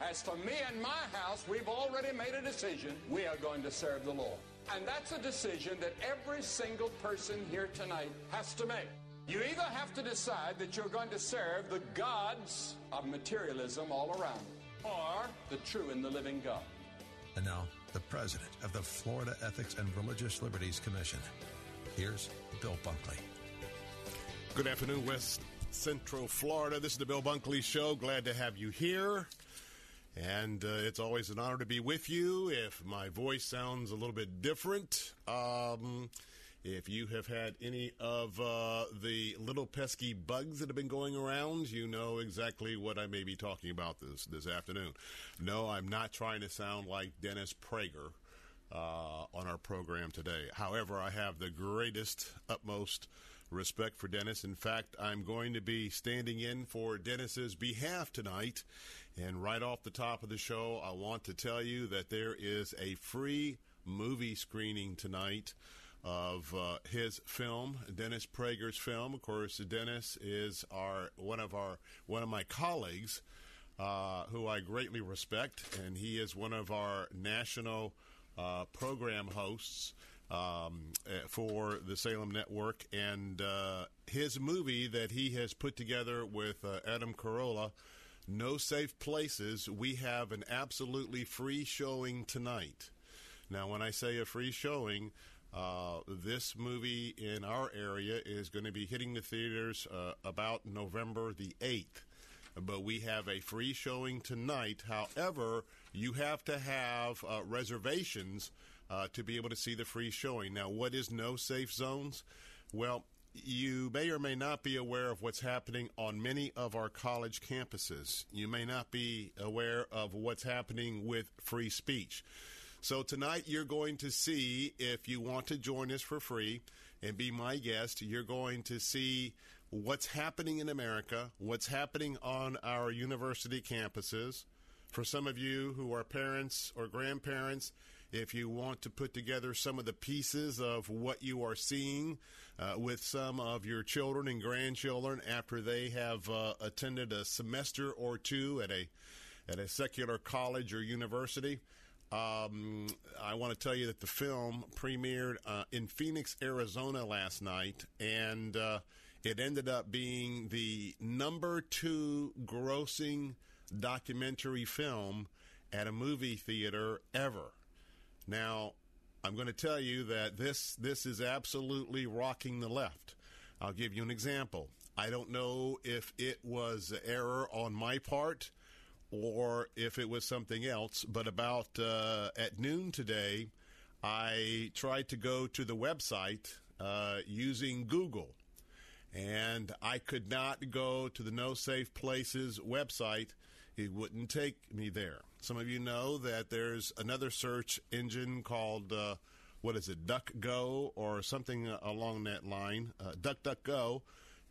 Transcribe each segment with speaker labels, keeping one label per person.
Speaker 1: As for me and my house, we've already made a decision. We are going to serve the Lord. And that's a decision that every single person here tonight has to make. You either have to decide that you're going to serve the gods of materialism all around, or the true and the living God.
Speaker 2: And now, the president of the Florida Ethics and Religious Liberties Commission. Here's Bill Bunkley.
Speaker 3: Good afternoon, West Central Florida. This is the Bill Bunkley Show. Glad to have you here. And uh, it's always an honor to be with you. If my voice sounds a little bit different, um, if you have had any of uh, the little pesky bugs that have been going around, you know exactly what I may be talking about this this afternoon. No, I'm not trying to sound like Dennis Prager uh, on our program today. However, I have the greatest, utmost respect for Dennis. In fact, I'm going to be standing in for Dennis's behalf tonight. And right off the top of the show, I want to tell you that there is a free movie screening tonight of uh, his film, Dennis Prager's film. Of course, Dennis is our one of our one of my colleagues, uh, who I greatly respect, and he is one of our national uh, program hosts um, for the Salem Network. And uh, his movie that he has put together with uh, Adam Carolla. No Safe Places. We have an absolutely free showing tonight. Now, when I say a free showing, uh, this movie in our area is going to be hitting the theaters uh, about November the 8th. But we have a free showing tonight. However, you have to have uh, reservations uh, to be able to see the free showing. Now, what is no safe zones? Well, you may or may not be aware of what's happening on many of our college campuses. You may not be aware of what's happening with free speech. So tonight you're going to see, if you want to join us for free and be my guest, you're going to see what's happening in America, what's happening on our university campuses. For some of you who are parents or grandparents, if you want to put together some of the pieces of what you are seeing uh, with some of your children and grandchildren after they have uh, attended a semester or two at a at a secular college or university, um, I want to tell you that the film premiered uh, in Phoenix, Arizona last night, and uh, it ended up being the number two grossing documentary film at a movie theater ever. Now, I'm going to tell you that this this is absolutely rocking the left. I'll give you an example. I don't know if it was error on my part or if it was something else. But about uh, at noon today, I tried to go to the website uh, using Google, and I could not go to the No Safe Places website. It wouldn't take me there. Some of you know that there's another search engine called. Uh, what is it, DuckGo or something along that line, uh, DuckDuckGo,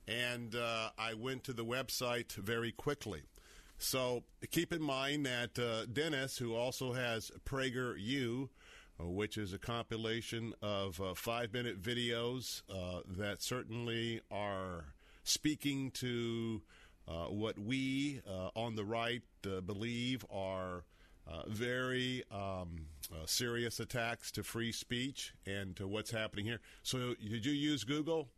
Speaker 3: and uh, I went to the website very quickly. So keep in mind that uh, Dennis, who also has PragerU, uh, which is a compilation of uh, five minute videos that certainly are speaking to uh, what we uh, on the right believe are uh, very um, uh, serious attacks to free speech and to what's happening here. So, did you use Google?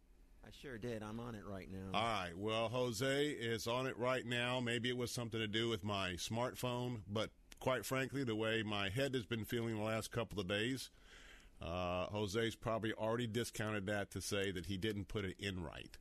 Speaker 4: I sure did. I'm on it right now.
Speaker 3: All right. Well, Jose is on it right now. Maybe it was something to do with my smartphone, but quite frankly, the way my head has been feeling the last couple of days, uh, Jose's probably already discounted that to say that he didn't put it in right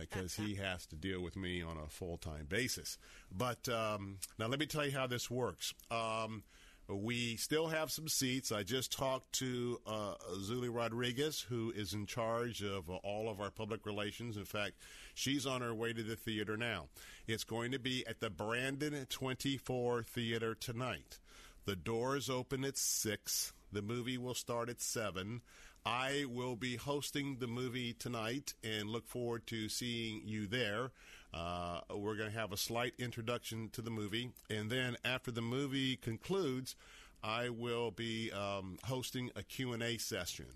Speaker 3: because uh, he has to deal with me on a full time basis. But um, now let me tell you how this works. Um, we still have some seats. I just talked to uh, Zuli Rodriguez, who is in charge of uh, all of our public relations. In fact, she's on her way to the theater now. It's going to be at the Brandon 24 Theater tonight. The doors open at 6. The movie will start at 7. I will be hosting the movie tonight and look forward to seeing you there. Uh, we're going to have a slight introduction to the movie, and then after the movie concludes, I will be um, hosting a Q&A session.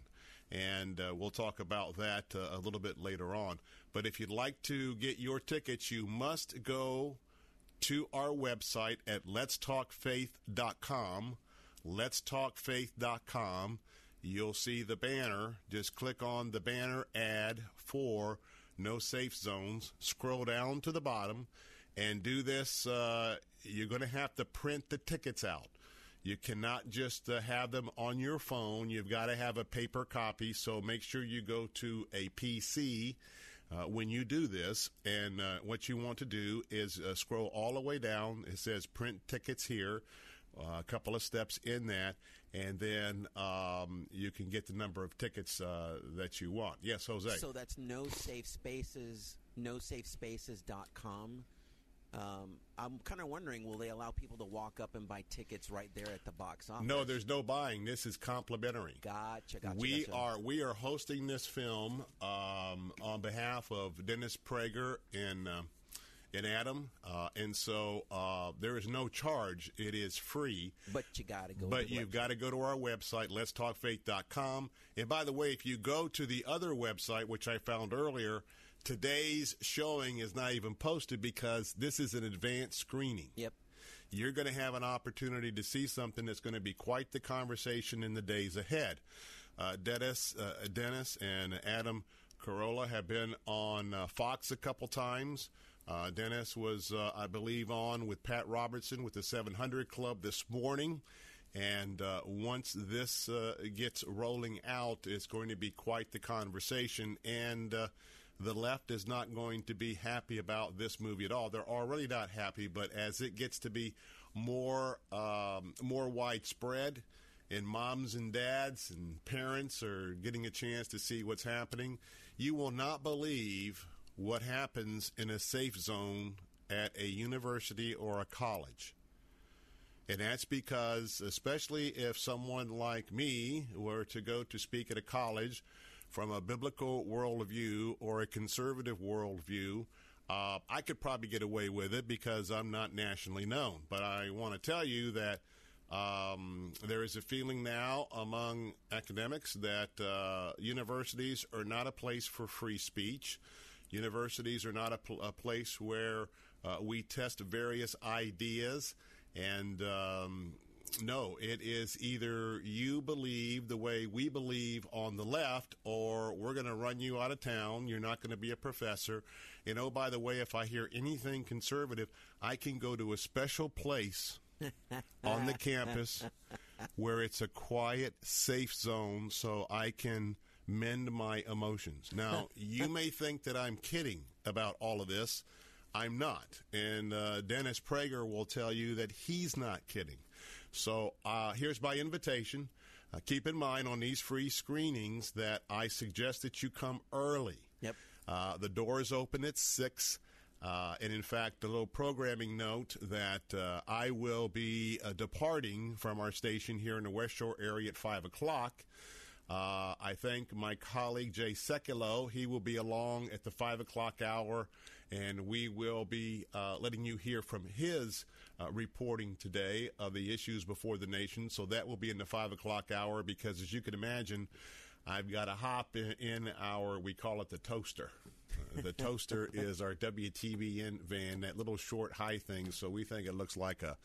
Speaker 3: And uh, we'll talk about that uh, a little bit later on. But if you'd like to get your tickets, you must go to our website at letstalkfaith.com. Letstalkfaith.com you'll see the banner. Just click on the banner ad for No Safe Zones. Scroll down to the bottom and do this. Uh, you're going to have to print the tickets out. You cannot just uh, have them on your phone. You've got to have a paper copy. So make sure you go to a PC uh, when you do this. And uh, what you want to do is uh, scroll all the way down. It says print tickets here. Uh, a couple of steps in that, and then um, you can get the number of tickets uh, that you want. Yes, Jose.
Speaker 4: So that's no safe spaces, nosafespaces.com. Um, I'm kind of wondering, will they allow people to walk up and buy tickets right there at the box office?
Speaker 3: No, there's no buying. This is complimentary.
Speaker 4: Gotcha, gotcha.
Speaker 3: We
Speaker 4: gotcha.
Speaker 3: are we are hosting this film um, on behalf of Dennis Prager and. Uh, and Adam, uh, and so uh, there is no charge. It is free.
Speaker 4: But you got to go.
Speaker 3: But you've got to go to our website, letstalkfaith.com. And by the way, if you go to the other website, which I found earlier, today's showing is not even posted because this is an advanced screening.
Speaker 4: Yep.
Speaker 3: You're going to have an opportunity to see something that's going to be quite the conversation in the days ahead. Uh, Dennis, uh, Dennis and Adam Carolla have been on uh, Fox a couple times. Uh, Dennis was, uh, I believe, on with Pat Robertson with the 700 Club this morning. And uh, once this uh, gets rolling out, it's going to be quite the conversation. And uh, the left is not going to be happy about this movie at all. They're already not happy, but as it gets to be more um, more widespread, and moms and dads and parents are getting a chance to see what's happening, you will not believe what happens in a safe zone at a university or a college. And that's because, especially if someone like me were to go to speak at a college from a biblical worldview or a conservative worldview, uh, I could probably get away with it because I'm not nationally known. But I want to tell you that um, there is a feeling now among academics that uh, universities are not a place for free speech. Universities are not a, pl- a place where uh, we test various ideas. And um, no, it is either you believe the way we believe on the left, or we're going to run you out of town. You're not going to be a professor. And oh, by the way, if I hear anything conservative, I can go to a special place on the campus where it's a quiet, safe zone so I can mend my emotions. Now, you may think that I'm kidding about all of this. I'm not. And uh, Dennis Prager will tell you that he's not kidding. So uh, here's my invitation. Uh, keep in mind on these free screenings that I suggest that you come early.
Speaker 4: Yep.
Speaker 3: Uh, the doors open at 6. Uh, and in fact, a little programming note that uh, I will be uh, departing from our station here in the West Shore area at 5 o'clock. Uh, I thank my colleague Jay Sekulow. He will be along at the 5 o'clock hour, and we will be uh, letting you hear from his uh, reporting today of the issues before the nation. So that will be in the 5 o'clock hour because, as you can imagine, I've got a hop in, in our, we call it the toaster. Uh, the toaster is our WTBN van, that little short high thing. So we think it looks like a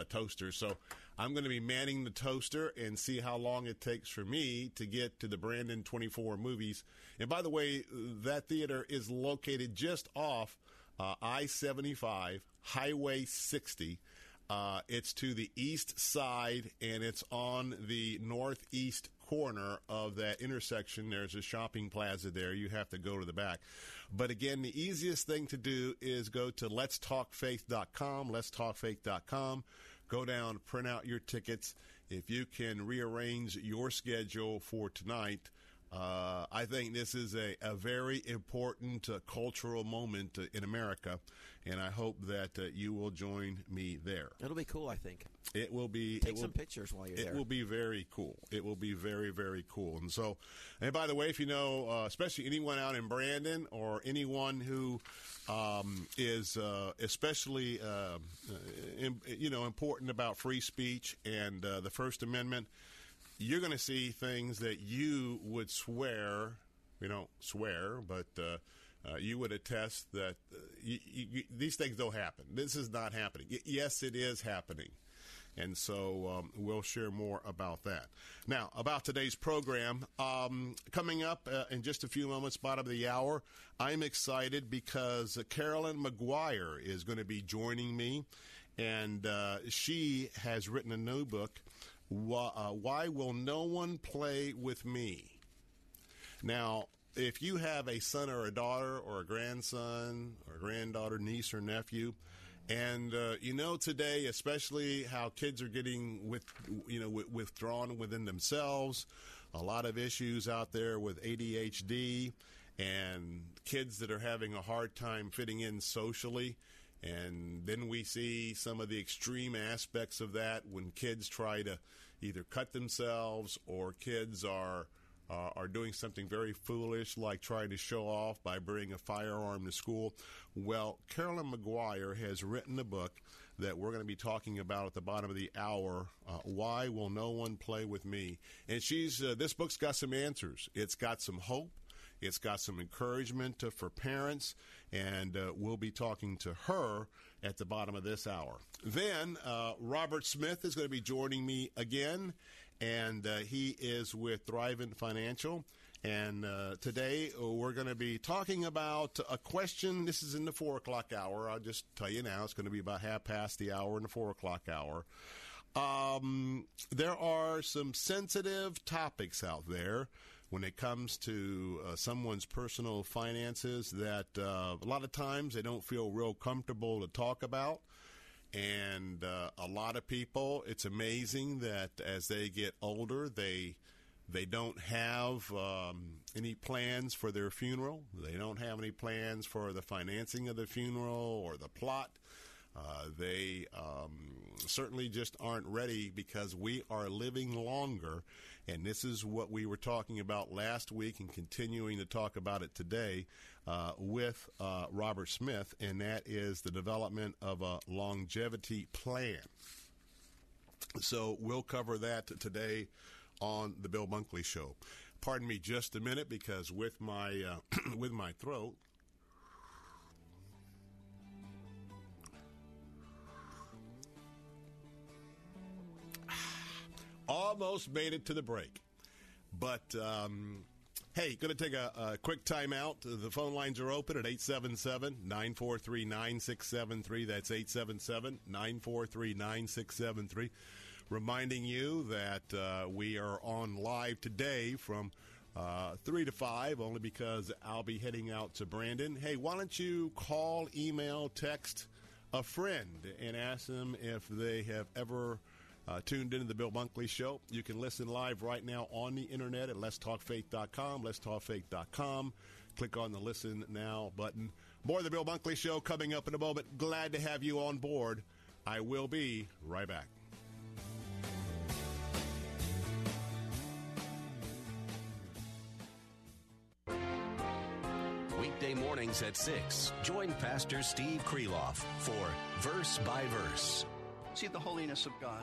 Speaker 3: a toaster. So I'm going to be manning the toaster and see how long it takes for me to get to the Brandon 24 movies. And by the way, that theater is located just off uh, I 75, Highway 60. Uh, it's to the east side and it's on the northeast corner of that intersection. There's a shopping plaza there. You have to go to the back. But again, the easiest thing to do is go to letstalkfaith.com, letstalkfaith.com. Go down, print out your tickets. If you can rearrange your schedule for tonight, uh, I think this is a, a very important uh, cultural moment uh, in America, and I hope that uh, you will join me there.
Speaker 4: It'll be cool, I think.
Speaker 3: It will be.
Speaker 4: Take
Speaker 3: will,
Speaker 4: some pictures while you're
Speaker 3: it
Speaker 4: there.
Speaker 3: It will be very cool. It will be very, very cool. And so, and by the way, if you know, uh, especially anyone out in Brandon or anyone who um, is uh, especially, uh, in, you know, important about free speech and the First Amendment, you're going to see things that you would swear, you know, swear, but uh, uh, you would attest that uh, you, you, these things don't happen. This is not happening. Yes, it is happening. And so um, we'll share more about that. Now, about today's program, um, coming up uh, in just a few moments, bottom of the hour, I'm excited because Carolyn Maguire is going to be joining me. And uh, she has written a new book why, uh, why will no one play with me? Now, if you have a son or a daughter or a grandson or a granddaughter, niece or nephew, and uh, you know today, especially how kids are getting with you know withdrawn within themselves, a lot of issues out there with ADHD and kids that are having a hard time fitting in socially. And then we see some of the extreme aspects of that when kids try to either cut themselves or kids are uh, are doing something very foolish like trying to show off by bringing a firearm to school. Well, Carolyn Maguire has written a book that we're going to be talking about at the bottom of the hour. Uh, Why will no one play with me? And she's uh, this book's got some answers. It's got some hope. It's got some encouragement uh, for parents, and uh, we'll be talking to her at the bottom of this hour. Then uh, Robert Smith is going to be joining me again, and uh, he is with Thrivent Financial. And uh, today uh, we're going to be talking about a question. This is in the four o'clock hour. I'll just tell you now, it's going to be about half past the hour in the four o'clock hour. Um, there are some sensitive topics out there when it comes to uh, someone's personal finances that uh, a lot of times they don't feel real comfortable to talk about. And uh, a lot of people, it's amazing that as they get older, they they don't have um, any plans for their funeral. They don't have any plans for the financing of the funeral or the plot. Uh, they um, certainly just aren't ready because we are living longer. And this is what we were talking about last week and continuing to talk about it today uh, with uh, Robert Smith, and that is the development of a longevity plan. So we'll cover that today on the Bill Bunkley Show. Pardon me just a minute because with my uh, with my throat, almost made it to the break. But um, hey, going to take a, a, quick timeout. The phone lines are open at 877 943 9673. That's 877 943 9673. Reminding you that uh, we are on live today from uh, 3 to 5, only because I'll be heading out to Brandon. Hey, why don't you call, email, text a friend and ask them if they have ever uh, tuned into the Bill Bunkley Show. You can listen live right now on the internet at letstalkfaith.com, letstalkfaith.com. Click on the Listen Now button. More of the Bill Bunkley Show coming up in a moment. Glad to have you on board. I will be right back.
Speaker 5: Weekday mornings at 6. Join Pastor Steve Kreloff for Verse by Verse.
Speaker 6: See the holiness of God.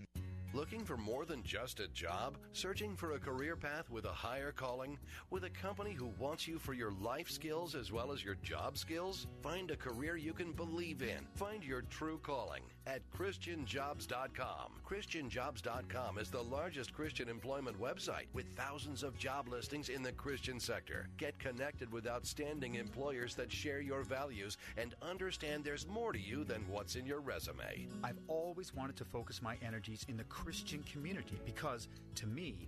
Speaker 7: Looking for more than just a job? Searching for a career path with a higher calling? With a company who wants you for your life skills as well as your job skills? Find a career you can believe in. Find your true calling at ChristianJobs.com. ChristianJobs.com is the largest Christian employment website with thousands of job listings in the Christian sector. Get connected with outstanding employers that share your values and understand there's more to you than what's in your resume.
Speaker 8: I've always wanted to focus my energies in the Christian community because, to me,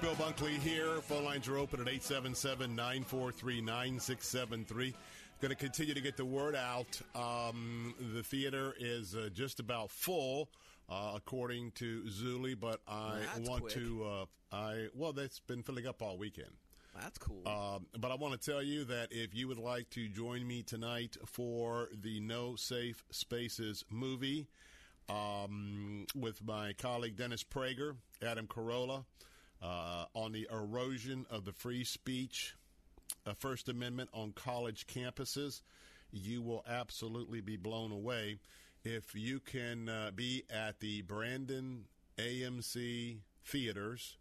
Speaker 3: Bill Bunkley here. Phone lines are open at 877 943 9673. Going to continue to get the word out. Um, the theater is uh, just about full, uh, according to Zuli, but I
Speaker 4: That's
Speaker 3: want
Speaker 4: quick.
Speaker 3: to. Uh, I Well, that's been filling up all weekend.
Speaker 4: That's cool.
Speaker 3: Um, but I want to tell you that if you would like to join me tonight for the No Safe Spaces movie um, with my colleague Dennis Prager, Adam Carolla, uh, on the erosion of the free speech uh, First Amendment on college campuses, you will absolutely be blown away if you can uh, be at the Brandon AMC theaters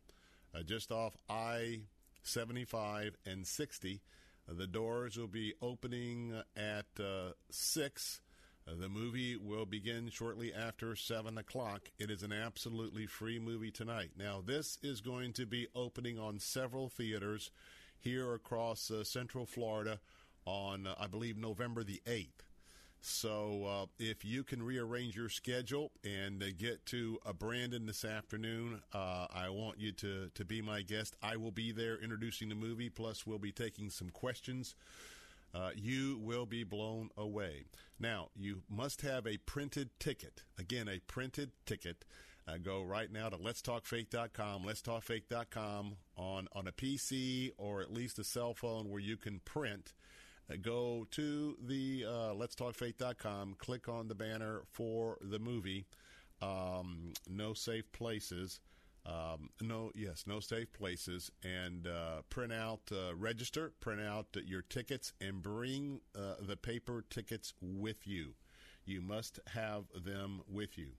Speaker 3: uh, just off I 75 and 60. Uh, the doors will be opening at uh, 6. The movie will begin shortly after 7 o'clock. It is an absolutely free movie tonight. Now, this is going to be opening on several theaters here across uh, Central Florida on, uh, I believe, November the 8th. So uh, if you can rearrange your schedule and uh, get to uh, Brandon this afternoon, uh, I want you to, to be my guest. I will be there introducing the movie, plus we'll be taking some questions. Uh, you will be blown away. Now, you must have a printed ticket. Again, a printed ticket. Uh, go right now to letstalkfaith.com, letstalkfaith.com on, on a PC or at least a cell phone where you can print. Uh, go to the uh, letstalkfaith.com, click on the banner for the movie, um, No Safe Places. Um, no, yes, no safe places, and uh, print out, uh, register, print out your tickets, and bring uh, the paper tickets with you. You must have them with you.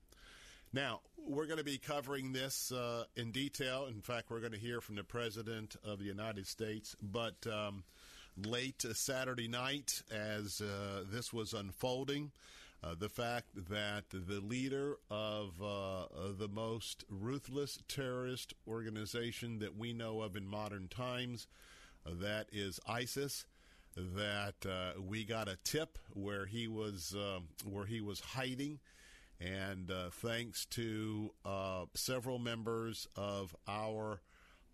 Speaker 3: Now, we're going to be covering this uh, in detail. In fact, we're going to hear from the President of the United States. But um, late Saturday night, as uh, this was unfolding, uh, the fact that the leader of uh, the most ruthless terrorist organization that we know of in modern times, uh, that is ISIS, that uh, we got a tip where he was uh, where he was hiding, and uh, thanks to uh, several members of our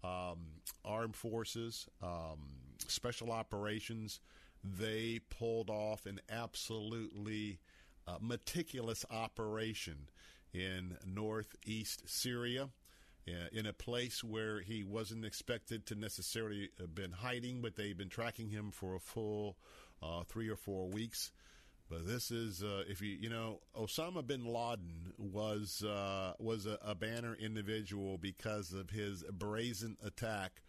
Speaker 3: um, armed forces, um, special operations, they pulled off an absolutely uh, meticulous operation in northeast Syria, uh, in a place where he wasn't expected to necessarily have been hiding, but they've been tracking him for a full uh, three or four weeks. But this is, uh, if you you know, Osama bin Laden was uh, was a, a, banner individual because of his brazen attack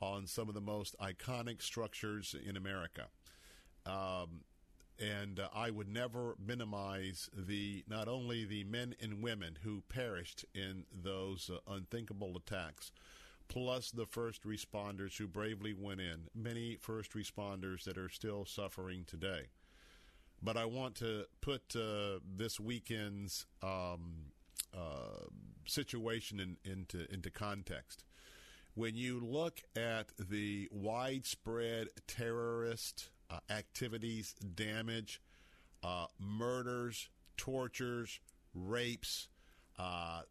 Speaker 3: on some of the most iconic structures in America. Um, and uh, I would never minimize the not only the men and women who perished in those uh, unthinkable attacks, plus the first responders who bravely went in. Many first responders that are still suffering today. But I want to put uh, this weekend's um, uh, situation in, into into context. When you look at the widespread terrorist uh, activities, damage, uh, murders, tortures, rapes, uh,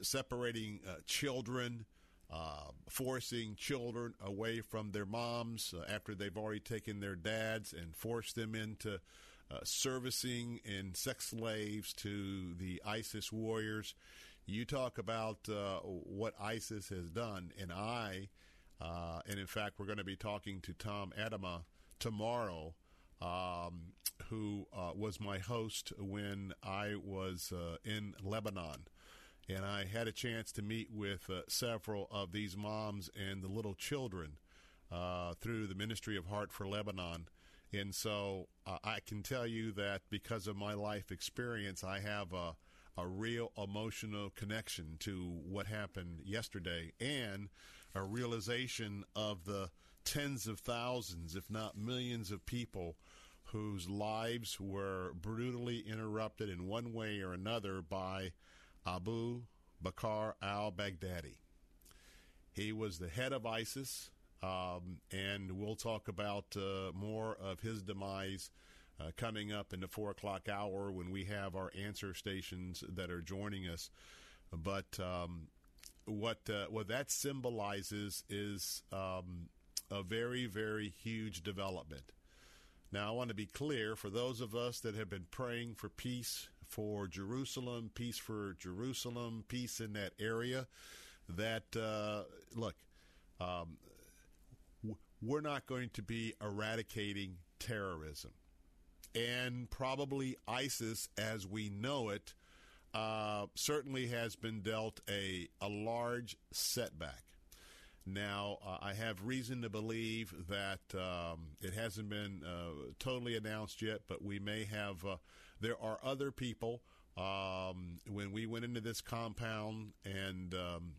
Speaker 3: separating uh, children, uh, forcing children away from their moms uh, after they've already taken their dads and forced them into servicing and sex slaves to the ISIS warriors. You talk about what ISIS has done, and I, and in fact, we're going to be talking to Tom Atema tomorrow, um, who uh, was my host when I was uh, in Lebanon. And I had a chance to meet with uh, several of these moms and the little children uh, through the Ministry of Heart for Lebanon. And so uh, I can tell you that because of my life experience, I have a, a real emotional connection to what happened yesterday and a realization of the tens of thousands, if not millions, of people whose lives were brutally interrupted in one way or another by Abu Bakr al Baghdadi. He was the head of ISIS, um, and we'll talk about uh, more of his demise uh, coming up in the four o'clock hour when we have our answer stations that are joining us. But um, what uh, what that symbolizes is um, a very, very huge development. Now, I want to be clear for those of us that have been praying for peace for Jerusalem, peace for Jerusalem, peace in that area, that, uh, look, um, we're not going to be eradicating terrorism. And probably ISIS, as we know it, uh, certainly has been dealt a, a large setback. Now, uh, I have reason to believe that um, it hasn't been uh, totally announced yet, but we may have. Uh, there are other people. Um, when we went into this compound, and um,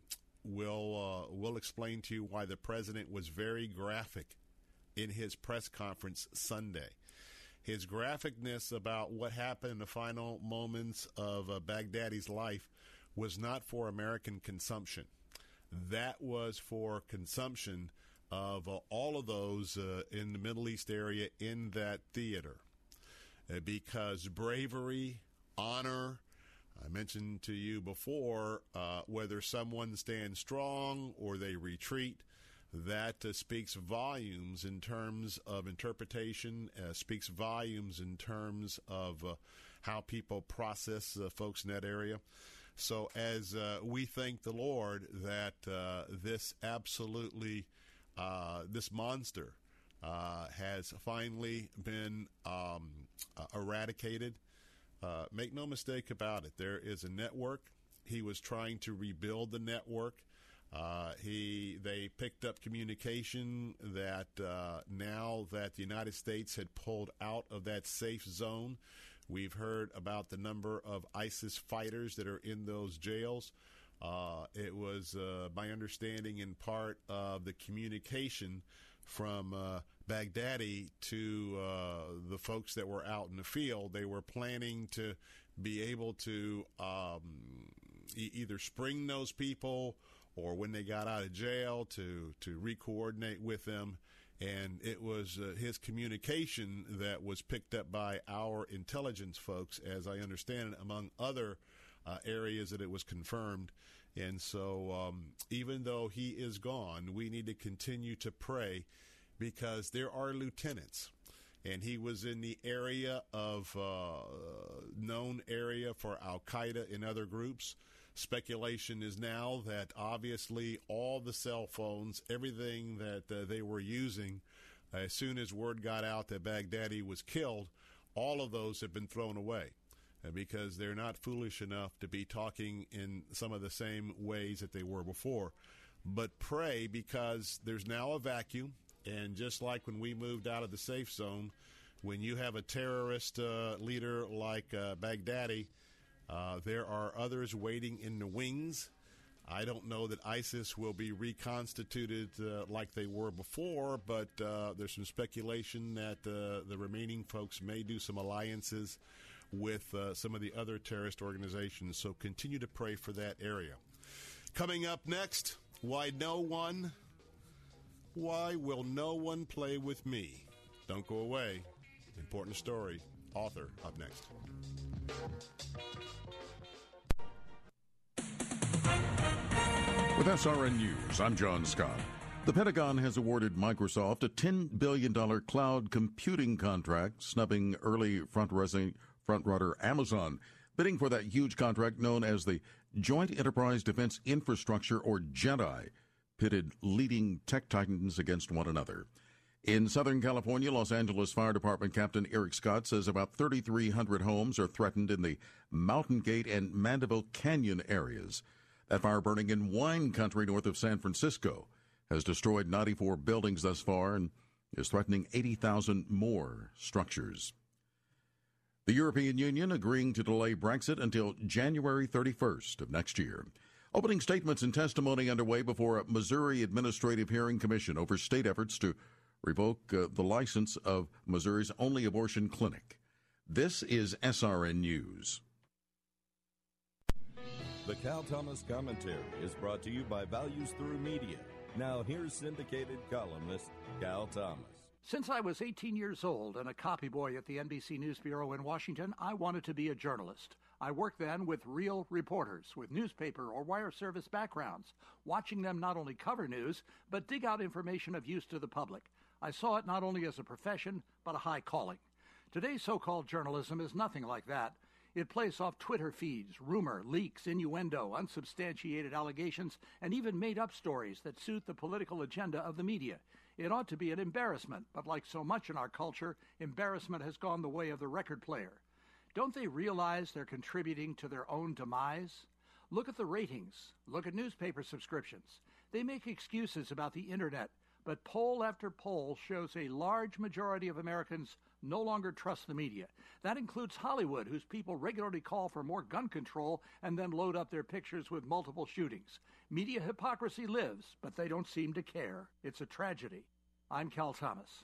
Speaker 3: we'll uh, we'll explain to you why the president was very graphic in his press conference Sunday. His graphicness about what happened in the final moments of uh, Baghdadi's life was not for American consumption that was for consumption of uh, all of those uh, in the Middle East area in that theater. Uh, because bravery, honor, I mentioned to you before, uh, whether someone stands strong or they retreat, that uh, speaks volumes in terms of interpretation, uh, speaks volumes in terms of how people process folks in that area. So as uh, we thank the Lord that uh, this absolutely uh, this monster uh, has finally been um, uh, eradicated. Uh, make no mistake about it. There is a network. He was trying to rebuild the network. he they picked up communication that now that the United States had pulled out of that safe zone, We've heard about the number of ISIS fighters that are in those jails. Uh, it was uh, my understanding in part of the communication from uh, Baghdadi to uh, the folks that were out in the field. They were planning to be able to um, e- either spring those people or when they got out of jail to to re-coordinate with them and it was uh, his communication that was picked up by our intelligence folks, as I understand it, among other uh, areas that it was confirmed. And so, um, even though he is gone, we need to continue to pray because there are lieutenants. And he was in the area of uh, known area for Al Qaeda and other groups. Speculation is now that obviously all the cell phones, everything that uh, they were using, as soon as word got out that Baghdadi was killed, all of those have been thrown away uh, because they're not foolish enough to be talking in some of the same ways that they were before. But pray because there's now a vacuum. And just like when we moved out of the safe zone, when you have a terrorist uh, leader like uh, Baghdadi, uh, there are others waiting in the wings. I don't know that ISIS will be reconstituted uh, like they were before, but uh, there's some speculation that uh, the remaining folks may do some alliances with uh, some of the other terrorist organizations. So continue to pray for that area. Coming up next, why no one? Why will no one play with me? Don't go away. Important story. Author up next.
Speaker 9: With SRN News, I'm John Scott. The Pentagon has awarded Microsoft a $10 billion cloud computing contract, snubbing early front-runner Amazon, bidding for that huge contract known as the Joint Enterprise Defense Infrastructure, or JEDI, pitted leading tech titans against one another. In Southern California, Los Angeles Fire Department Captain Eric Scott says about 3,300 homes are threatened in the Mountain Gate and Mandeville Canyon areas. That fire burning in wine country north of San Francisco has destroyed 94 buildings thus far and is threatening 80,000 more structures. The European Union agreeing to delay Brexit until January 31st of next year. Opening statements and testimony underway before a Missouri Administrative Hearing Commission over state efforts to revoke uh, the license of Missouri's only abortion clinic. This is SRN News.
Speaker 10: The Cal Thomas Commentary is brought to you by Values Through Media. Now, here's syndicated columnist Cal Thomas.
Speaker 11: Since I was 18 years old and a copy boy at the NBC News Bureau in Washington, I wanted to be a journalist. I worked then with real reporters with newspaper or wire service backgrounds, watching them not only cover news, but dig out information of use to the public. I saw it not only as a profession, but a high calling. Today's so called journalism is nothing like that. It plays off Twitter feeds, rumor, leaks, innuendo, unsubstantiated allegations, and even made up stories that suit the political agenda of the media. It ought to be an embarrassment, but like so much in our culture, embarrassment has gone the way of the record player. Don't they realize they're contributing to their own demise? Look at the ratings. Look at newspaper subscriptions. They make excuses about the internet, but poll after poll shows a large majority of Americans no longer trust the media. That includes Hollywood, whose people regularly call for more gun control and then load up their pictures with multiple shootings. Media hypocrisy lives, but they don't seem to care. It's a tragedy. I'm Cal Thomas.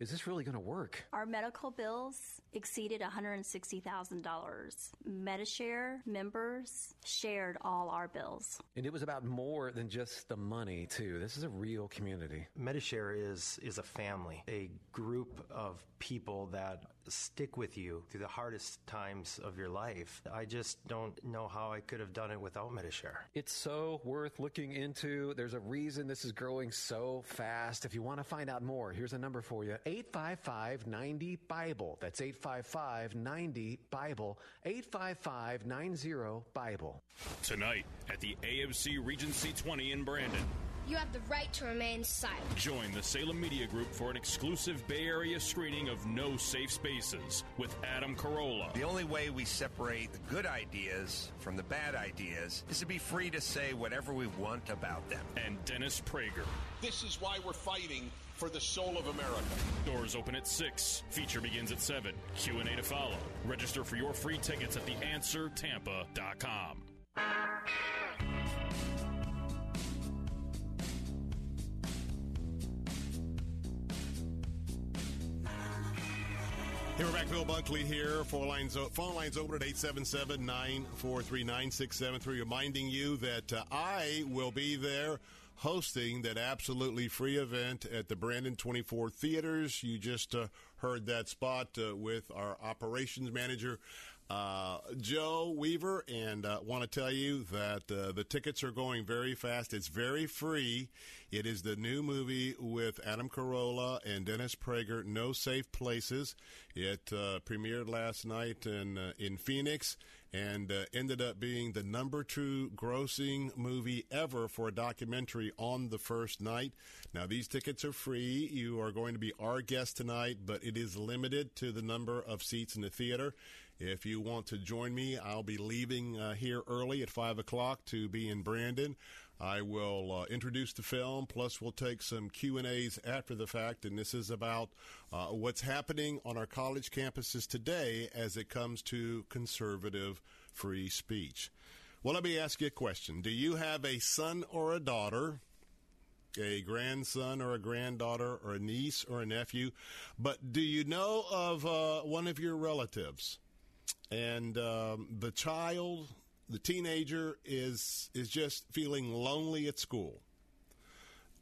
Speaker 12: is this really going to work?
Speaker 13: Our medical bills exceeded $160,000. MediShare members shared all our bills.
Speaker 12: And it was about more than just the money, too. This is a real community.
Speaker 14: MediShare is is a family, a group of people that stick with you through the hardest times of your life. I just don't know how I could have done it without MediShare.
Speaker 12: It's so worth looking into. There's a reason this is growing so fast. If you want to find out more, here's a number for you 855 90 Bible. That's 855 90 Bible. 855 90 Bible.
Speaker 15: Tonight at the AMC Regency 20 in Brandon.
Speaker 16: You have the right to remain silent.
Speaker 15: Join the Salem Media Group for an exclusive Bay Area screening of No Safe Spaces with Adam Carolla.
Speaker 17: The only way we separate the good ideas from the bad ideas is to be free to say whatever we want about them.
Speaker 15: And Dennis Prager.
Speaker 18: This is why we're fighting for the soul of America.
Speaker 15: Doors open at 6. Feature begins at 7. Q&A to follow. Register for your free tickets at theanswertampa.com.
Speaker 3: Hey, we're back. Bill Bunkley here. Phone lines, phone lines open at 877 943 9673. Reminding you that uh, I will be there hosting that absolutely free event at the Brandon 24 Theaters. You just uh, heard that spot uh, with our operations manager. Uh, Joe Weaver, and uh, want to tell you that uh, the tickets are going very fast. It's very free. It is the new movie with Adam Carolla and Dennis Prager, No Safe Places. It uh, premiered last night in uh, in Phoenix and uh, ended up being the number two grossing movie ever for a documentary on the first night. Now, these tickets are free. You are going to be our guest tonight, but it is limited to the number of seats in the theater. If you want to join me, I'll be leaving uh, here early at 5 o'clock to be in Brandon. I will uh, introduce the film, plus we'll take some Q&As after the fact, and this is about uh, what's happening on our college campuses today as it comes to conservative free speech. Well, let me ask you a question. Do you have a son or a daughter a grandson or a granddaughter or a niece or a nephew, but do you know of uh, one of your relatives and um, the child, the teenager, is is just feeling lonely at school.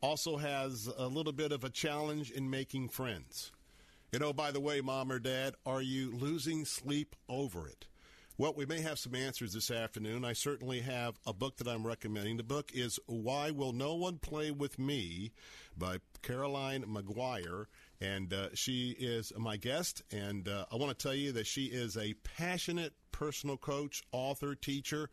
Speaker 3: Also has a little bit of a challenge in making friends. You know, by the way, mom or dad, are you losing sleep over it? Well, we may have some answers this afternoon. I certainly have a book that I'm recommending. The book is Why Will No One Play With Me by Caroline Maguire and uh, she is my guest. And uh, I want to tell you that she is a passionate personal coach, author, teacher,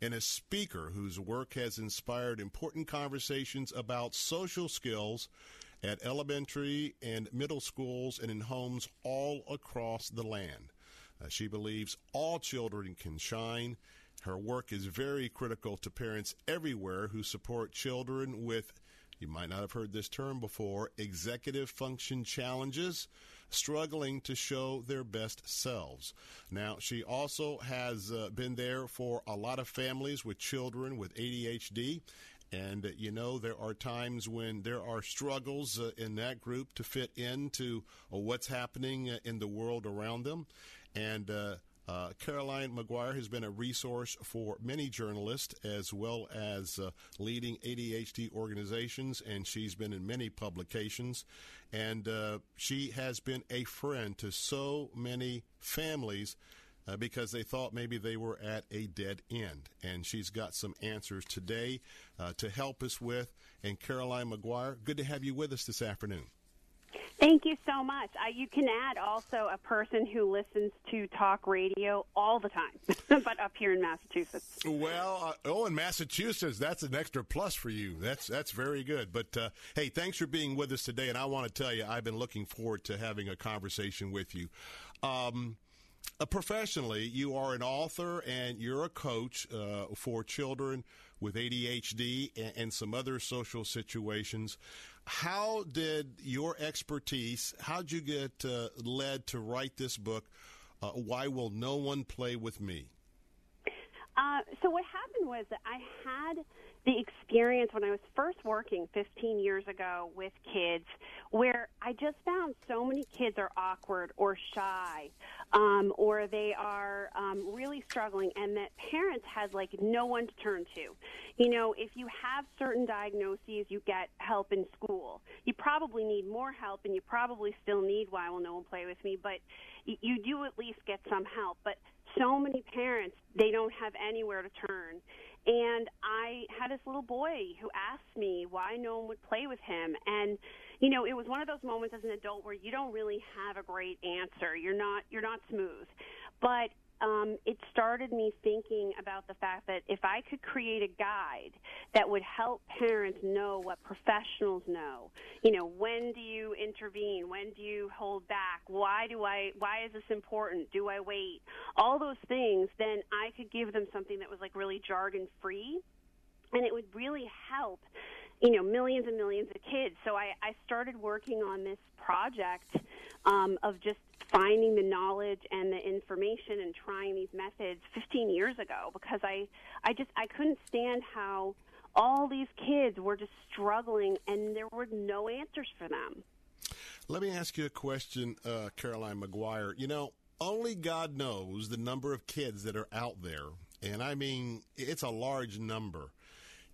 Speaker 3: and a speaker whose work has inspired important conversations about social skills at elementary and middle schools and in homes all across the land. Uh, she believes all children can shine. Her work is very critical to parents everywhere who support children with you might not have heard this term before, executive function challenges, struggling to show their best selves. Now, she also has uh, been there for a lot of families with children with ADHD. And uh, you know, there are times when there are struggles uh, in that group to fit into uh, what's happening uh, in the world around them. And uh, Caroline Maguire has been a resource for many journalists as well as uh, leading ADHD organizations, and she's been in many publications. And uh, she has been a friend to so many families. Uh, because they thought maybe they were at a dead end. And she's got some answers today uh, to help us with. And Caroline Maguire, good to have you with us this afternoon.
Speaker 19: Thank you so much. I, you can add also a person who listens to talk radio all the time, but up here in Massachusetts.
Speaker 3: Well, uh, oh, in Massachusetts, that's an extra plus for you. That's that's very good. But uh, hey, thanks for being with us today. And I want to tell you, I've been looking forward to having a conversation with you. Um, uh, professionally, you are an author and you're a coach uh, for children with ADHD and, and, some other social situations how did your expertise, how did you get uh, led to write this book, uh, Why Will No One Play With Me?
Speaker 19: Uh, so what happened was that I had the experience when I was first working 15 years ago with kids where I just found so many kids are awkward or shy um, or they are um, really struggling and that parents had like no one to turn to. You know, if you have certain diagnoses, you get help in school. You probably need more help and you probably still need Why Will No One Play With Me, but you do at least get some help. But so many parents, they don't have anywhere to turn. And I had this little boy who asked me why no one would play with him. And, you know, it was one of those moments as an adult where you don't really have a great answer. You're not, you're not smooth. But um, it started me thinking about the fact that if I could create a guide that would help parents know what professionals know, you know, when do you intervene? When do you hold back? Why do I, why is this important? Do I wait? All those things, then I could give them something that was like really jargon free and it would really help you know millions and millions of kids so i i started working on this project um, of just finding the knowledge and the information and trying these methods 15 years ago because I I just I couldn't stand how all these kids were just struggling and there were no answers for them.
Speaker 3: Let me ask you a question, uh, Caroline Maguire. You know, only God knows the number of kids that are out there, and I mean, it's a large number.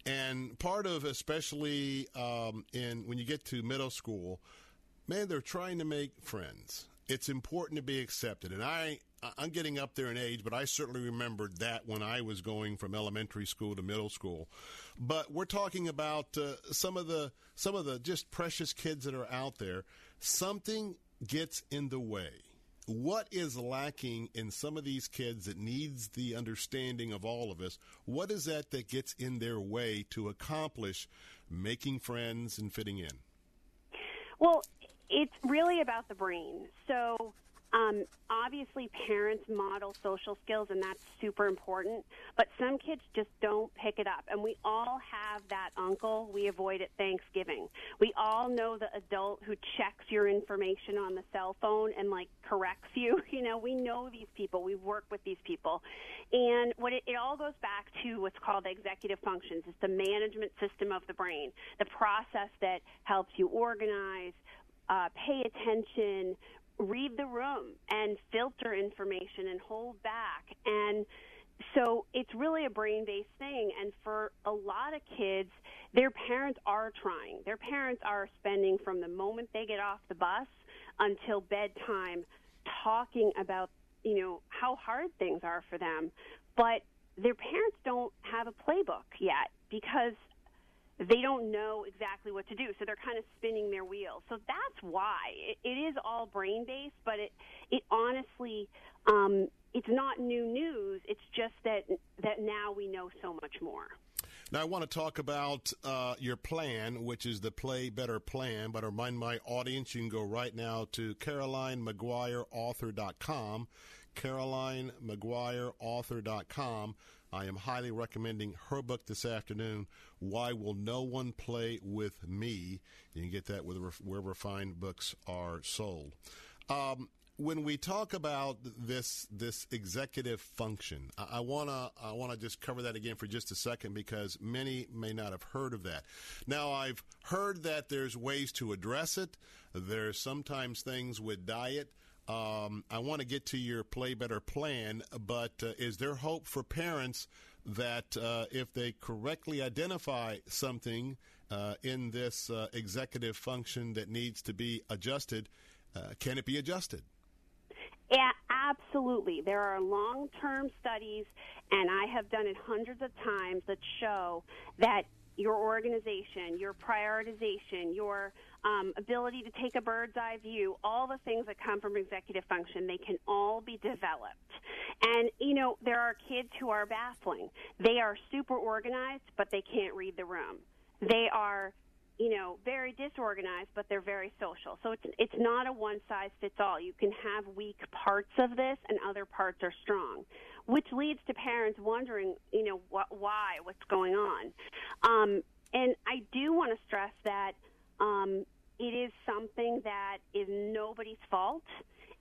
Speaker 3: And part of, especially um, in when you get to middle school, man, they're trying to make friends. It's important to be accepted, and I I'm getting up there in age, but I certainly remembered that when I was going from elementary school to middle school. But we're talking about uh, some of the some of the just precious kids that are out there. Something gets in the way. What is lacking in some of these kids that needs the understanding of all of us? What is that that gets in their way to accomplish making friends and fitting in?
Speaker 19: Well, it's really about the brain. So um, obviously, parents model social skills, and that's super important. But some kids just don't pick it up. And we all have that uncle we avoid at Thanksgiving. We all know the adult who checks your information on the cell phone and, like, corrects you. You know, we know these people. We work with these people. And what it, it all goes back to what's called the executive functions. It's the management system of the brain, the process that helps you organize, uh, pay attention, read the room and filter information and hold back. And so it's really a brain based thing. And for a lot of kids, their parents are trying. Their parents are spending from the moment they get off the bus until bedtime talking about, you know, how hard things are for them. But their parents don't have a playbook yet because they don't know exactly what to do, so they're kind of spinning their wheels. So that's why it, it is all brain based, but it it honestly um, it's not new news. It's just that that now we know so much more.
Speaker 3: Now, I want to talk about uh, your plan, which is the Play Better Plan. But remind my audience, you can go right now to CarolineMaguireAuthor.com. CarolineMaguireAuthor.com. I am highly recommending her book this afternoon, Why Will No One Play With Me? You can get that wherever fine books are sold. Um, when we talk about this this executive function, I want to I want to just cover that again for just a second because many may not have heard of that. Now I've heard that there's ways to address it. There's sometimes things with diet um, I want to get to your play better plan, but uh, is there hope for parents that uh, if they correctly identify something uh, in this uh, executive function that needs to be adjusted, uh, can it be adjusted?
Speaker 19: Yeah, absolutely. There are long term studies, and I have done it hundreds of times that show that your organization, your prioritization, your um, ability to take a bird's eye view, all the things that come from executive function, they can all be developed. And, you know, there are kids who are baffling. They are super organized, but they can't read the room. They are you know, very disorganized, but they're very social. So it's it's not a one size fits all. You can have weak parts of this, and other parts are strong, which leads to parents wondering, you know, wh- why, what's going on. Um, and I do want to stress that um, it is something that is nobody's fault.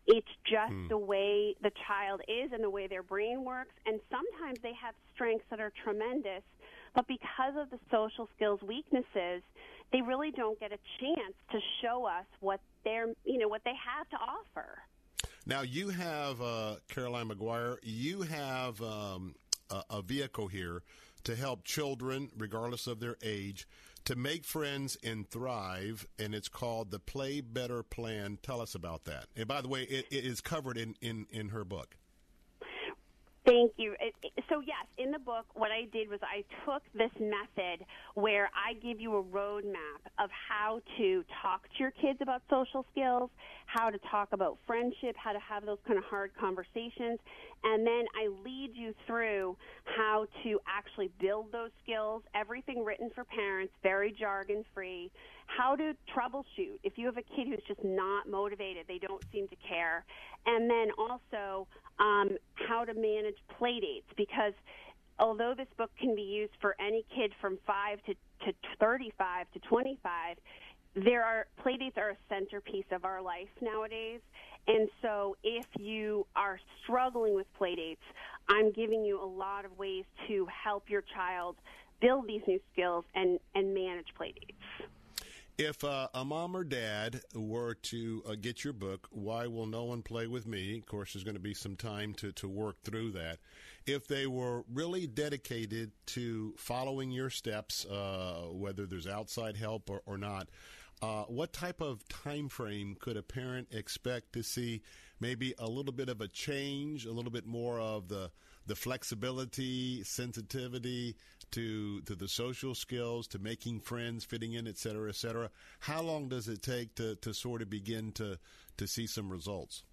Speaker 19: It's just hmm. the way the child is and the way their brain works. And sometimes they have strengths that are tremendous, but because of the social skills weaknesses, they really don't get a chance to show us what they're, you know, what they have to offer.
Speaker 3: Now you have uh, Caroline Maguire. You have um, a, a vehicle here to help children, regardless of their age, to make friends and thrive, and it's called the Play Better Plan. Tell us about that. And by the way, it, it is covered in, in, in her book.
Speaker 19: Thank you. So, yes, in the book, what I did was I took this method where I give you a roadmap of how to talk to your kids about social skills, how to talk about friendship, how to have those kind of hard conversations, and then I lead you through how to actually build those skills, everything written for parents, very jargon free, how to troubleshoot if you have a kid who's just not motivated, they don't seem to care, and then also um, how to manage play dates because although this book can be used for any kid from 5 to, to 35 to 25, there are play dates are a centerpiece of our life nowadays. And so if you are struggling with play dates, I'm giving you a lot of ways to help your child build these new skills and, and manage play dates.
Speaker 3: If uh, a mom or dad were to uh, get your book, Why Will No One Play With Me? Of course, there's going to be some time to, to work through that. If they were really dedicated to following your steps, uh, whether there's outside help or, or not, uh, what type of time frame could a parent expect to see maybe a little bit of a change, a little bit more of the the flexibility, sensitivity to to the social skills, to making friends, fitting in, et cetera, et cetera. How long does it take to, to sort of begin to to see some results?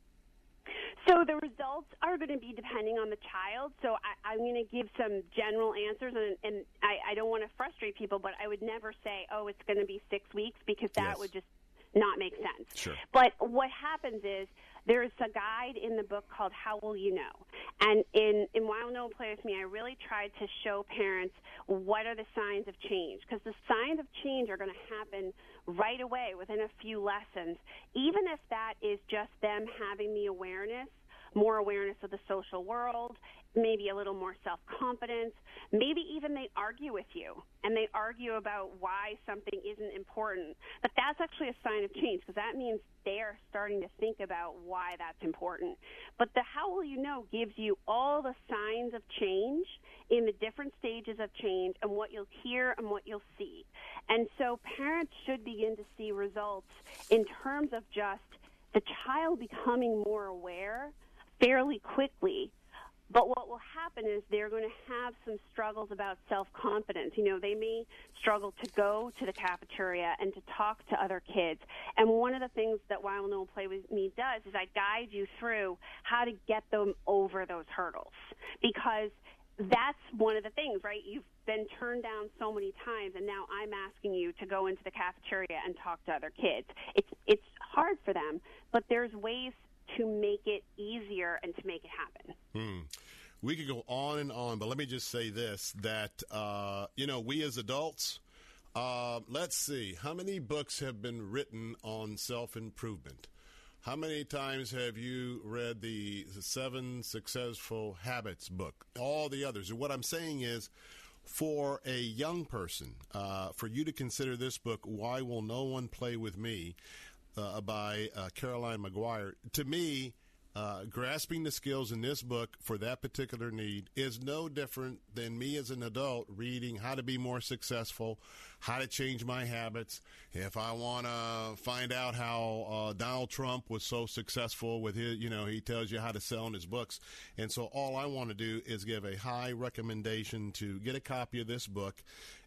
Speaker 19: So the results are going to be depending on the child. So I, I'm going to give some general answers, and, and I, I don't want to frustrate people, but I would never say, "Oh, it's going to be six weeks," because that
Speaker 3: Yes.
Speaker 19: would just not make sense.
Speaker 3: Sure.
Speaker 19: But what happens is there's a guide in the book called How Will You Know? And in, in Why Will No One Play With Me, I really tried to show parents what are the signs of change. Because the signs of change are going to happen right away within a few lessons, even if that is just them having the awareness, more awareness of the social world, maybe a little more self confidence, maybe even they argue with you and they argue about why something isn't important. But that's actually a sign of change because that means they're starting to think about why that's important. But the how will you know gives you all the signs of change in the different stages of change and what you'll hear and what you'll see. And so parents should begin to see results in terms of just the child becoming more aware fairly quickly but what will happen is they're going to have some struggles about self confidence. You know, they may struggle to go to the cafeteria and to talk to other kids. And one of the things that Will No Play With Me does is I guide you through how to get them over those hurdles. Because that's one of the things, right? You've been turned down so many times, and now I'm asking you to go into the cafeteria and talk to other kids. It's it's hard for them, but there's ways to make it easier and to make it happen.
Speaker 3: Hmm. We could go on and on, but let me just say this: that uh, you know, we as adults, uh, let's see, how many books have been written on self improvement? How many times have you read the Seven Successful Habits book? All the others. And what I'm saying is, for a young person, uh, for you to consider this book, Why Will No One Play With Me, uh, by uh, Caroline Maguire, to me, uh, grasping the skills in this book for that particular need is no different than me as an adult reading how to be more successful, how to change my habits. If I want to find out how uh, Donald Trump was so successful with his, you know, he tells you how to sell in his books. And so all I want to do is give a high recommendation to get a copy of this book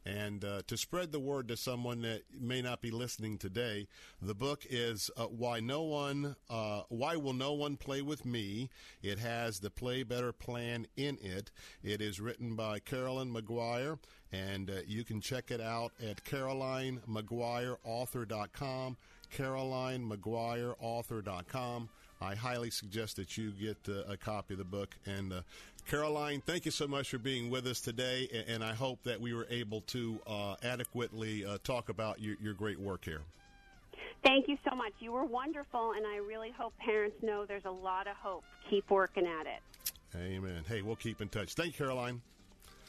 Speaker 3: and uh, to spread the word to someone that may not be listening today. The book is uh, "Why No One, uh, Why Will No One Play with Me." It has the Play Better plan in it. It is written by Carolyn Maguire, and uh, you can check it out at CarolineMaguireAuthor.com. CarolineMaguireAuthor.com. I highly suggest that you get uh, a copy of the book. And uh, Caroline, thank you so much for being with us today. a- And I hope that we were able to uh, adequately uh, talk about your, your great work here.
Speaker 19: Thank you so much. You were wonderful, and I really hope parents know there's a lot of hope. Keep working at it.
Speaker 3: Amen. Hey, we'll keep in touch. Thank you, Caroline.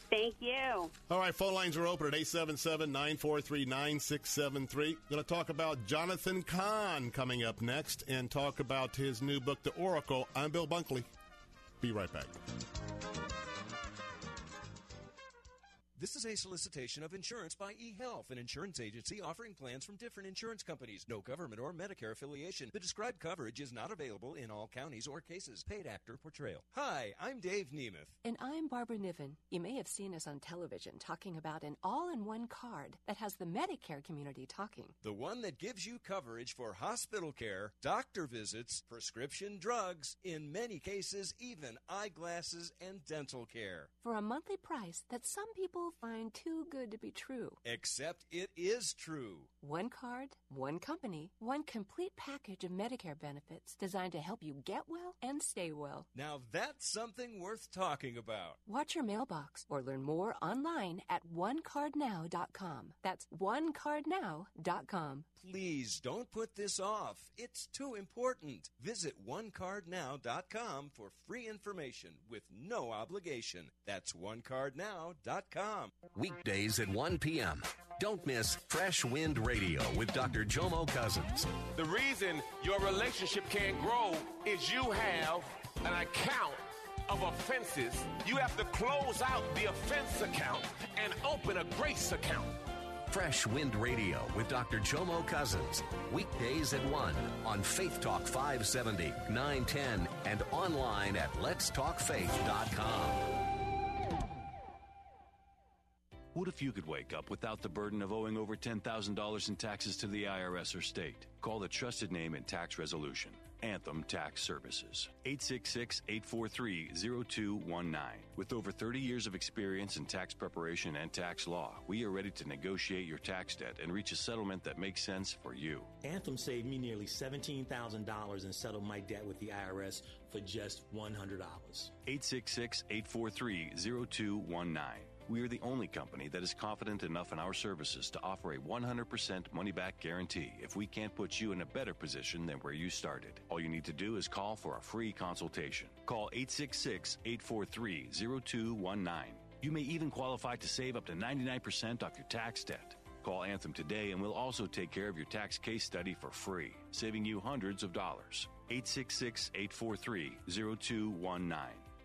Speaker 19: Thank you.
Speaker 3: All right, phone lines are open at 877 943 9673. Going to talk about Jonathan Cahn coming up next and talk about his new book, The Oracle. I'm Bill Bunkley. Be right back.
Speaker 20: This is a solicitation of insurance by eHealth, an insurance agency offering plans from different insurance companies. No government or Medicare affiliation. The described coverage is not available in all counties or cases. Paid actor portrayal. Hi, I'm Dave Nemeth.
Speaker 21: And I'm Barbara Niven. You may have seen us on television talking about an all in one card that has the Medicare community talking.
Speaker 20: The one that gives you coverage for hospital care, doctor visits, prescription drugs, in many cases, even eyeglasses and dental care.
Speaker 21: For a monthly price that some people find too good to be true.
Speaker 20: Except it is true.
Speaker 21: One card, one company, one complete package of Medicare benefits designed to help you get well and stay well.
Speaker 20: Now that's something worth talking about.
Speaker 21: Watch your mailbox or learn more online at onecardnow.com. That's onecardnow.com.
Speaker 20: Please don't put this off. It's too important. Visit onecardnow.com for free information with no obligation. That's onecardnow.com.
Speaker 5: Weekdays at 1 p.m. Don't miss Fresh Wind Radio with Dr. Jomo Cousins.
Speaker 22: The reason your relationship can't grow is you have an account of offenses. You have to close out the offense account and open a grace account.
Speaker 5: Fresh Wind Radio with Dr. Jomo Cousins. Weekdays at 1 on Faith Talk 570, 910, and online at letstalkfaith.com.
Speaker 23: What if you could wake up without the burden of owing over $10,000 in taxes to the IRS or state? Call the trusted name in tax resolution. Anthem Tax Services. 866 843 0219. With over 30 years of experience in tax preparation and tax law, we are ready to negotiate your tax debt and reach a settlement that makes sense for you.
Speaker 24: Anthem saved me nearly $17,000 and settled my debt with the IRS for just $100.
Speaker 23: 866 843 0219. We are the only company that is confident enough in our services to offer a 100% money back guarantee if we can't put you in a better position than where you started. All you need to do is call for a free consultation. Call 866 843 0219. You may even qualify to save up to 99% off your tax debt. Call Anthem today and we'll also take care of your tax case study for free, saving you hundreds of dollars. 866 843 0219.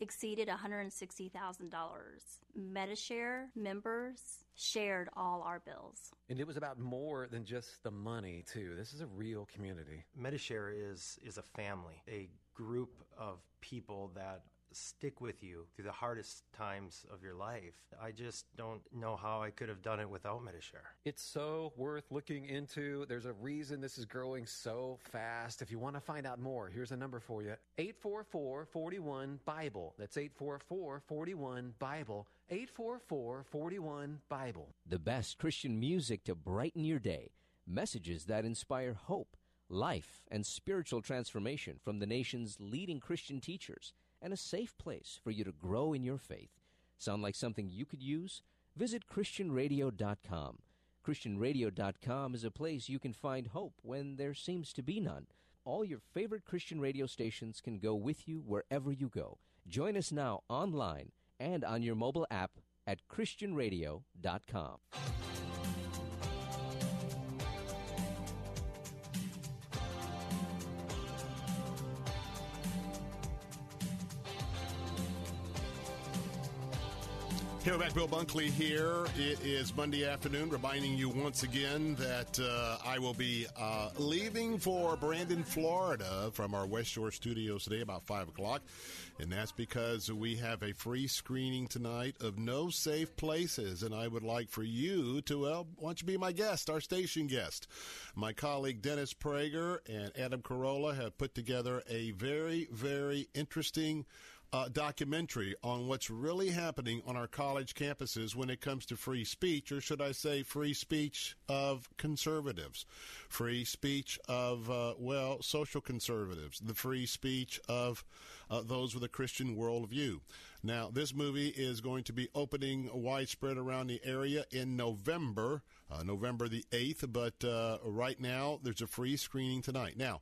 Speaker 13: exceeded $160,000. MediShare members shared all our bills.
Speaker 12: And it was about more than just the money, too. This is a real community.
Speaker 14: MediShare is is a family, a group of people that stick with you through the hardest times of your life. I just don't know how I could have done it without MediShare.
Speaker 12: It's so worth looking into. There's a reason this is growing so fast. If you want to find out more, here's a number for you 844 41 Bible. That's 844 41 Bible. 844 41 Bible.
Speaker 25: The best Christian music to brighten your day. Messages that inspire hope, life, and spiritual transformation from the nation's leading Christian teachers and a safe place for you to grow in your faith. Sound like something you could use? Visit ChristianRadio.com. ChristianRadio.com is a place you can find hope when there seems to be none. All your favorite Christian radio stations can go with you wherever you go. Join us now online and on your mobile app at ChristianRadio.com.
Speaker 3: Hello back, Bill Bunkley here. It is Monday afternoon, reminding you once again that uh, I will be uh, leaving for Brandon, Florida from our West Shore studios today about 5 o'clock. And that's because we have a free screening tonight of No Safe Places. And I would like for you to, well, why don't you be my guest, our station guest? My colleague Dennis Prager and Adam Carolla have put together a very, very interesting uh, documentary on what's really happening on our college campuses when it comes to free speech, or should I say, free speech of conservatives, free speech of, uh, well, social conservatives, the free speech of uh, those with a Christian worldview. Now, this movie is going to be opening widespread around the area in November, uh, November the 8th, but uh, right now there's a free screening tonight. Now,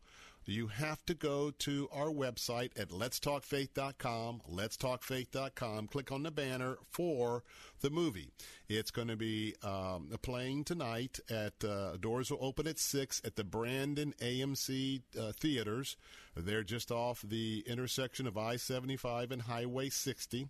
Speaker 3: you have to go to our website at letstalkfaith.com, letstalkfaith.com, click on the banner for the movie. It's going to be um, playing tonight at, uh, doors will open at 6 at the Brandon AMC uh, Theaters. They're just off the intersection of I-75 and Highway 60.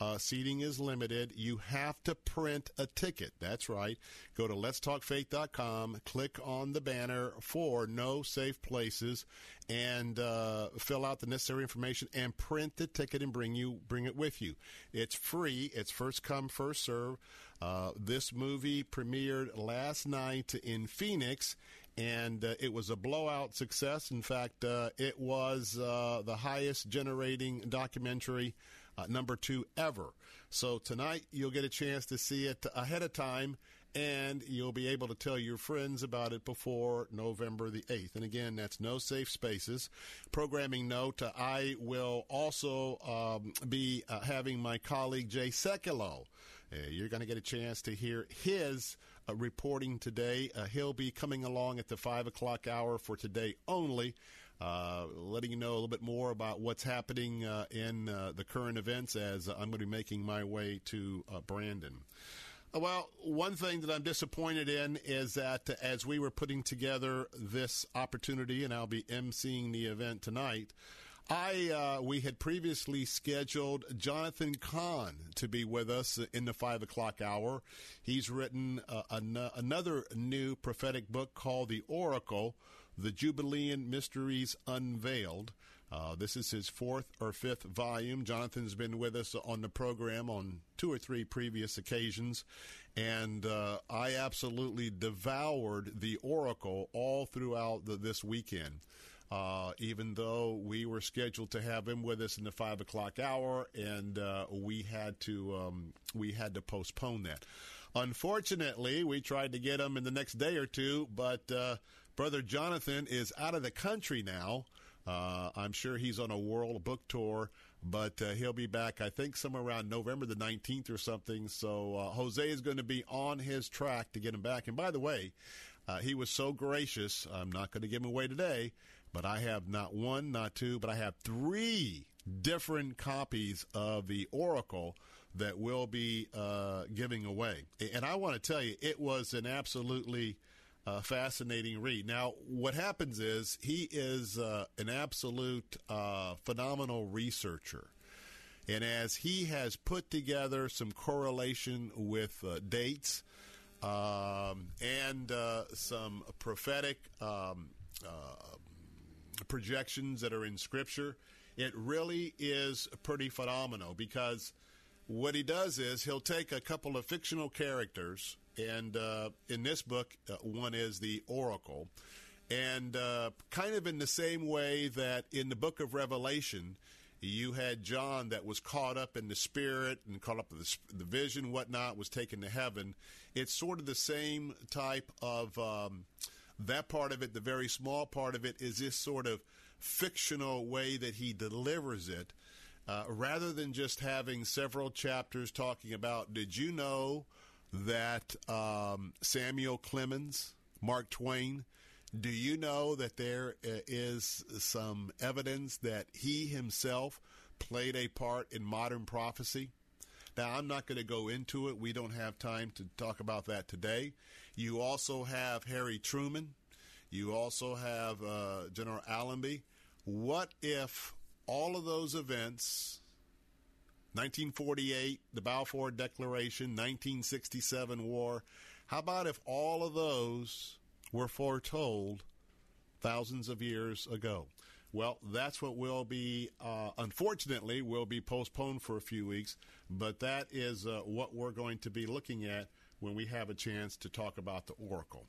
Speaker 3: Uh, seating is limited. You have to print a ticket. That's right. Go to letstalkfaith.com, click on the banner for No Safe Places, and uh, fill out the necessary information and print the ticket and bring you bring it with you. It's free. It's first come first serve. Uh, this movie premiered last night in Phoenix and uh, it was a blowout success. In fact, uh, it was uh, the highest generating documentary, uh, number two ever. So tonight you'll get a chance to see it ahead of time. and you'll be able to tell your friends about it before November the 8th. And again, that's No Safe Spaces. Programming note, I will also um, be uh, having my colleague Jay Sekulow. Uh, you're going to get a chance to hear his uh, reporting today. Uh, he'll be coming along at the 5 o'clock hour for today only. Uh, letting you know a little bit more about what's happening uh, in uh, the current events as I'm going to be making my way to Brandon. Well, one thing that I'm disappointed in is that as we were putting together this opportunity, and I'll be emceeing the event tonight, I uh, we had previously scheduled Jonathan Cahn to be with us in the five o'clock hour. He's written uh, an- another new prophetic book called The Oracle: The Jubilean Mysteries Unveiled. Uh, this is his fourth or fifth volume. Jonathan's been with us on the program on two or three previous occasions, and uh, I absolutely devoured the Oracle all throughout the, this weekend. Uh, even though we were scheduled to have him with us in the five o'clock hour, and uh, we had to um, we had to postpone that. Unfortunately, we tried to get him in the next day or two, but uh, brother Jonathan is out of the country now. Uh, I'm sure he's on a world book tour, but uh, he'll be back, I think, somewhere around November the 19th or something. So uh, Jose is going to be on his track to get him back. And by the way, he was so gracious. I'm not going to give him away today, but I have not one, not two, but I have three different copies of the Oracle that we'll be uh, giving away. And I want to tell you, it was an absolutely uh, fascinating read. Now, what happens is he is uh, an absolute uh, phenomenal researcher. And as he has put together some correlation with uh, dates um, and uh, some prophetic um, projections that are in Scripture, it really is pretty phenomenal because what he does is he'll take a couple of fictional characters, and uh, in this book, uh, one is the Oracle, and uh, kind of in the same way that in the book of Revelation, you had John that was caught up in the spirit and caught up in the, the vision, whatnot, was taken to heaven. It's sort of the same type of um, that part of it. The very small part of it is this sort of fictional way that he delivers it. Uh, rather than just having several chapters talking about, did you know that um, Samuel Clemens, Mark Twain, do you know that there uh, some evidence that he himself played a part in modern prophecy? Now, I'm not going to go into it. We don't have time to talk about that today. You also have Harry Truman. You also have uh, General Allenby. What if all of those events 1948, the Balfour Declaration, 1967 war. How about if all of those were foretold thousands of years ago? Well, that's what will be, uh, unfortunately, will be postponed for a few weeks, but that is uh, what we're going to be looking at when we have a chance to talk about the Oracle.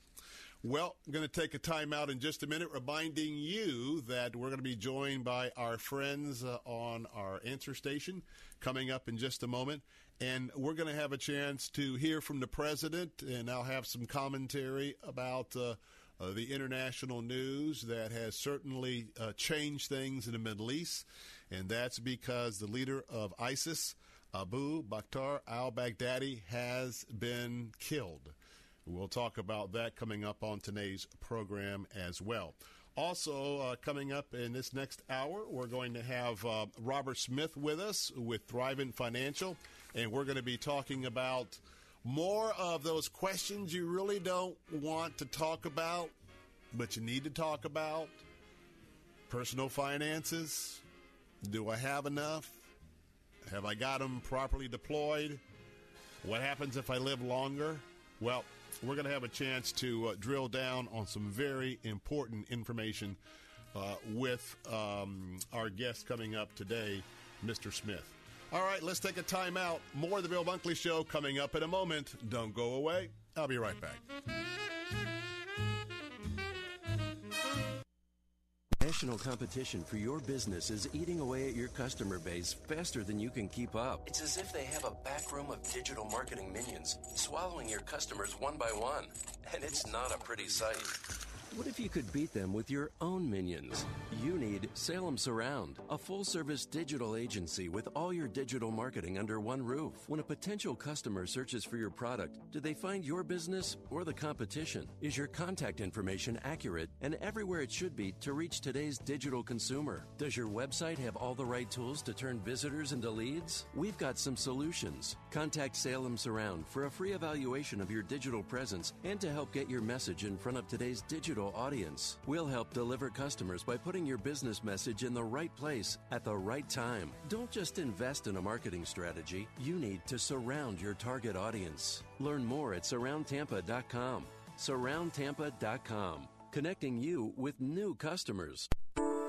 Speaker 3: Well, I'm going to take a time out in just a minute, reminding you that we're going to be joined by our friends uh, on our answer station coming up in just a moment. And we're going to have a chance to hear from the president, and I'll have some commentary about uh, uh, the international news that has certainly uh, changed things in the Middle East. And that's because the leader of ISIS, Abu Bakr al Baghdadi, has been killed. We'll talk about that coming up on today's program as well. Also, uh, coming up in this next hour, we're going to have uh, Robert Smith with us with Thriving Financial, and we're going to be talking about more of those questions you really don't want to talk about, but you need to talk about. Personal finances. Do I have enough? Have I got them properly deployed? What happens if I live longer? Well, we're going to have a chance to uh, drill down on some very important information uh, with um, our guest coming up today, Mr. Smith. All right, let's take a time out. More of the Bill Bunkley Show coming up in a moment. Don't go away. I'll be right back.
Speaker 26: National competition for your business is eating away at your customer base faster than you can keep up. It's as if they have a back room of digital marketing minions, swallowing your customers one by one. And it's not a pretty sight. What if you could beat them with your own minions? You need Salem Surround, a full service digital agency with all your digital marketing under one roof. When a potential customer searches for your product, do they find your business or the competition? Is your contact information accurate and everywhere it should be to reach today's digital consumer? Does your website have all the right tools to turn visitors into leads? We've got some solutions. Contact Salem Surround for a free evaluation of your digital presence and to help get your message in front of today's digital audience. We'll help deliver customers by putting your business message in the right place at the right time. Don't just invest in a marketing strategy, you need to surround your target audience. Learn more at surroundtampa.com. Surroundtampa.com, connecting you with new customers.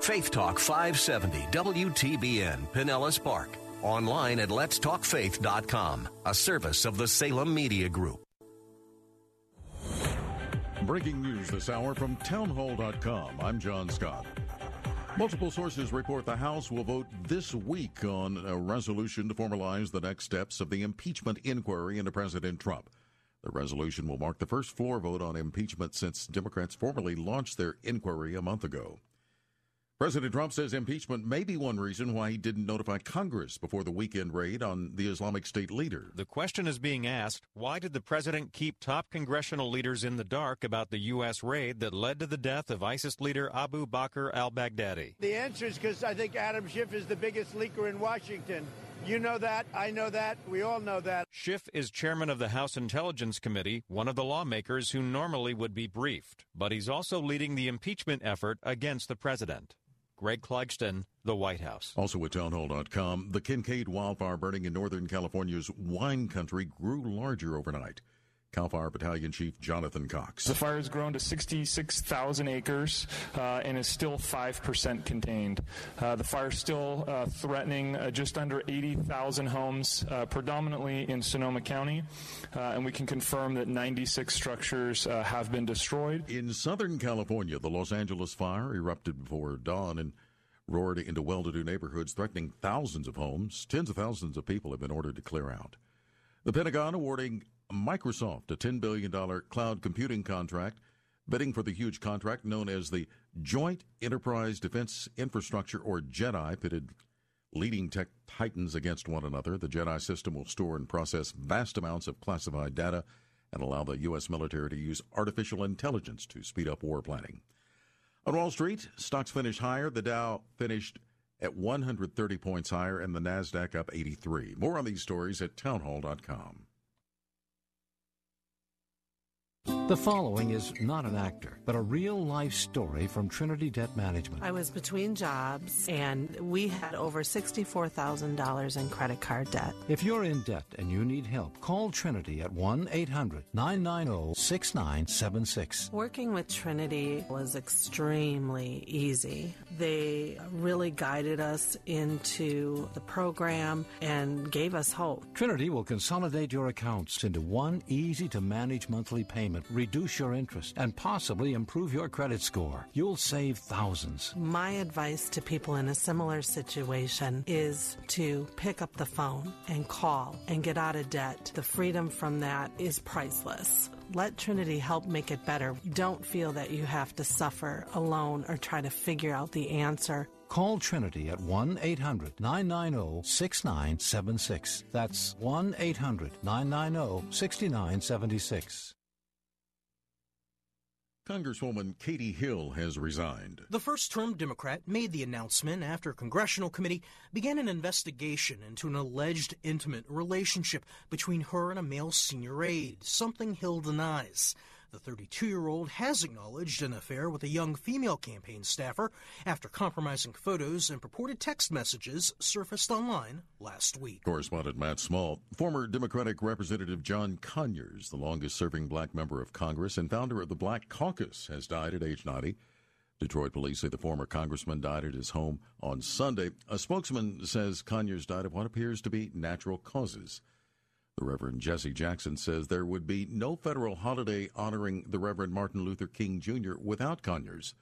Speaker 5: Faith Talk 570 WTBN Pinellas Park. Online at letstalkfaith.com, a service of the Salem Media Group.
Speaker 9: Breaking news this hour from townhall.com. I'm John Scott. Multiple sources report the House will vote this week on a resolution to formalize the next steps of the impeachment inquiry into President Trump. The resolution will mark the first floor vote on impeachment since Democrats formally launched their inquiry a month ago. President Trump says impeachment may be one reason why he didn't notify Congress before the weekend raid on the Islamic State leader.
Speaker 27: The question is being asked why did the president keep top congressional leaders in the dark about the U.S. raid that led to the death of ISIS leader Abu Bakr al Baghdadi?
Speaker 28: The answer is because I think Adam Schiff is the biggest leaker in Washington. You know that. I know that. We all know that.
Speaker 27: Schiff is chairman of the House Intelligence Committee, one of the lawmakers who normally would be briefed. But he's also leading the impeachment effort against the president. Greg Clugston, the White House.
Speaker 9: Also at townhall.com, the Kincade wildfire burning in Northern California's wine country grew larger overnight. Cal Fire Battalion Chief Jonathan Cox.
Speaker 29: The fire has grown to 66,000 acres uh, and is still 5% contained. Uh, the fire is still uh, threatening uh, just under 80,000 homes, uh, predominantly in Sonoma County, uh, and we can confirm that 96 structures have been destroyed.
Speaker 9: In Southern California, the Los Angeles fire erupted before dawn and roared into well to do neighborhoods, threatening thousands of homes. Tens of thousands of people have been ordered to clear out. The Pentagon awarding Microsoft a $10 billion cloud computing contract, bidding for the huge contract known as the Joint Enterprise Defense Infrastructure, or JEDI, pitted leading tech titans against one another. The JEDI system will store and process vast amounts of classified data and allow the U.S. military to use artificial intelligence to speed up war planning. On Wall Street, stocks finished higher. The Dow finished at 130 points higher and the NASDAQ up 83. More on these stories at townhall.com.
Speaker 30: The following is not an actor, but a real life story from Trinity Debt Management.
Speaker 31: I was between jobs and we had over $64,000 in credit card debt.
Speaker 30: If you're in debt and you need help, call Trinity at 1 800 990 6976.
Speaker 31: Working with Trinity was extremely easy. They really guided us into the program and gave us hope.
Speaker 30: Trinity will consolidate your accounts into one easy to manage monthly payment reduce your interest, and possibly improve your credit score. You'll save thousands.
Speaker 31: My advice to people in a similar situation is to pick up the phone and call and get out of debt. The freedom from that is priceless. Let Trinity help make it better. Don't feel that you have to suffer alone or try to figure out the answer.
Speaker 30: Call Trinity at 1 800 990 6976. That's 1 800 990 6976.
Speaker 9: Congresswoman Katie Hill has resigned.
Speaker 32: The first term Democrat made the announcement after a congressional committee began an investigation into an alleged intimate relationship between her and a male senior aide, something Hill denies. The 32 year old has acknowledged an affair with a young female campaign staffer after compromising photos and purported text messages surfaced online last week.
Speaker 9: Correspondent Matt Small, former Democratic Representative John Conyers, the longest serving black member of Congress and founder of the Black Caucus, has died at age 90. Detroit police say the former congressman died at his home on Sunday. A spokesman says Conyers died of what appears to be natural causes. The Reverend Jesse Jackson says there would be no federal holiday honoring the Reverend Martin Luther King Jr. without Conyers,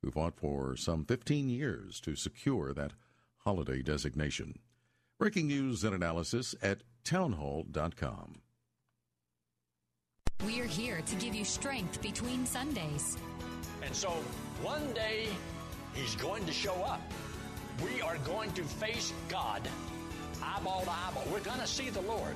Speaker 9: who fought for some 15 years to secure that holiday designation. Breaking news and analysis at townhall.com.
Speaker 33: We're here to give you strength between Sundays.
Speaker 34: And so one day he's going to show up. We are going to face God eyeball to eyeball. We're going to see the Lord.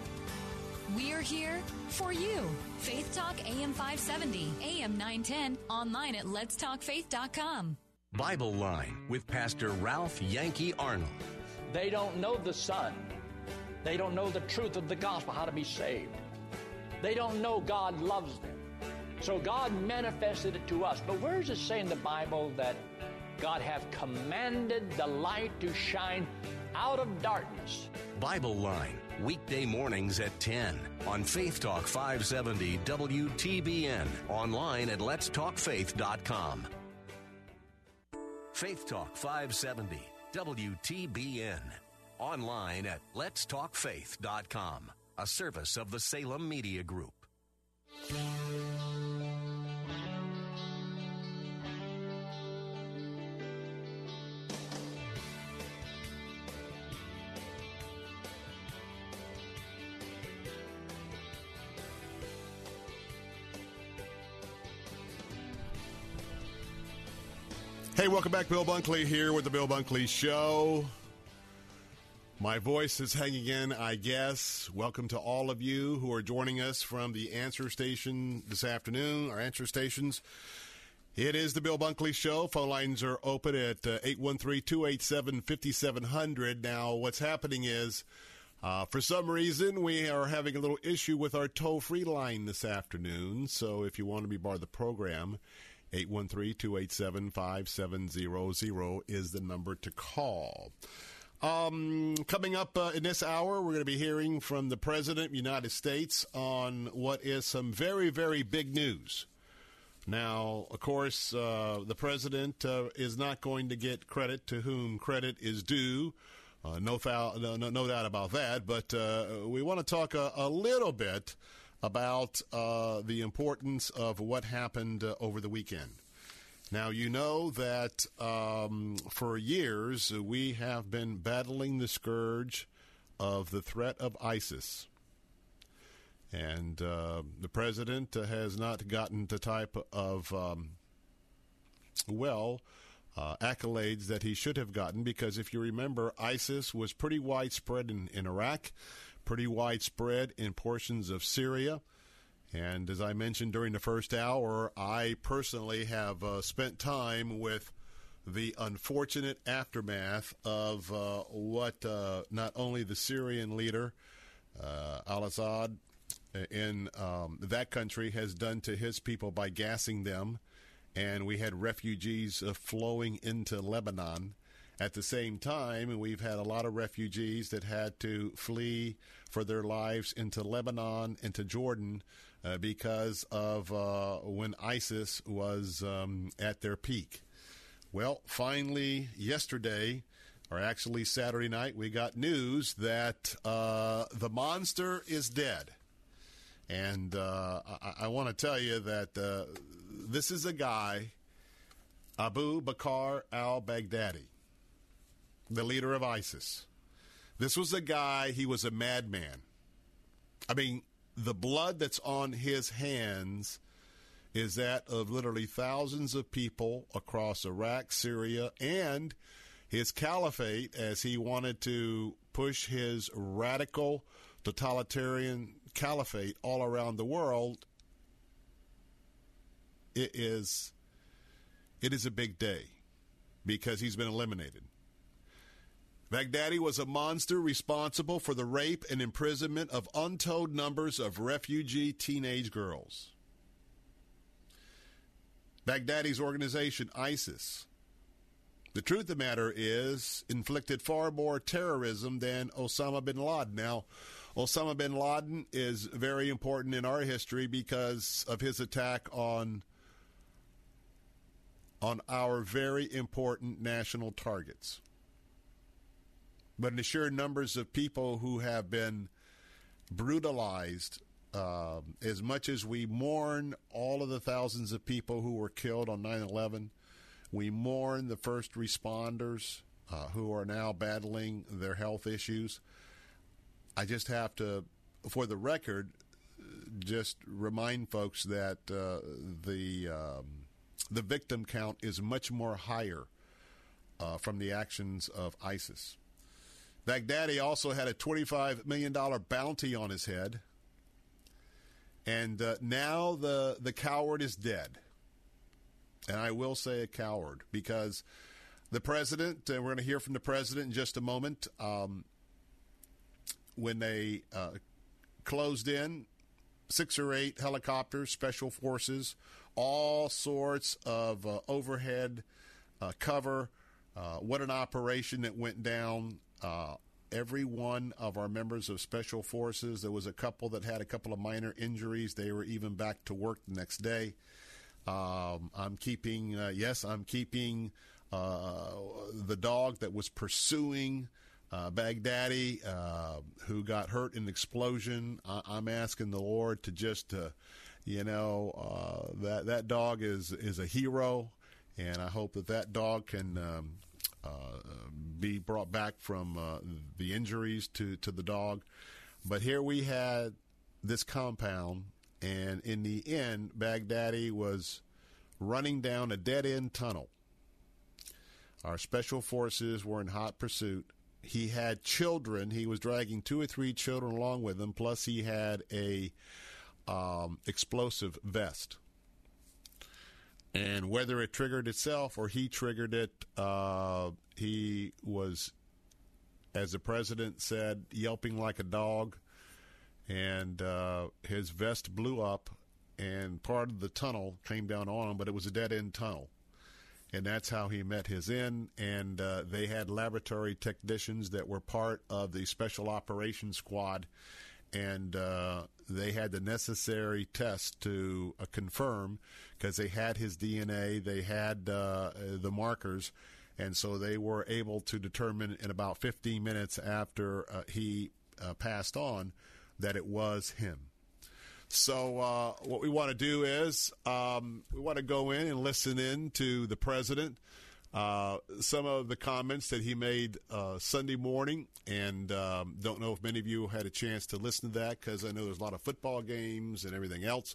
Speaker 33: We're here for you. Faith Talk AM 570, AM 910, online at letstalkfaith.com.
Speaker 5: Bible Line with Pastor Ralph Yankee Arnold.
Speaker 34: They don't know the Son. They don't know the truth of the gospel, how to be saved. They don't know God loves them. So God manifested it to us. But where does it say in the Bible that God have commanded the light to shine out of darkness?
Speaker 5: Bible Line, weekday mornings at 10 on Faith Talk 570 WTBN, online at letstalkfaith.com. Faith Talk 570 WTBN, online at letstalkfaith.com, a service of the Salem Media Group.
Speaker 3: Hey, welcome back. Bill Bunkley here with the Bill Bunkley Show. My voice is hanging in, I guess. Welcome to all of you who are joining us from the answer station this afternoon, our answer stations. It is the Bill Bunkley Show. Phone lines are open at 813 287 5700. Now, what's happening is, uh, for some reason, we are having a little issue with our toll free line this afternoon. So, if you want to be part of the program, 813 287 5700 is the number to call. Um, coming up uh, in this hour, we're going to be hearing from the President of the United States on what is some very, very big news. Now, of course, uh, the President uh, is not going to get credit to whom credit is due. Uh, no, foul, no, no, doubt about that. But uh, we want to talk a, a little bit about uh, the importance of what happened uh, over the weekend. Now, you know that um, for years we have been battling the scourge of the threat of ISIS. And uh, the president has not gotten the type of, um, well, uh, accolades that he should have gotten because if you remember, ISIS was pretty widespread in, in Iraq pretty widespread in portions of Syria. And as I mentioned during the first hour, I personally have uh, spent time with the unfortunate aftermath of uh, what uh, not only the Syrian leader, uh, al Assad, in um, that country has done to his people by gassing them. And we had refugees uh, flowing into Lebanon. At the same time, we've had a lot of refugees that had to flee for their lives into Lebanon, into Jordan, uh, because of uh, when ISIS was um, at their peak. Well, finally, yesterday, or actually Saturday night, we got news that uh, the monster is dead. And uh, I, I want to tell you that uh, this is a guy, Abu Bakr al Baghdadi the leader of ISIS. This was a guy, he was a madman. I mean, the blood that's on his hands is that of literally thousands of people across Iraq, Syria, and his caliphate as he wanted to push his radical totalitarian caliphate all around the world. It is it is a big day because he's been eliminated. Baghdadi was a monster responsible for the rape and imprisonment of untold numbers of refugee teenage girls. Baghdadi's organization, ISIS, the truth of the matter is, inflicted far more terrorism than Osama bin Laden. Now, Osama bin Laden is very important in our history because of his attack on on our very important national targets but the sheer numbers of people who have been brutalized, uh, as much as we mourn all of the thousands of people who were killed on 9 11, We mourn the first responders uh, who are now battling their health issues. I just have to, for the record, just remind folks that uh, the um, the victim count is much more higher uh, from the actions of ISIS. Baghdadi also had a $25 million bounty on his head. And uh, now the, the coward is dead. And I will say a coward because the president, and we're going to hear from the president in just a moment, um, when they uh, closed in, six or eight helicopters, special forces, all sorts of uh, overhead uh, cover. Uh, what an operation that went down. Uh, every one of our members of special forces, there was a couple that had a couple of minor injuries. They were even back to work the next day. Um, I'm keeping, uh, yes, I'm keeping uh, the dog that was pursuing uh, Baghdadi, uh, who got hurt in the explosion. I- am asking the Lord to just, uh, you know, uh, that that dog is is a hero, and I hope that that dog can. Um, be brought back from uh, the injuries to, to the dog. But here we had this compound, and in the end, Baghdadi was running down a dead end tunnel. Our special forces were in hot pursuit he had children. He was dragging two or three children along with him. Plus, he had a um, explosive vest. And whether it triggered itself or he triggered it, uh, he was, as the president said, yelping like a dog. And uh, his vest blew up, and part of the tunnel came down on him, but it was a dead end tunnel and that's how he met his end. And uh, they had laboratory technicians that were part of the special operations squad, and uh, they had the necessary tests to uh, confirm because they had his DNA, they had uh, the markers. And so they were able to determine in about 15 minutes after uh, he uh, passed on that it was him. So uh, what we want to do is um, we want to go in and listen in to the president. Uh, some of the comments that he made uh, Sunday morning, and um, don't know if many of you had a chance to listen to that because I know there's a lot of football games and everything else.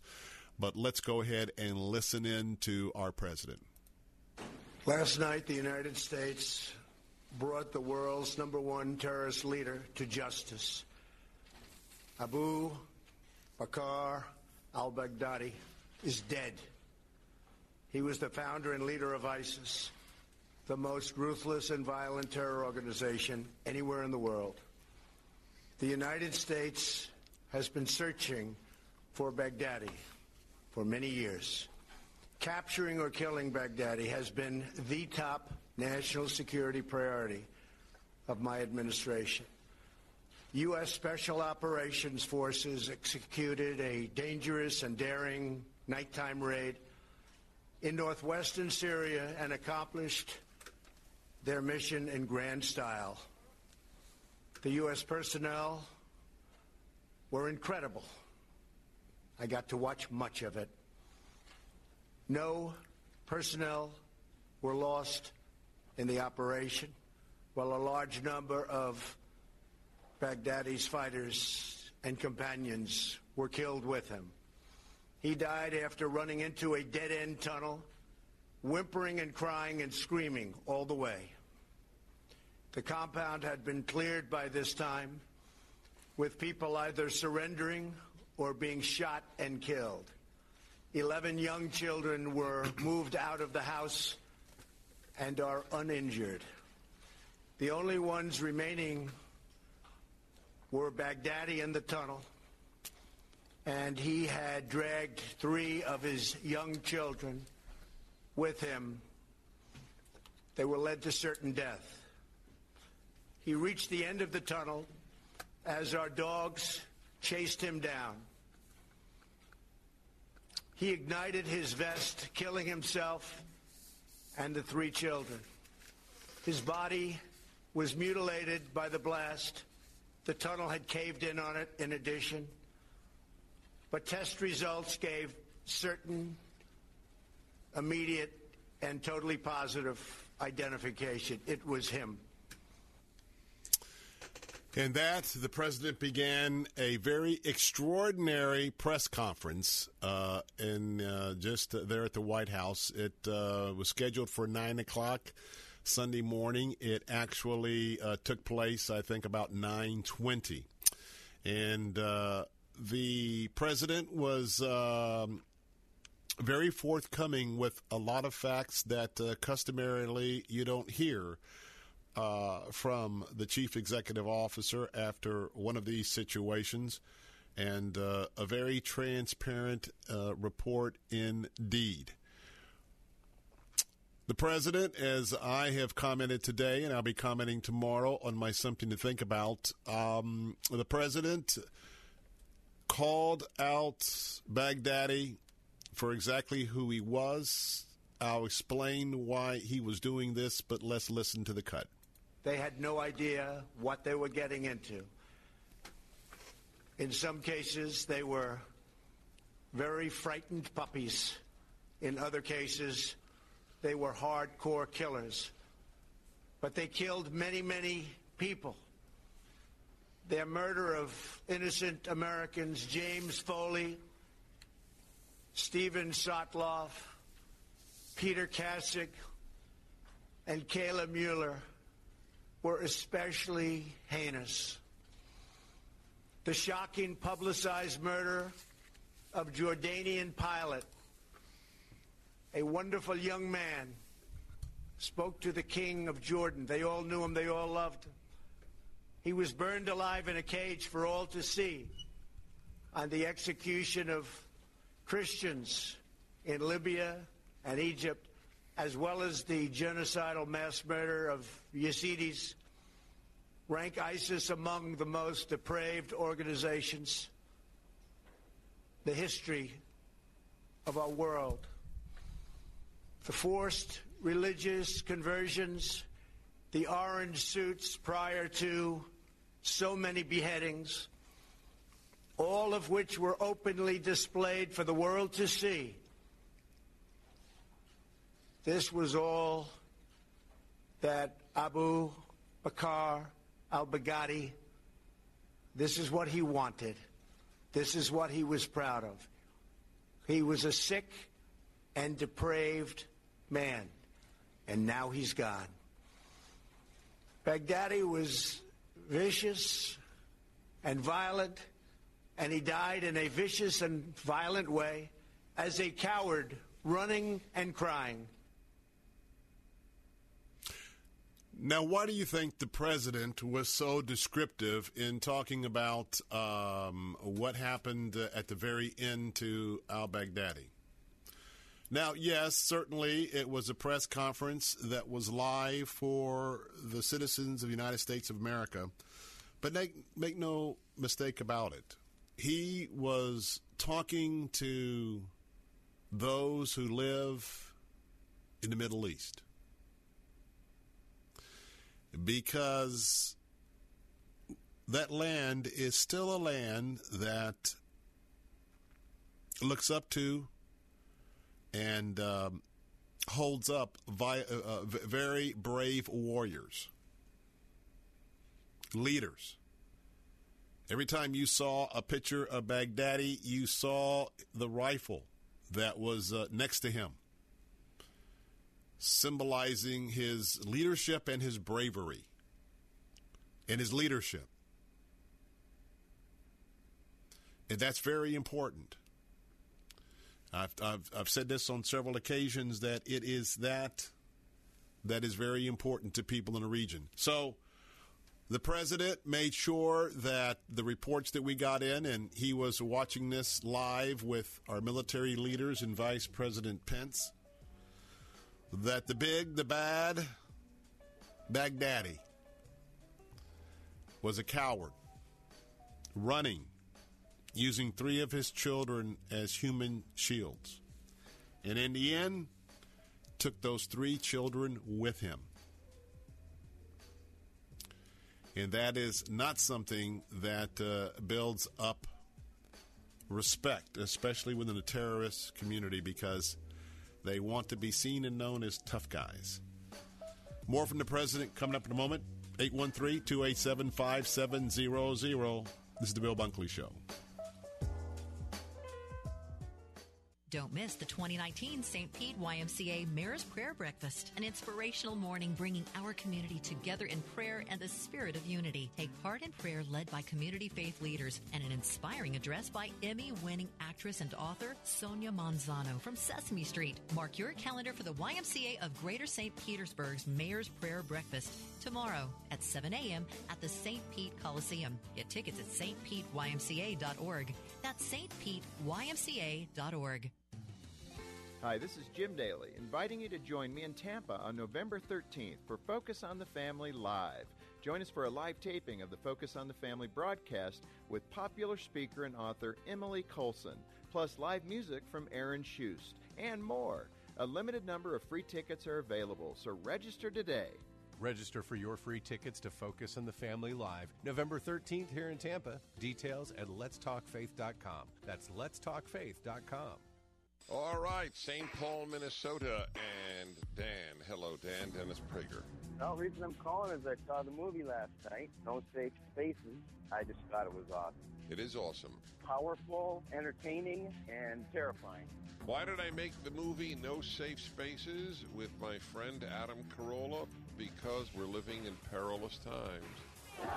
Speaker 3: But let's go ahead and listen in to our president.
Speaker 35: Last night, the United States brought the world's number one terrorist leader to justice. Abu Bakr al Baghdadi is dead. He was the founder and leader of ISIS, the most ruthless and violent terror organization anywhere in the world. The United States has been searching for Baghdadi for many years. Capturing or killing Baghdadi has been the top national security priority of my administration. U.S. Special Operations Forces executed a dangerous and daring nighttime raid in northwestern Syria and accomplished their mission in grand style. The U.S. personnel were incredible. I got to watch much of it. No personnel were lost in the operation, while a large number of Baghdadi's fighters and companions were killed with him. He died after running into a dead end tunnel, whimpering and crying and screaming all the way. The compound had been cleared by this time, with people either surrendering or being shot and killed. Eleven young children were moved out of the house and are uninjured. The only ones remaining were Baghdadi in the tunnel, and he had dragged three of his young children with him. They were led to certain death. He reached the end of the tunnel as our dogs chased him down. He ignited his vest, killing himself and the three children. His body was mutilated by the blast the tunnel had caved in on it in addition. But test results gave certain immediate and totally positive identification. It was him.
Speaker 3: And that, the president began a very extraordinary press conference uh, in uh, just there at the White House. It uh, was scheduled for 9 o'clock Sunday morning. It actually uh, took place, I think, about 9.20. And uh, the president was um, very forthcoming with a lot of facts that uh, customarily you don't hear uh, from the chief executive officer after one of these situations, and uh, a very transparent uh, report indeed. The president, as I have commented today, and I'll be commenting tomorrow on my Something to Think About, um, the president called out Baghdadi for exactly who he was. I'll explain why he was doing this, but let's listen to the cut.
Speaker 35: They had no idea what they were getting into. In some cases, they were very frightened puppies. In other cases, they were hardcore killers. But they killed many, many people. Their murder of innocent Americans, James Foley, Steven Sotloff, Peter Kassig, and Kayla Mueller were especially heinous. The shocking publicized murder of Jordanian pilot, a wonderful young man, spoke to the king of Jordan. They all knew him, they all loved him. He was burned alive in a cage for all to see on the execution of Christians in Libya and Egypt as well as the genocidal mass murder of Yazidis, rank ISIS among the most depraved organizations the history of our world. The forced religious conversions, the orange suits prior to so many beheadings, all of which were openly displayed for the world to see this was all that Abu Bakr al Baghdadi, this is what he wanted. This is what he was proud of. He was a sick and depraved man, and now he's gone. Baghdadi was vicious and violent, and he died in a vicious and violent way as a coward running and crying.
Speaker 3: Now, why do you think the president was so descriptive in talking about um, what happened at the very end to al Baghdadi? Now, yes, certainly it was a press conference that was live for the citizens of the United States of America, but make, make no mistake about it. He was talking to those who live in the Middle East because that land is still a land that looks up to and um, holds up uh, uh, very brave warriors, leaders. Every time you saw a picture of Baghdadi, you saw the rifle that was uh, next to him symbolizing his leadership and his bravery and his leadership. And that's very important. I've, I've, I've said this on several occasions that it is that that is very important to people in the region. So the president made sure that the reports that we got in, and he was watching this live with our military leaders and Vice President Pence, that the big, the bad Baghdadi was a coward, running, using three of his children as human shields. And in the end, took those three children with him. And that is not something that uh, builds up respect, especially within the terrorist community, because They want to be seen and known as tough guys. More from the president coming up in a moment. 813 287 5700. This is the Bill Bunkley Show.
Speaker 36: Don't miss the 2019 St. Pete YMCA Mayor's Prayer Breakfast, an inspirational morning bringing our community together in prayer and the spirit of unity. Take part in prayer led by community faith leaders and an inspiring address by Emmy winning actress and author Sonia Manzano from Sesame Street. Mark your calendar for the YMCA of Greater St. Petersburg's Mayor's Prayer Breakfast tomorrow at 7 a.m. at the St. Pete Coliseum. Get tickets at stpetymca.org. That's stpetymca.org.
Speaker 37: Hi, this is Jim Daly, inviting you to join me in Tampa on November 13th for Focus on the Family Live. Join us for a live taping of the Focus on the Family broadcast with popular speaker and author Emily Colson, plus live music from Aaron Shust, and more. A limited number of free tickets are available, so register today.
Speaker 38: Register for your free tickets to Focus on the Family Live November 13th here in Tampa. Details at letstalkfaith.com. That's letstalkfaith.com.
Speaker 39: All right, St. Paul, Minnesota, and Dan. Hello, Dan. Dennis Prager.
Speaker 40: The reason I'm calling is I saw the movie last night, No Safe Spaces. I just thought it was awesome.
Speaker 39: It is awesome.
Speaker 40: Powerful, entertaining, and terrifying.
Speaker 39: Why did I make the movie No Safe Spaces with my friend Adam Carolla? Because we're living in perilous times.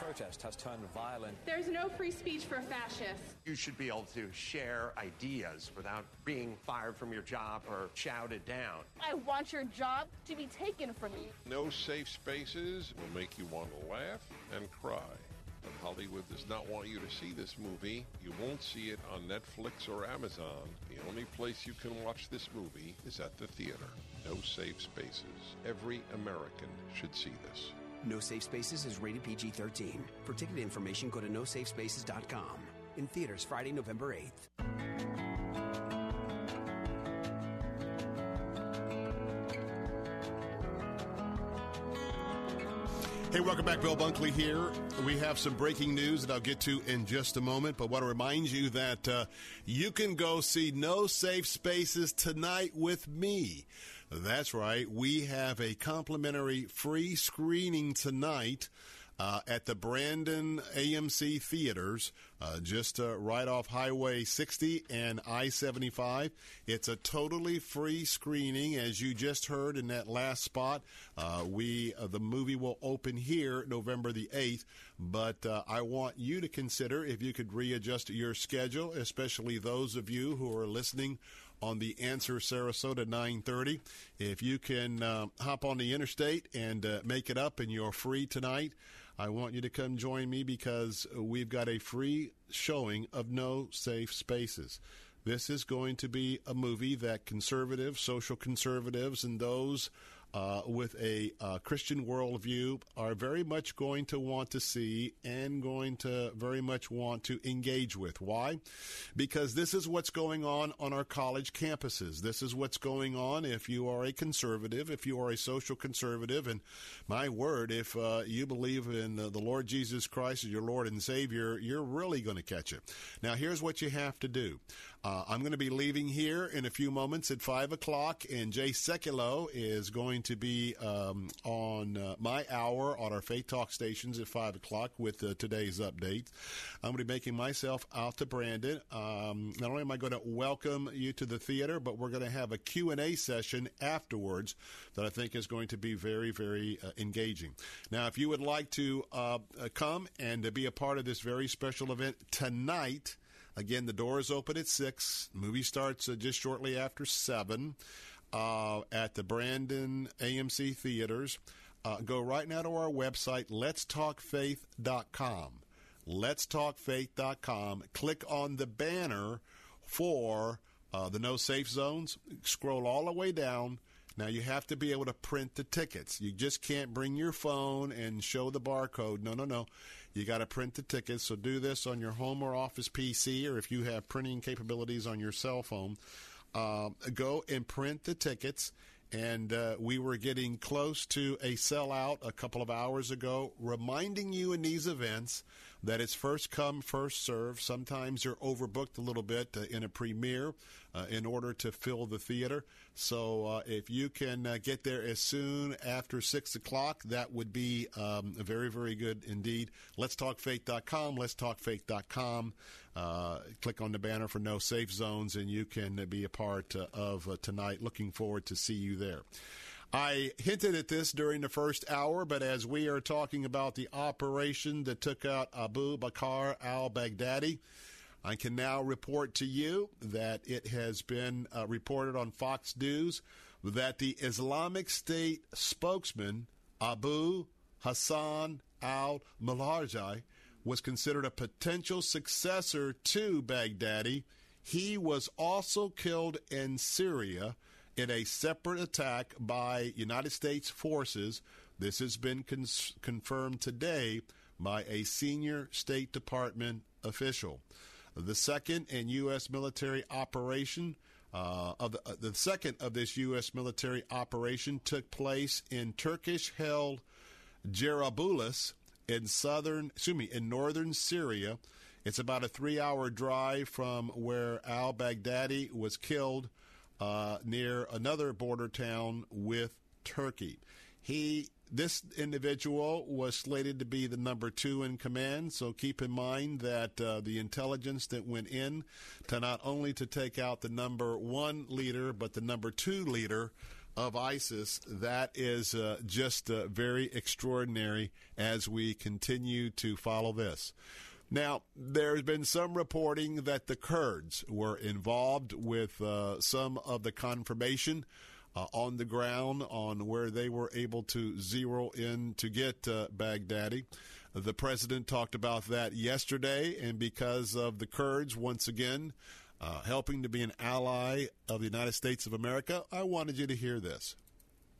Speaker 41: The protest has turned violent.
Speaker 42: There's no free speech for fascists.
Speaker 43: You should be able to share ideas without being fired from your job or shouted down.
Speaker 42: I want your job to be taken from you.
Speaker 39: No Safe Spaces will make you want to laugh and cry. But Hollywood does not want you to see this movie. You won't see it on Netflix or Amazon. The only place you can watch this movie is at the theater. No Safe Spaces. Every American should see this.
Speaker 44: No Safe Spaces is rated PG 13. For ticket information, go to nosafespaces.com. In theaters Friday, November 8th.
Speaker 3: Hey, welcome back. Bill Bunkley here. We have some breaking news that I'll get to in just a moment, but want to remind you that uh, you can go see No Safe Spaces tonight with me. That's right. We have a complimentary free screening tonight. Uh, at the Brandon AMC Theaters, uh, just uh, right off Highway 60 and I 75. It's a totally free screening, as you just heard in that last spot. Uh, we the movie will open here November the 8th, but uh, I want you to consider if you could readjust your schedule, especially those of you who are listening on the Answer Sarasota 930. If you can uh, hop on the interstate and uh, make it up and you're free tonight, I want you to come join me because we've got a free showing of No Safe Spaces. This is going to be a movie that conservatives, social conservatives, and those uh, with a uh, Christian worldview are very much going to want to see and going to very much want to engage with. Why? Because this is what's going on on our college campuses. This is what's going on if you are a conservative, if you are a social conservative, and my word, if uh, you believe in the Lord Jesus Christ as your Lord and Savior, you're really going to catch it. Now, here's what you have to do. Uh, I'm going to be leaving here in a few moments at 5 o'clock, and Jay Sekulow is going to be um, on uh, my hour on our Faith Talk stations at 5 o'clock with uh, today's update. I'm going to be making myself out to Brandon. Um, not only am I going to welcome you to the theater, but we're going to have a Q&A session afterwards that I think is going to be very, very uh, engaging. Now, if you would like to uh, come and to be a part of this very special event tonight, Again, the doors open at 6. Movie starts uh, just shortly after 7 uh, at the Brandon AMC Theaters. Uh, go right now to our website, letstalkfaith.com. Letstalkfaith.com. Click on the banner for uh, the no safe zones. Scroll all the way down. Now you have to be able to print the tickets. You just can't bring your phone and show the barcode. No, no, no. You got to print the tickets. So do this on your home or office PC, or if you have printing capabilities on your cell phone, uh, go and print the tickets. and uh, we were getting close to a sellout a couple of hours ago, reminding you in these events that it's first come, first serve. Sometimes you're overbooked a little bit uh, in a premiere uh, in order to fill the theater. So uh, if you can uh, get there as soon after 6 o'clock, that would be um, very, very good indeed. Let's talkfaith.com, let's talkfaith.com. Uh, click on the banner for no safe zones, and you can be a part uh, of tonight. Looking forward to see you there. I hinted at this during the first hour, but as we are talking about the operation that took out Abu Bakr al Baghdadi, I can now report to you that it has been uh, reported on Fox News that the Islamic State spokesman, Abu Hassan al Muhajir, was considered a potential successor to Baghdadi. He was also killed in Syria in a separate attack by United States forces. This has been cons- confirmed today by a senior State Department official. The second in U.S. military operation uh, of the, uh, the, second of this U.S. military operation took place in Turkish-held Jarablus in southern, excuse me, in northern Syria. It's about a three-hour drive from where al-Baghdadi was killed uh, near another border town with Turkey. He this individual was slated to be the number two in command, so keep in mind that uh, the intelligence that went in to not only to take out the number one leader, but the number two leader of ISIS, that is uh, just uh, very extraordinary as we continue to follow this. Now, there's been some reporting that the Kurds were involved with uh, some of the confirmation uh, on the ground on where they were able to zero in to get uh, Baghdadi. The president talked about that yesterday, and because of the Kurds, once again, uh, helping to be an ally of the United States of America, I wanted you to hear this.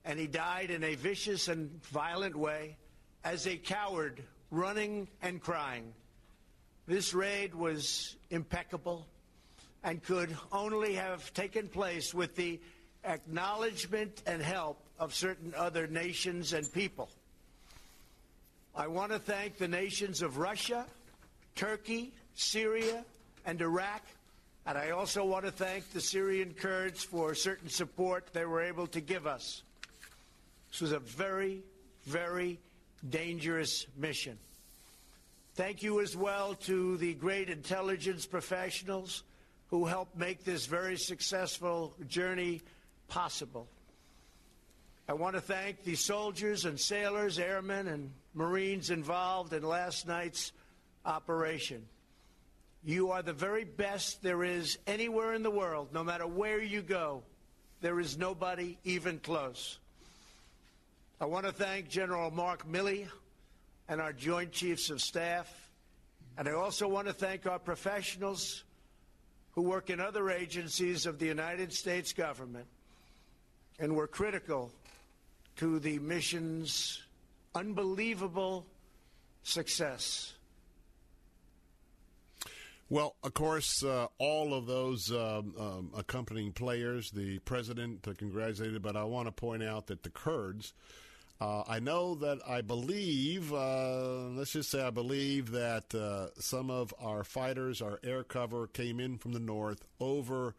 Speaker 35: And he died in a vicious and violent way as a coward, running and crying. This raid was impeccable and could only have taken place with the acknowledgement and help of certain other nations and people. I want to thank the nations of Russia, Turkey, Syria, and Iraq. And I also want to thank the Syrian Kurds for certain support they were able to give us. This was a very, very dangerous mission. Thank you as well to the great intelligence professionals who helped make this very successful journey possible. I want to thank the soldiers and sailors, airmen, and Marines involved in last night's operation. You are the very best there is anywhere in the world, no matter where you go. There is nobody even close. I want to thank General Mark Milley and our Joint Chiefs of Staff. And I also want to thank our professionals who work in other agencies of the United States government and were critical to the mission's unbelievable success.
Speaker 3: Well, of course, uh, all of those um, um, accompanying players, the president uh, congratulated, but I want to point out that the Kurds uh, I know that I believe, uh, let's just say I believe that uh, some of our fighters, our air cover, came in from the north over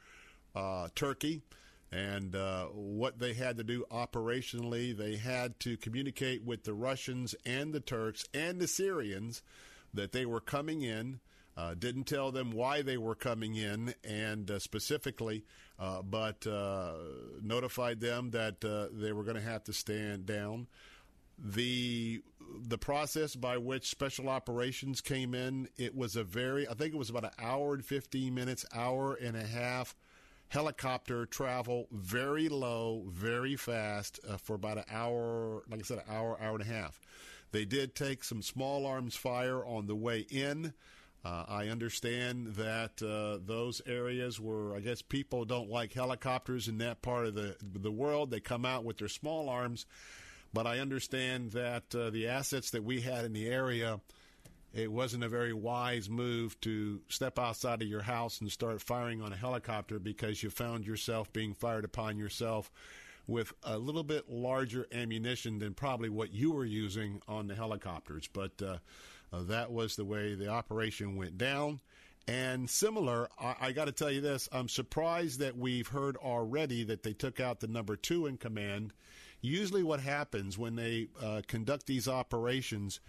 Speaker 3: uh, Turkey. And uh, what they had to do operationally, they had to communicate with the Russians and the Turks and the Syrians that they were coming in. Uh, didn't tell them why they were coming in, and specifically, uh, but uh, notified them that uh, they were going to have to stand down. The the process by which special operations came in, it was a very, I think it was about an hour and fifteen minutes, hour and a half helicopter travel, very low, very fast uh, for about an hour, like I said, an hour, hour and a half. They did take some small arms fire on the way in. Uh, I understand that uh, those areas where I guess people don't like helicopters in that part of the the world, they come out with their small arms. But I understand that uh, the assets that we had in the area, it wasn't a very wise move to step outside of your house and start firing on a helicopter because you found yourself being fired upon yourself with a little bit larger ammunition than probably what you were using on the helicopters. But uh, that was the way the operation went down. And similar, I, I got to tell you this I'm surprised that we've heard already that they took out the number two in command. Usually, what happens when they uh, conduct these operations,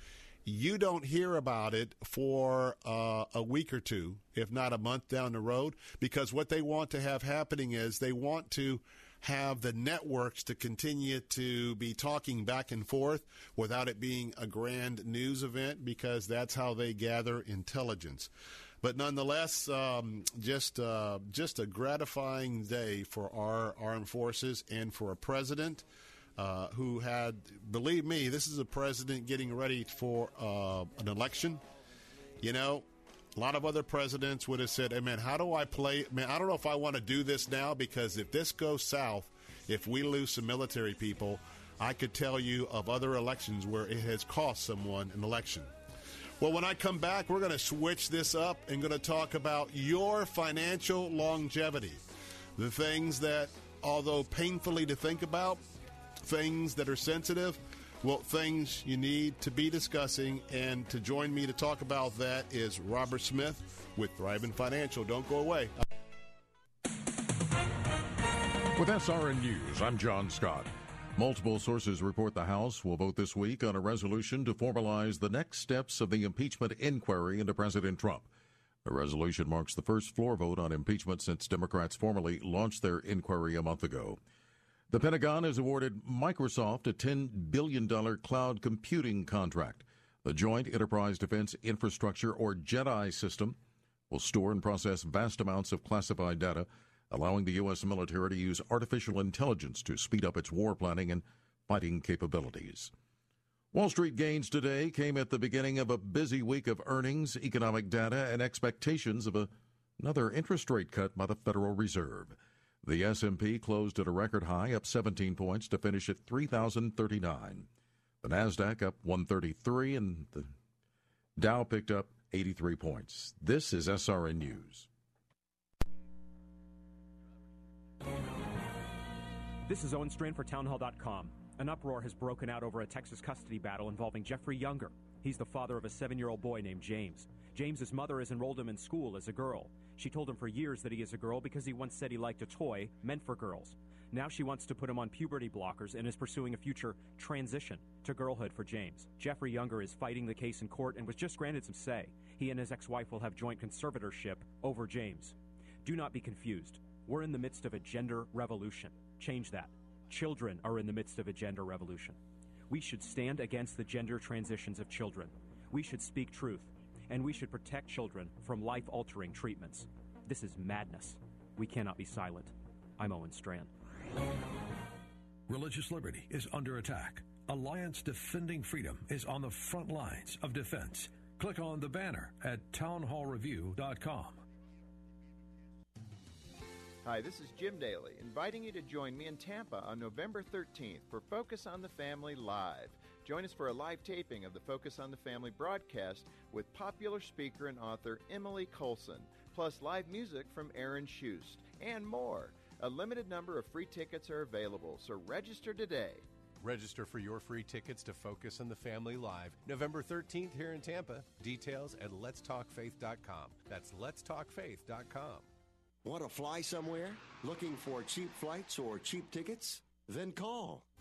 Speaker 3: you don't hear about it for uh, a week or two, if not a month down the road, because what they want to have happening is they want to have the networks to continue to be talking back and forth without it being a grand news event because that's how they gather intelligence. But nonetheless, um, just uh, just a gratifying day for our armed forces and for a president uh, who had, believe me, this is a president getting ready for uh, an election. You know, a lot of other presidents would have said, hey, man, how do I play? Man, I don't know if I want to do this now because if this goes south, if we lose some military people, I could tell you of other elections where it has cost someone an election. Well, when I come back, we're going to switch this up and going to talk about your financial longevity. The things that, although painfully to think about, things that are sensitive, well, things you need to be discussing. And to join me to talk about that is Robert Smith with Thriving Financial. Don't go away.
Speaker 9: With SRN News, I'm John Scott. Multiple sources report the House will vote this week on a resolution to formalize the next steps of the impeachment inquiry into President Trump. The resolution marks the first floor vote on impeachment since Democrats formally launched their inquiry a month ago. The Pentagon has awarded Microsoft a $10 billion cloud computing contract. The Joint Enterprise Defense Infrastructure, or JEDI system, will store and process vast amounts of classified data, allowing the U.S. military to use artificial intelligence to speed up its war planning and fighting capabilities. Wall Street gains today came at the beginning of a busy week of earnings, economic data, and expectations of a, another interest rate cut by the Federal Reserve. The S&P closed at a record high, up 17 points to finish at 3,039. The Nasdaq up 133, and the Dow picked up 83 points. This is SRN News.
Speaker 45: This is Owen Strachan for Townhall.com. An uproar has broken out over a Texas custody battle involving Jeffrey Younger. He's the father of a seven year old boy named James. James's mother has enrolled him in school as a girl. She told him for years that he is a girl because he once said he liked a toy meant for girls. Now she wants to put him on puberty blockers and is pursuing a future transition to girlhood for James. Jeffrey Younger is fighting the case in court and was just granted some say. He and his ex wife will have joint conservatorship over James. Do not be confused. We're in the midst of a gender revolution. Change that. Children are in the midst of a gender revolution. We should stand against the gender transitions of children. We should speak truth and we should protect children from life altering treatments. This is madness. We cannot be silent. I'm Owen Strachan.
Speaker 46: Religious liberty is under attack. Alliance Defending Freedom is on the front lines of defense. Click on the banner at townhallreview.com.
Speaker 37: Hi, this is Jim Daly, inviting you to join me in Tampa on November 13th for Focus on the Family Live. Join us for a live taping of the Focus on the Family broadcast with popular speaker and author Emily Colson, plus live music from Aaron Shust, and more. A limited number of free tickets are available, so register today.
Speaker 38: Register for your free tickets to Focus on the Family Live November 13th here in Tampa. Details at letstalkfaith.com. That's letstalkfaith.com.
Speaker 5: Want to fly somewhere? Looking for cheap flights or cheap tickets? Then call.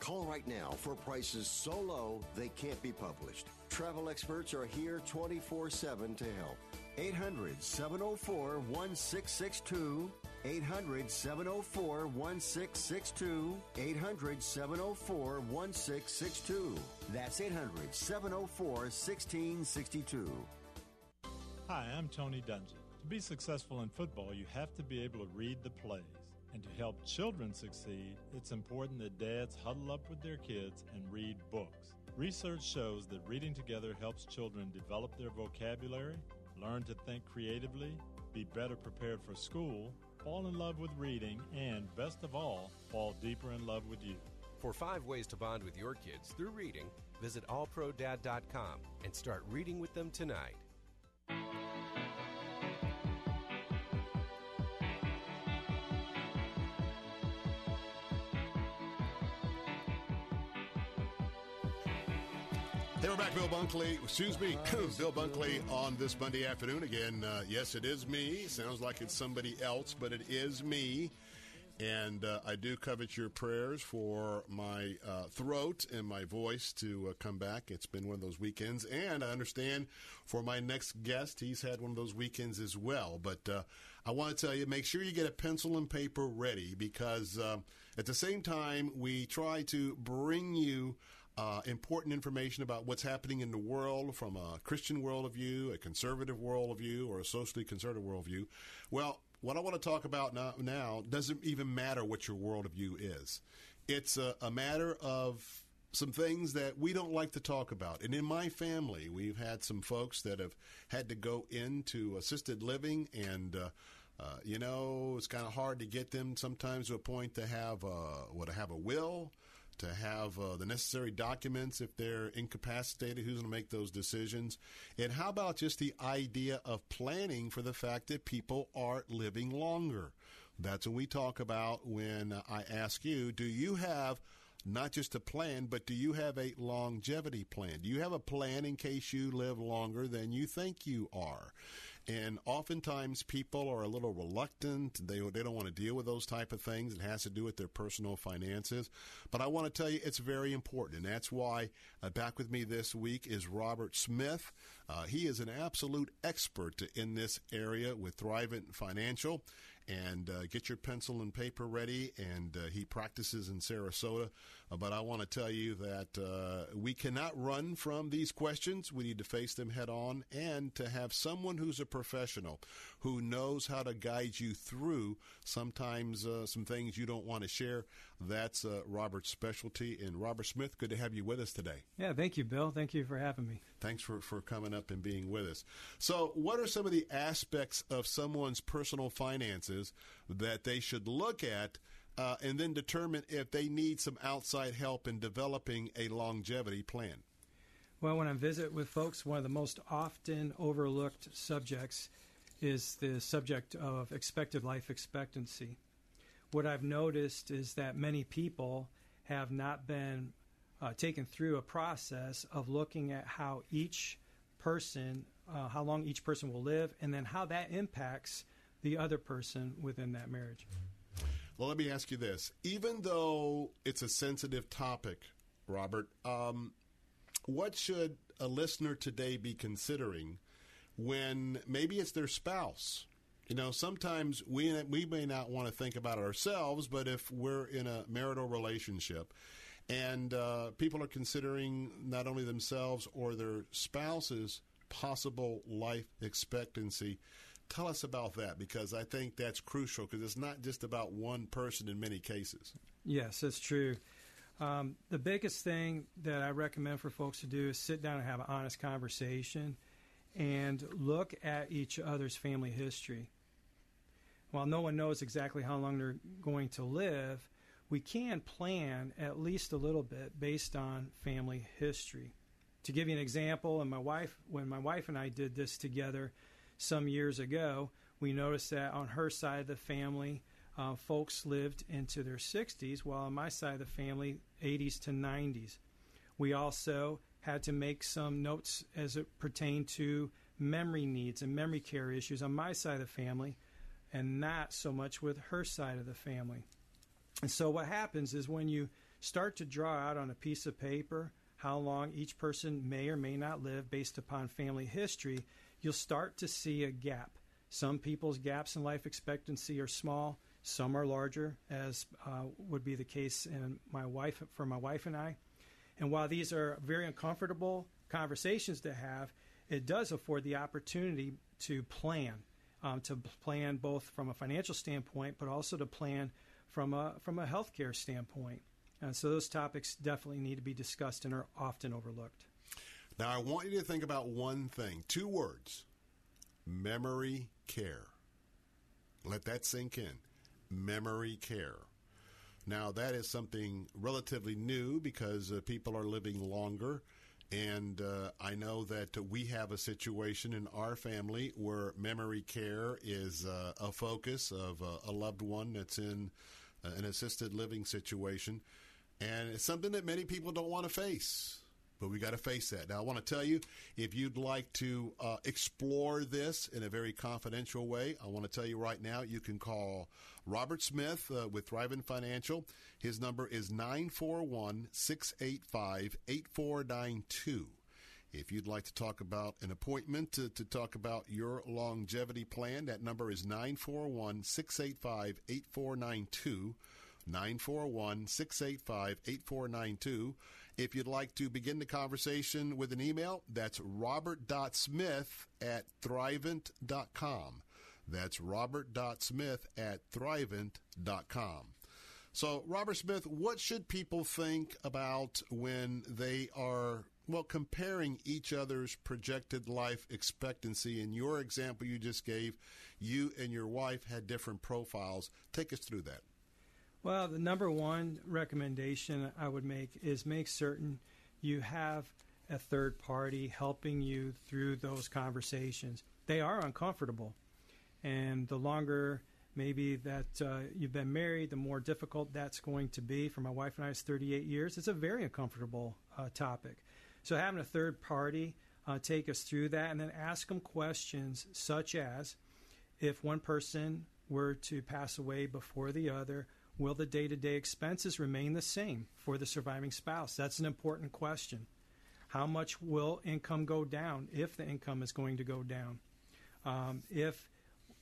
Speaker 5: Call right now for prices so low they can't be published. Travel experts are here 24 7 to help. 800 704 1662. 800 704 1662. 800 704 1662. That's 800 704 1662.
Speaker 47: Hi, I'm Tony Dungy. To be successful in football, you have to be able to read the plays. And to help children succeed, it's important that dads huddle up with their kids and read books. Research shows that reading together helps children develop their vocabulary, learn to think creatively, be better prepared for school, fall in love with reading, and, best of all, fall deeper in love with you.
Speaker 38: For five ways to bond with your kids through reading, visit allprodad.com and start reading with them tonight.
Speaker 3: Bill Bunkley. Excuse me, Bill Bunkley on this Monday afternoon again. Uh, yes, it is me. Sounds like it's somebody else, but it is me. And uh, I do covet your prayers for my uh, throat and my voice to uh, come back. It's been one of those weekends. And I understand for my next guest, he's had one of those weekends as well. But uh, I want to tell you make sure you get a pencil and paper ready because uh, at the same time, we try to bring you. Uh, important information about what's happening in the world from a Christian worldview, a conservative worldview, or a socially conservative worldview. Well, what I want to talk about now, now doesn't even matter what your worldview is. It's a, a matter of some things that we don't like to talk about. And in my family, we've had some folks that have had to go into assisted living and. Uh, uh, you know, it's kind of hard to get them sometimes to a point to have uh, what to have a will, to have uh, the necessary documents if they're incapacitated. Who's going to make those decisions? And how about just the idea of planning for the fact that people are living longer? That's what we talk about when I ask you, do you have not just a plan, but do you have a longevity plan? Do you have a plan in case you live longer than you think you are? And oftentimes people are a little reluctant. They, they don't want to deal with those type of things. It has to do with their personal finances. But I want to tell you it's very important. And that's why uh, back with me this week is Robert Smith. Uh, he is an absolute expert in this area with Thrivent Financial and uh, get your pencil and paper ready. And uh, he practices in Sarasota. But I want to tell you that uh, we cannot run from these questions. We need to face them head on and to have someone who's a professional who knows how to guide you through sometimes uh, some things you don't want to share. That's uh, Robert's specialty. And Robert Smith, good to have you with us today.
Speaker 48: Yeah, thank you, Bill. Thank you for having me.
Speaker 3: Thanks for, for coming up and being with us. So, what are some of the aspects of someone's personal finances that they should look at? Uh, and then determine if they need some outside help in developing a longevity plan.
Speaker 48: Well, when I visit with folks, one of the most often overlooked subjects is the subject of expected life expectancy. What I've noticed is that many people have not been uh, taken through a process of looking at how each person, uh, how long each person will live, and then how that impacts the other person within that marriage.
Speaker 3: Well, let me ask you this. Even though it's a sensitive topic, Robert, um, what should a listener today be considering when maybe it's their spouse? You know, sometimes we we may not want to think about ourselves, but if we're in a marital relationship and uh, people are considering not only themselves or their spouse's possible life expectancy, Tell us about that because I think that's crucial because it's not just about one person in many cases.
Speaker 48: Yes, that's true. Um, the biggest thing that I recommend for folks to do is sit down and have an honest conversation and look at each other's family history. While no one knows exactly how long they're going to live, we can plan at least a little bit based on family history. To give you an example, and my wife, when my wife and I did this together, some years ago, we noticed that on her side of the family, uh, folks lived into their 60s, while on my side of the family, 80s to 90s. We also had to make some notes as it pertained to memory needs and memory care issues on my side of the family, and not so much with her side of the family. And so, what happens is when you start to draw out on a piece of paper how long each person may or may not live based upon family history, you'll start to see a gap. Some people's gaps in life expectancy are small, some are larger, as uh, would be the case in my wife for my wife and I. And while these are very uncomfortable conversations to have, it does afford the opportunity to plan. um, to plan both from a financial standpoint, but also to plan from a from a healthcare standpoint. And so those topics definitely need to be discussed and are often overlooked.
Speaker 3: Now, I want you to think about one thing two words memory care. Let that sink in. Memory care. Now, that is something relatively new because uh, people are living longer. And uh, I know that we have a situation in our family where memory care is uh, a focus of a loved one that's in uh, an assisted living situation. And it's something that many people don't want to face. But we got to face that. Now, I want to tell you if you'd like to uh, explore this in a very confidential way, I want to tell you right now you can call Robert Smith uh, with Thrivent Financial. His number is 941 685 8492. If you'd like to talk about an appointment to, to talk about your longevity plan, that number is 941 685 8492. 941 685 8492. If you'd like to begin the conversation with an email, that's robert.smith at thrivent.com. That's robert.smith at thrivent.com. So, Robert Smith, what should people think about when they are, well, comparing each other's projected life expectancy? In your example you just gave, you and your wife had different profiles. Take us through that.
Speaker 48: Well, the number one recommendation I would make is make certain you have a third party helping you through those conversations. They are uncomfortable. And the longer maybe that uh, you've been married, the more difficult that's going to be. For my wife and I, it's 38 years. It's a very uncomfortable uh, topic. So having a third party uh, take us through that and then ask them questions such as if one person were to pass away before the other, Will the day to day expenses remain the same for the surviving spouse? That's an important question. How much will income go down if the income is going to go down? Um, if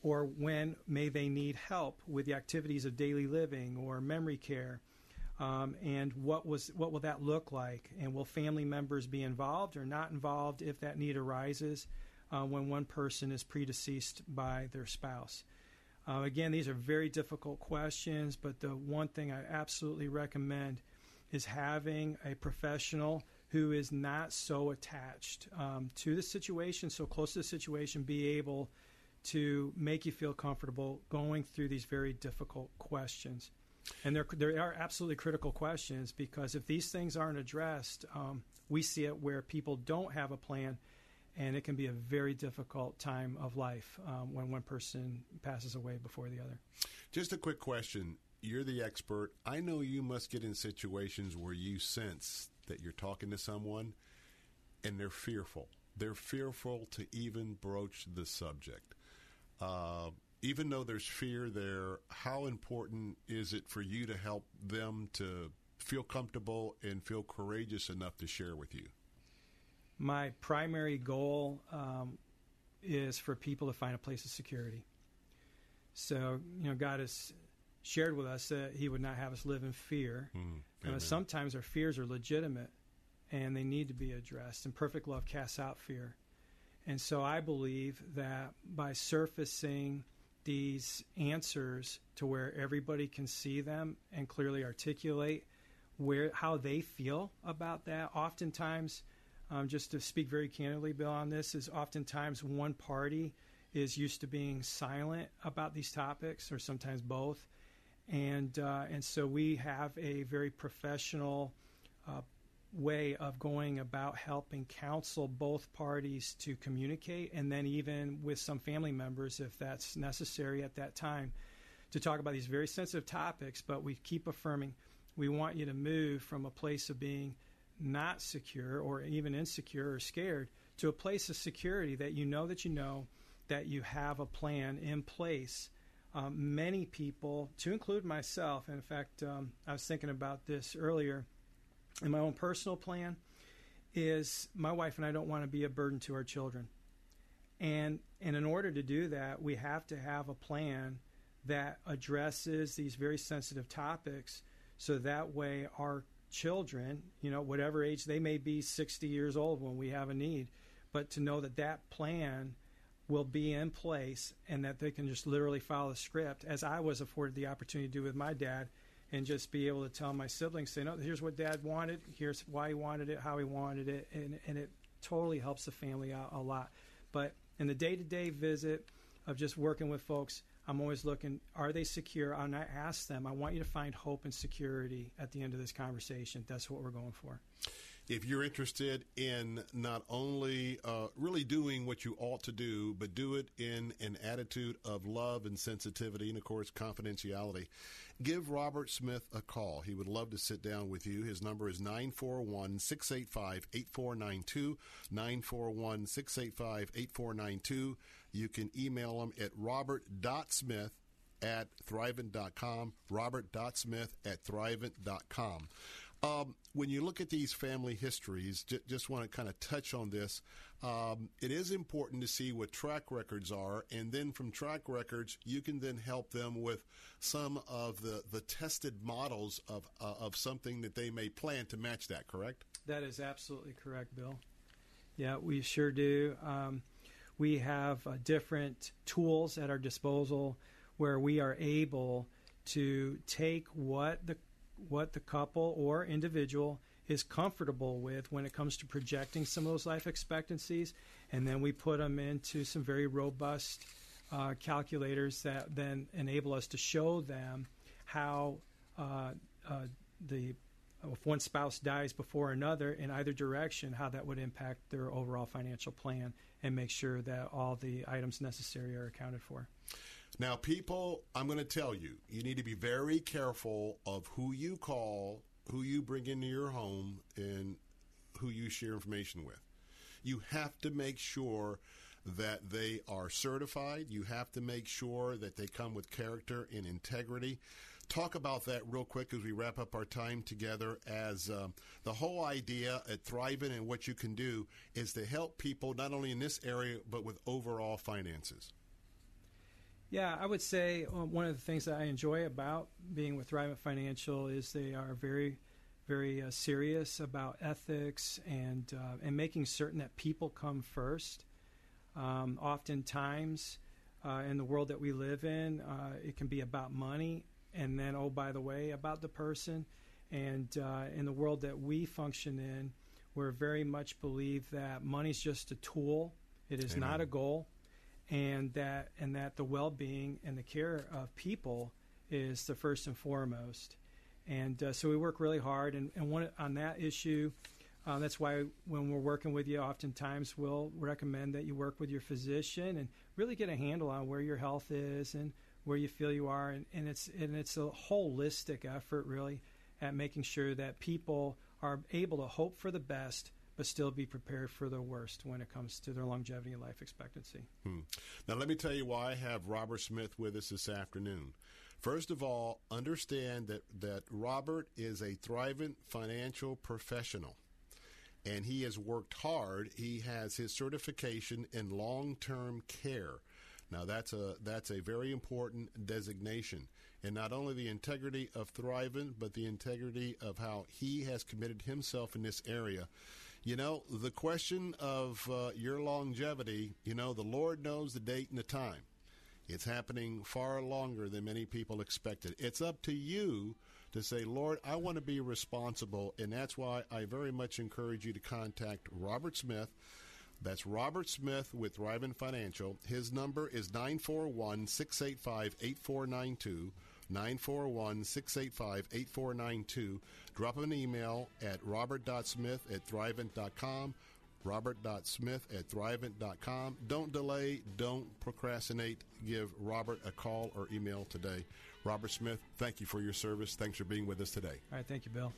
Speaker 48: or when may they need help with the activities of daily living or memory care? Um, and what was what will that look like? And will family members be involved or not involved if that need arises uh, when one person is predeceased by their spouse? Uh, again, these are very difficult questions, but the one thing I absolutely recommend is having a professional who is not so attached um, to the situation, so close to the situation, be able to make you feel comfortable going through these very difficult questions. And there, there are absolutely critical questions because if these things aren't addressed, um, we see it where people don't have a plan and it can be a very difficult time of life um, when one person passes away before the other.
Speaker 3: Just a quick question. You're the expert. I know you must get in situations where you sense that you're talking to someone and they're fearful. They're fearful to even broach the subject. Uh, even though there's fear there, how important is it for you to help them to feel comfortable and feel courageous enough to share with you?
Speaker 48: My primary goal um, is for people to find a place of security. So, you know, God has shared with us that He would not have us live in fear. Mm, sometimes our fears are legitimate and they need to be addressed, and perfect love casts out fear. And so I believe that by surfacing these answers to where everybody can see them and clearly articulate where how they feel about that, oftentimes um, just to speak very candidly, Bill, on this, is oftentimes one party is used to being silent about these topics, or sometimes both, and uh, and so we have a very professional uh, way of going about helping counsel both parties to communicate, and then even with some family members, if that's necessary at that time, to talk about these very sensitive topics. But we keep affirming we want you to move from a place of being not secure or even insecure or scared to a place of security that you know that you know that you have a plan in place. Um, many people, to include myself, in fact, um, I was thinking about this earlier in my own personal plan, is my wife and I don't want to be a burden to our children. And, and in order to do that, we have to have a plan that addresses these very sensitive topics so that way our children, you know, whatever age they may be, 60 years old when we have a need, but to know that that plan will be in place and that they can just literally follow the script as I was afforded the opportunity to do with my dad and just be able to tell my siblings, say, no, here's what dad wanted, here's why he wanted it, how he wanted it, and, and it totally helps the family out a lot. But in the day to day visit of just working with folks, I'm always looking, are they secure? And I ask them, I want you to find hope and security at the end of this conversation. That's what we're going for
Speaker 3: if you're interested in not only uh, really doing what you ought to do, but do it in an attitude of love and sensitivity and, of course, confidentiality, give Robert Smith a call. He would love to sit down with you. His number is 941 685 8492. 941 685 8492. You can email them at robert.smith at thrivent.com. Robert.smith at thrivent.com. Um, when you look at these family histories, j- just want to kind of touch on this. Um, it is important to see what track records are, and then from track records, you can then help them with some of the, the tested models of uh, of something that they may plan to match that. Correct?
Speaker 48: That is absolutely correct, Bill. Yeah, we sure do. Um, we have uh, different tools at our disposal where we are able to take what the what the couple or individual is comfortable with when it comes to projecting some of those life expectancies, and then we put them into some very robust uh, calculators that then enable us to show them how uh, uh, the if one spouse dies before another in either direction, how that would impact their overall financial plan, and make sure that all the items necessary are accounted for.
Speaker 3: Now, people, I'm going to tell you, you need to be very careful of who you call, who you bring into your home, and who you share information with. You have to make sure that they are certified. You have to make sure that they come with character and integrity. Talk about that real quick as we wrap up our time together. As um, the whole idea at Thrivent and what you can do is to help people not only in this area but with overall finances.
Speaker 48: Yeah, I would say um, one of the things that I enjoy about being with Thrivent Financial is they are very, very uh, serious about ethics and uh, and making certain that people come first. Um, oftentimes, uh, in the world that we live in, uh, it can be about money, and then oh by the way, about the person. And uh, in the world that we function in, we're very much believe that money's just a tool. It is Amen. not a goal and that and that the well-being and the care of people is the first and foremost. And uh, so we work really hard, and, and one, on that issue, uh, that's why when we're working with you, oftentimes we'll recommend that you work with your physician and really get a handle on where your health is and where you feel you are, and, and it's and it's a holistic effort really at making sure that people are able to hope for the best but still be prepared for the worst when it comes to their longevity and life expectancy.
Speaker 3: Hmm. Now, let me tell you why I have Robert Smith with us this afternoon. First of all, understand that, that Robert is a Thrivent Financial professional and he has worked hard. He has his certification in long term care. Now that's a that's a very important designation, and not only the integrity of Thrivent, but the integrity of how he has committed himself in this area. You know, the question of uh, your longevity, you know, the Lord knows the date and the time. It's happening far longer than many people expected. It's up to you to say, Lord, I want to be responsible. And that's why I very much encourage you to contact Robert Smith. That's Robert Smith with Thrivent Financial. His number is 941 685 8492. 941 685 8492. Drop him an email at robert.smith at thrivent.com. Robert.smith at thrivent.com. Don't delay, don't procrastinate. Give Robert a call or email today. Robert Smith, thank you for your service. Thanks for being with us today.
Speaker 48: All right, thank you, Bill.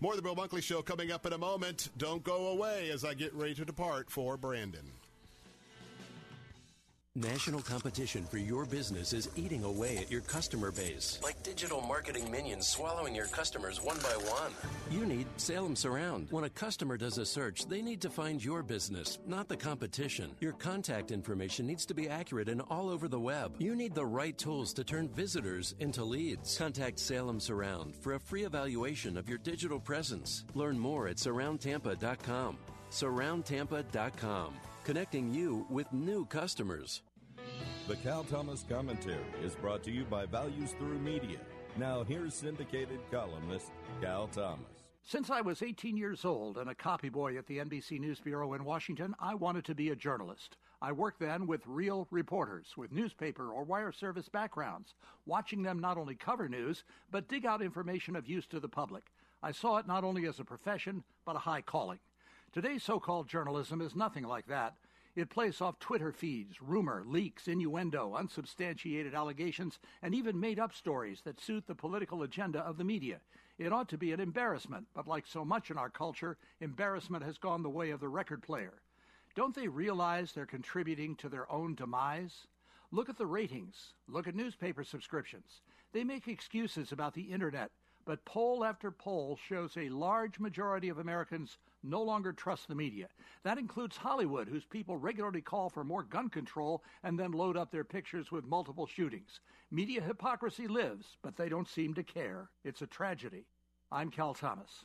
Speaker 3: More of the Bill Bunkley Show coming up in a moment. Don't go away as I get ready to depart for Brandon.
Speaker 5: National competition for your business is eating away at your customer base.
Speaker 49: Like digital marketing minions swallowing your customers one by one.
Speaker 5: You need Salem Surround. When a customer does a search, they need to find your business, not the competition. Your contact information needs to be accurate and all over the web. You need the right tools to turn visitors into leads. Contact Salem Surround for a free evaluation of your digital presence. Learn more at surroundtampa.com. Surroundtampa.com. connecting you with new customers.
Speaker 10: The Cal Thomas Commentary is brought to you by Values Through Media. Now, here's syndicated columnist Cal Thomas.
Speaker 11: Since I was 18 years old and a copy boy at the NBC News Bureau in Washington, I wanted to be a journalist. I worked then with real reporters with newspaper or wire service backgrounds, watching them not only cover news, but dig out information of use to the public. I saw it not only as a profession, but a high calling. Today's so called journalism is nothing like that. It plays off Twitter feeds, rumor, leaks, innuendo, unsubstantiated allegations, and even made up stories that suit the political agenda of the media. It ought to be an embarrassment, but like so much in our culture, embarrassment has gone the way of the record player. Don't they realize they're contributing to their own demise? Look at the ratings. Look at newspaper subscriptions. They make excuses about the internet, but poll after poll shows a large majority of Americans no longer trust the media. That includes Hollywood, whose people regularly call for more gun control and then load up their pictures with multiple shootings. Media hypocrisy lives, but they don't seem to care. It's a tragedy. I'm Cal Thomas.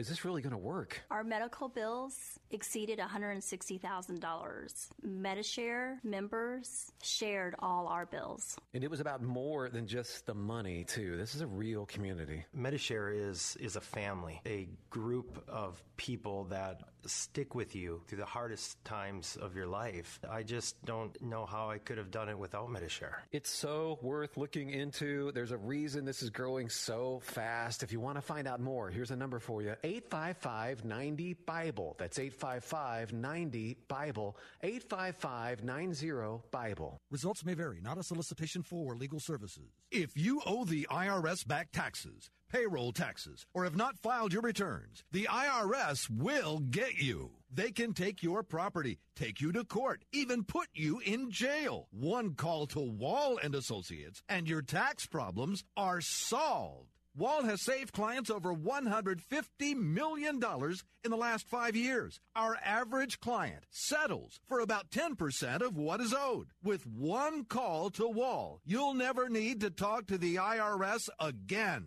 Speaker 12: is this really going to work?
Speaker 13: Our medical bills exceeded $160,000. MediShare members shared all our bills.
Speaker 12: And it was about more than just the money, too. This is a real community.
Speaker 14: MediShare is is a family, a group of people that stick with you through the hardest times of your life. I just don't know how I could have done it without MediShare.
Speaker 12: It's so worth looking into. There's a reason this is growing so fast. If you want to find out more, here's a number for you 855 90 Bible. That's 855 90 Bible. 855 90 Bible.
Speaker 50: Results may vary, not a solicitation for legal services. If you owe the IRS back taxes, payroll taxes, or have not filed your returns, the IRS will get you. They can take your property, take you to court, even put you in jail. One call to Wall and Associates and your tax problems are solved. Wall has saved clients over $150 million in the last five years. Our average client settles for about 10% of what is owed. With one call to Wall, you'll never need to talk to the IRS again.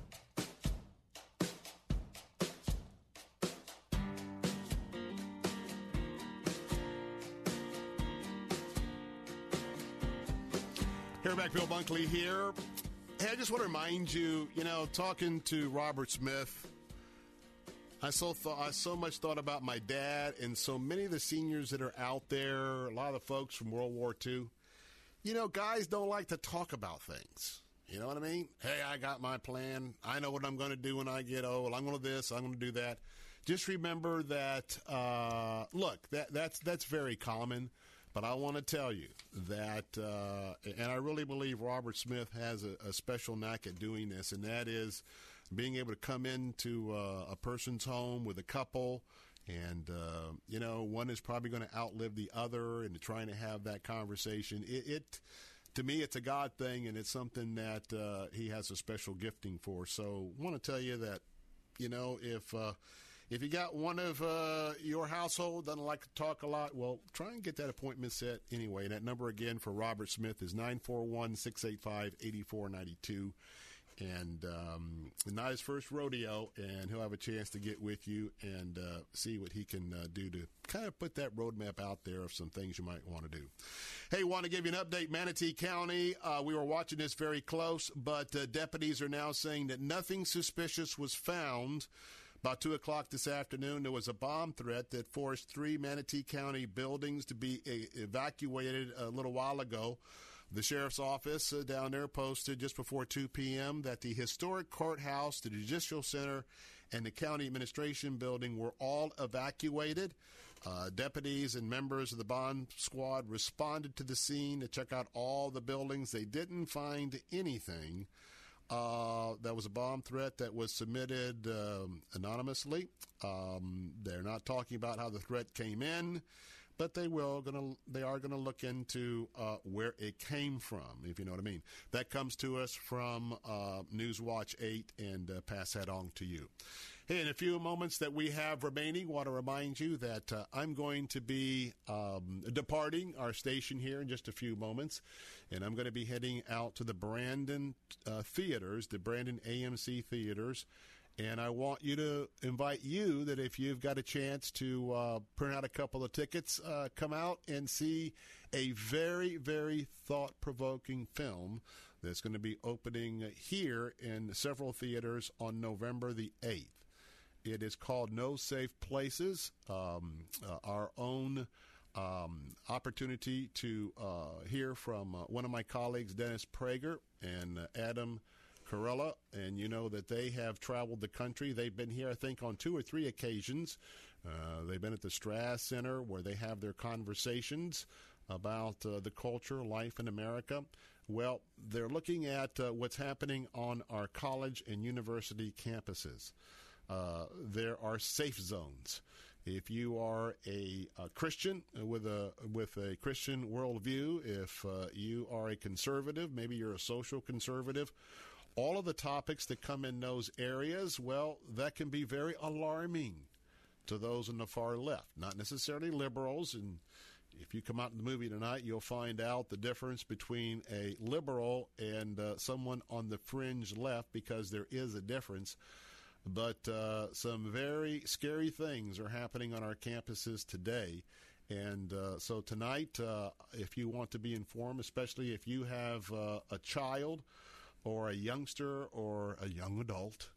Speaker 3: Here back, Bill Bunkley here. Hey, I just want to remind you, you know, talking to Robert Smith, I so thought I so much thought about my dad and so many of the seniors that are out there, a lot of the folks from World War II. You know, guys don't like to talk about things. You know what I mean? Hey, I got my plan. I know what I'm going to do when I get old. I'm going to this. I'm going to do that. Just remember that. Uh, look, that that's that's very common. But I want to tell you that, uh, and I really believe Robert Smith has a, a, special knack at doing this, and that is being able to come into uh, a person's home with a couple, and uh, you know, one is probably going to outlive the other, and trying to have that conversation. It, it to me, it's a God thing, and it's something that uh, he has a special gifting for. So, want to tell you that, you know, if uh, if you got one of uh, your household doesn't like to talk a lot, well, try and get that appointment set anyway. And that number again for Robert Smith is 941 685 8492. and um, not his first rodeo, and he'll have a chance to get with you and uh, see what he can uh, do to kind of put that roadmap out there of some things you might want to do. Hey, want to give you an update, Manatee County. Uh, we were watching this very close, but uh, deputies are now saying that nothing suspicious was found. About 2 o'clock this afternoon, there was a bomb threat that forced three Manatee County buildings to be evacuated a little while ago. The sheriff's office uh, down there posted just before 2 p.m. that the historic courthouse, the judicial center, and the county administration building were all evacuated. Uh, deputies and members of the bomb squad responded to the scene to check out all the buildings. They didn't find anything. Uh, that was a bomb threat that was submitted um, anonymously. Um, they're not talking about how the threat came in but they will gonna they are gonna look into uh, where it came from, if you know what I mean. That comes to us from uh, Newswatch eight, and uh, pass that on to you. In a few moments that we have remaining, want to remind you that uh, I'm going to be um, departing our station here in just a few moments, and I'm going to be heading out to the Brandon uh, theaters, the Brandon AMC theaters and I want you to invite you that if you've got a chance to uh, print out a couple of tickets, uh, come out and see a very, very thought provoking film that's going to be opening here in several theaters on November the 8th. It is called No Safe Spaces, um, uh, our own. Um, opportunity to uh, hear from uh, one of my colleagues, Dennis Prager and uh, Adam Carolla, and you know that they have traveled the country. They've been here, I think, on two or three occasions. Uh, they've been at the Straz Center where they have their conversations about uh, the culture, life in America. Well, they're looking at uh, what's happening on our college and university campuses. Uh, there are safe zones. If you are a, a, Christian with a with a Christian worldview, if uh, you are a conservative, maybe you're a social conservative, all of the topics that come in those areas, well, that can be very alarming to those in the far left, not necessarily liberals. And if you come out in the movie tonight, you'll find out the difference between a liberal and uh, someone on the fringe left because there is a difference. But uh, some very scary things are happening on our campuses today. And uh, so tonight, uh, if you want to be informed, especially if you have uh, a child, or a youngster or a young adult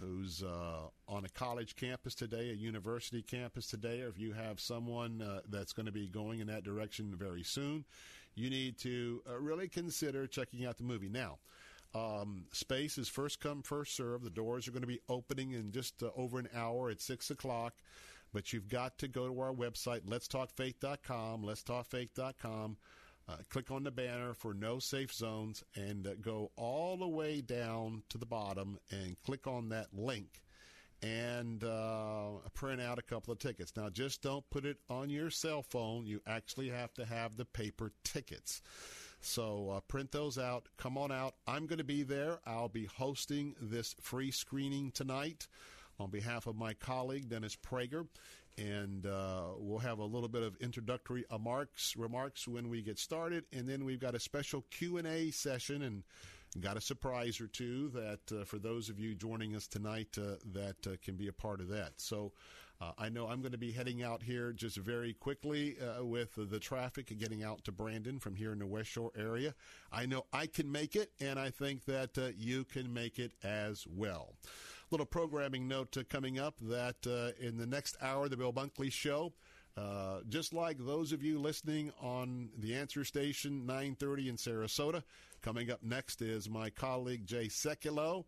Speaker 3: who's uh, on a college campus today, a university campus today, or if you have someone uh, that's going to be going in that direction very soon, you need to really consider checking out the movie. Now, um, space is first come, first serve. The doors are going to be opening in just uh, over an hour at 6 o'clock. But you've got to go to our website, letstalkfaith.com, letstalkfaith.com. Uh, click on the banner for no safe zones and uh, go all the way down to the bottom and click on that link and uh, print out a couple of tickets. Now, just don't put it on your cell phone. You actually have to have the paper tickets. So uh, print those out. Come on out. I'm going to be there. I'll be hosting this free screening tonight on behalf of my colleague Dennis Prager and uh, we'll have a little bit of introductory remarks remarks when we get started, and then we've got a special Q and A session and got a surprise or two that uh, for those of you joining us tonight uh, that uh, can be a part of that. So. Uh, I know I'm going to be heading out here just very quickly uh, with the traffic getting out to Brandon from here in the West Shore area. I know I can make it, and I think that you can make it as well little programming note uh, coming up that uh, in the next hour, the Bill Bunkley Show, uh, just like those of you listening on the answer station 930 in Sarasota, coming up next is my colleague Jay Sekulow.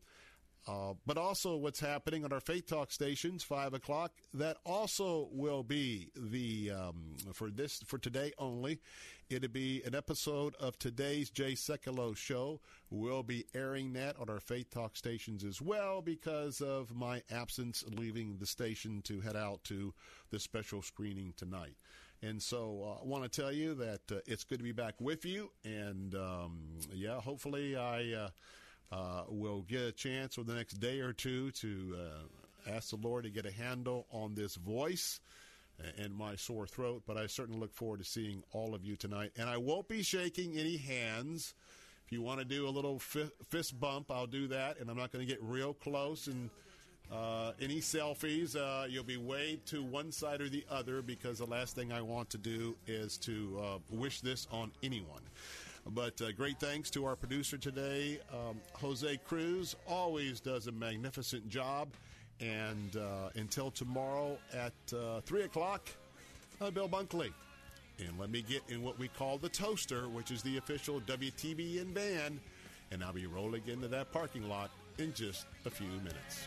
Speaker 3: Uh, but also what's happening on our Faith Talk stations, five o'clock. That also will be the um, for this for today only. It'll be an episode of today's Jay Sekulow show. We'll be airing that on our Faith Talk stations as well because of my absence leaving the station to head out to the special screening tonight. And so uh, I want to tell you that uh, it's good to be back with you. And um, yeah, hopefully I uh, we'll get a chance over the next day or two to uh, ask the Lord to get a handle on this voice and my sore throat, but I certainly look forward to seeing all of you tonight. And I won't be shaking any hands. If If you want to do a little fist bump, I'll do that, and I'm not going to get real close and. Uh, any selfies, uh, you'll be way to one side or the other because the last thing I want to do is to uh, wish this on anyone. But uh, great thanks to our producer today, um, Jose Cruz. Always does a magnificent job. And uh, until tomorrow at uh, 3 o'clock, Bill Bunkley. And let me get in what we call the toaster, which is the official WTBN van. And I'll be rolling into that parking lot in just a few minutes.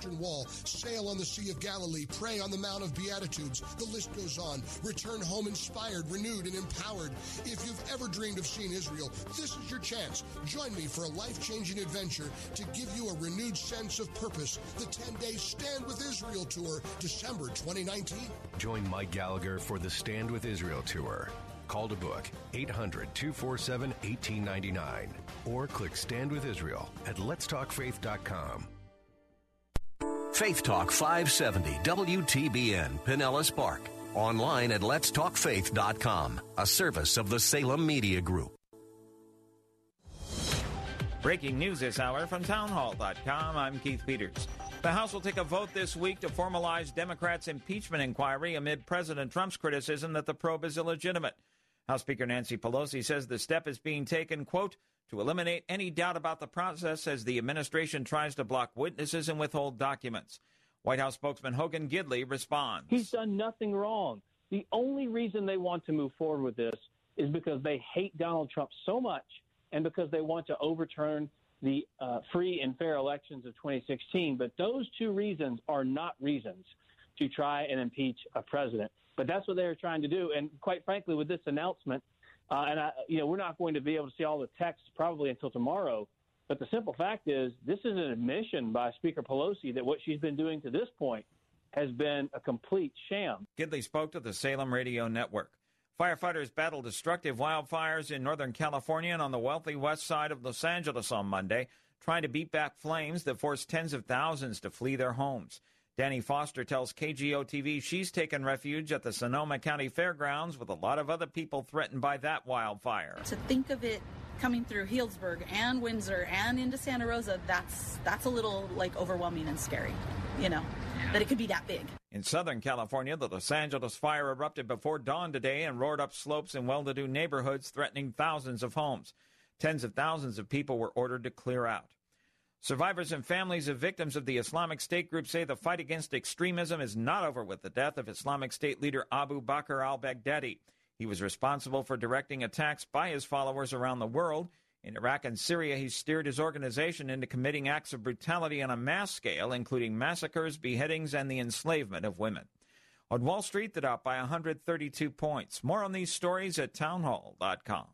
Speaker 51: Western Wall, sail on the Sea of Galilee, pray on the Mount of Beatitudes. The list goes on. Return home inspired, renewed, and empowered. If you've ever dreamed of seeing Israel, this is your chance. Join me for a life changing adventure to give you a renewed sense of purpose. The 10 day Stand with Israel Tour, December 2019.
Speaker 52: Join Mike Gallagher for the Stand with Israel Tour. Call to book 800 247 1899 or click Stand with Israel at letstalkfaith.com.
Speaker 53: Faith Talk 570 WTBN Pinellas Park. Online at letstalkfaith.com, a service of the Salem Media Group.
Speaker 54: Breaking news this hour from townhall.com. I'm Keith Peters. The House will take a vote this week to formalize Democrats' impeachment inquiry amid President Trump's criticism that the probe is illegitimate. House Speaker Nancy Pelosi says the step is being taken, quote, to eliminate any doubt about the process as the administration tries to block witnesses and withhold documents. White House spokesman Hogan Gidley responds.
Speaker 55: He's done nothing wrong. The only reason they want to move forward with this is because they hate Donald Trump so much and because they want to overturn the uh, free and fair elections of 2016. But those two reasons are not reasons to try and impeach a president. But that's what they're trying to do. And quite frankly, with this announcement, uh, and I, you know, we're not going to be able to see all the text probably until tomorrow. But the simple fact is, this is an admission by Speaker Pelosi that what she's been doing to this point has been a complete sham.
Speaker 54: Gidley spoke to the Salem Radio Network. Firefighters battled destructive wildfires in Northern California and on the wealthy west side of Los Angeles on Monday, trying to beat back flames that forced tens of thousands to flee their homes. Danny Foster tells KGO TV she's taken refuge at the Sonoma County Fairgrounds with a lot of other people threatened by that wildfire.
Speaker 56: To think of it coming through Healdsburg and Windsor and into Santa Rosa, that's that's a little like overwhelming and scary, you know, that it could be that big.
Speaker 54: In Southern California, the Los Angeles fire erupted before dawn today and roared up slopes in well-to-do neighborhoods, threatening thousands of homes. Tens of thousands of people were ordered to clear out. Survivors and families of victims of the Islamic State group say the fight against extremism is not over with the death of Islamic State leader Abu Bakr al Baghdadi. He was responsible for directing attacks by his followers around the world. In Iraq and Syria, he steered his organization into committing acts of brutality on a mass scale, including massacres, beheadings, and the enslavement of women. On Wall Street, the Dow by 132 points. More on these stories at townhall.com.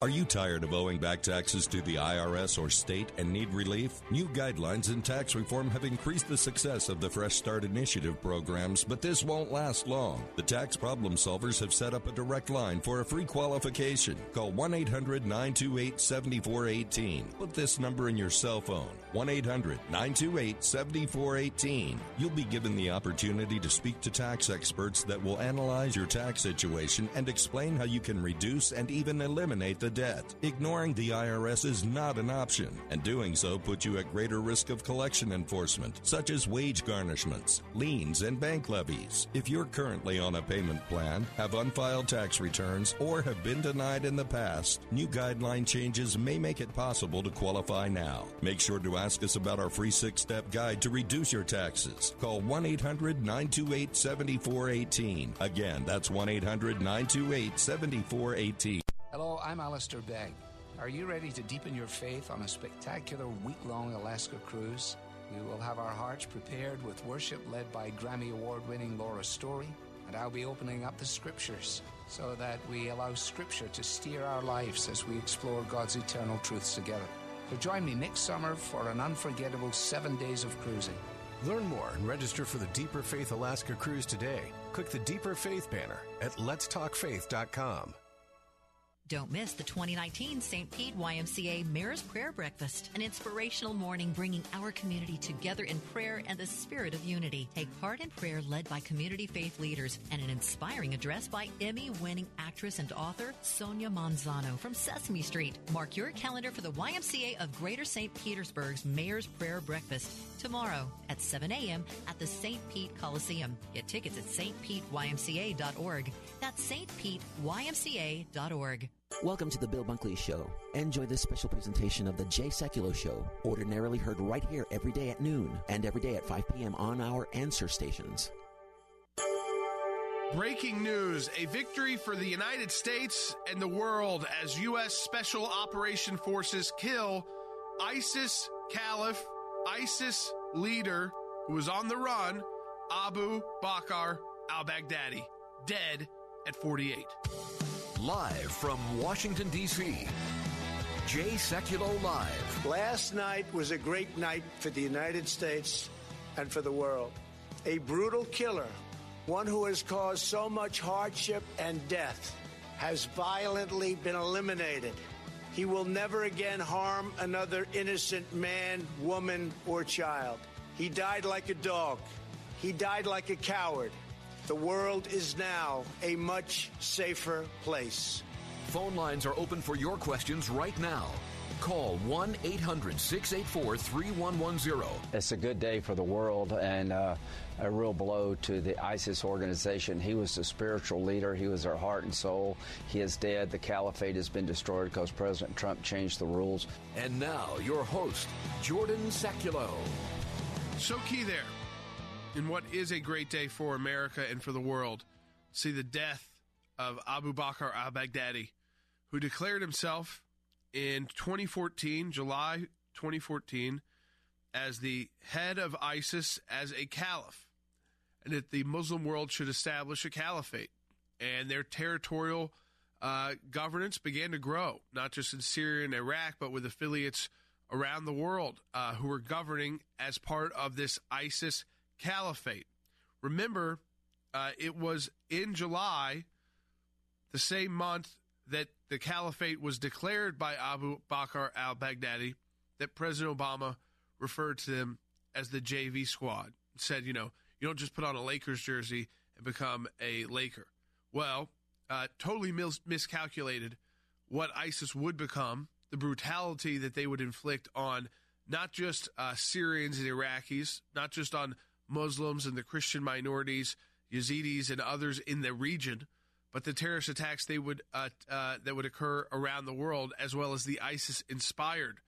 Speaker 10: Are you tired of owing back taxes to the IRS or state and need relief? New guidelines in tax reform have increased the success of the Fresh Start Initiative programs, but this won't last long. The tax problem solvers have set up a direct line for a free qualification. Call 1 800 928 7418. Put this number in your cell phone 1 800 928 7418. You'll be given the opportunity to speak to tax experts that will analyze your tax situation and explain how you can reduce and even eliminate the debt. Ignoring the IRS is not an option, and doing so puts you at greater risk of collection enforcement, such as wage garnishments, liens, and bank levies. If you're currently on a payment plan, have unfiled tax returns, or have been denied in the past, new guideline changes may make it possible to qualify now. Make sure to ask us about our free six step guide to reduce your taxes. Call 1 800 928 7418. Again, that's 1 800 928 7418.
Speaker 57: Hello, I'm Alistair Begg. Are you ready to deepen your faith on a spectacular week long Alaska cruise? We will have our hearts prepared with worship led by Grammy Award winning Laura Story,
Speaker 58: And I'll be opening up the scriptures so that we allow scripture to steer our lives as we explore God's eternal truths together. So join me next summer for an unforgettable seven days of cruising.
Speaker 38: Learn more and register for the Deeper Faith Alaska cruise today. Click the Deeper Faith banner at letstalkfaith.com.
Speaker 36: Don't miss the 2019 St. Pete YMCA Mayor's Prayer Breakfast, an inspirational morning bringing our community together in prayer and the spirit of unity. Take part in prayer led by community faith leaders and an inspiring address by Emmy winning actress and author Sonia Manzano from Sesame Street. Mark your calendar for the YMCA of Greater St. Petersburg's Mayor's Prayer Breakfast tomorrow at 7 a.m. at the St. Pete Coliseum. Get tickets at stpetymca.org. That's stpetymca.org.
Speaker 59: Welcome to the Bill Bunkley Show. Enjoy this special presentation of the Jay Sekulow Show, ordinarily heard right here every day at noon and every day at 5 p.m. on our answer stations.
Speaker 7: Breaking news a victory for the United States and the world as U.S. Special Operation Forces kill ISIS Caliph, ISIS leader who was on the run, Abu Bakr al Baghdadi, dead at 48.
Speaker 5: Live from Washington, D.C., Jay Sekulow Live.
Speaker 35: Last night was a great night for the United States and for the world. A brutal killer, one who has caused so much hardship and death, has violently been eliminated. He will never again harm another innocent man, woman, or child. He died like a dog. He died like a coward. The world is now a much safer place.
Speaker 5: Phone lines are open for your questions right now. Call 1 800 684 3110.
Speaker 57: It's a good day for the world and uh, a real blow to the ISIS organization. He was the spiritual leader, he was their heart and soul. He is dead. The caliphate has been destroyed because President Trump changed the rules.
Speaker 5: And now, your host, Jordan Sekulow.
Speaker 7: So key there in what is a great day for America and for the world. See the death of Abu Bakr al Baghdadi, who declared himself in 2014, July 2014, as the head of ISIS as a caliph, and that the Muslim world should establish a caliphate. And their territorial uh, governance began to grow, not just in Syria and Iraq, but with affiliates around the world uh, who were governing as part of this ISIS caliphate. Remember, uh, it was in July, the same month that the caliphate was declared by Abu Bakr al Baghdadi, that President Obama referred to them as the JV squad. Said, you know, you don't just put on a Lakers jersey and become a Laker. Well, uh, totally mis- miscalculated what ISIS would become, the brutality that they would inflict on not just uh, Syrians and Iraqis, not just on Muslims and the Christian minorities, Yazidis and others in the region, but the terrorist attacks they would uh, uh, that would occur around the world, as well as the ISIS-inspired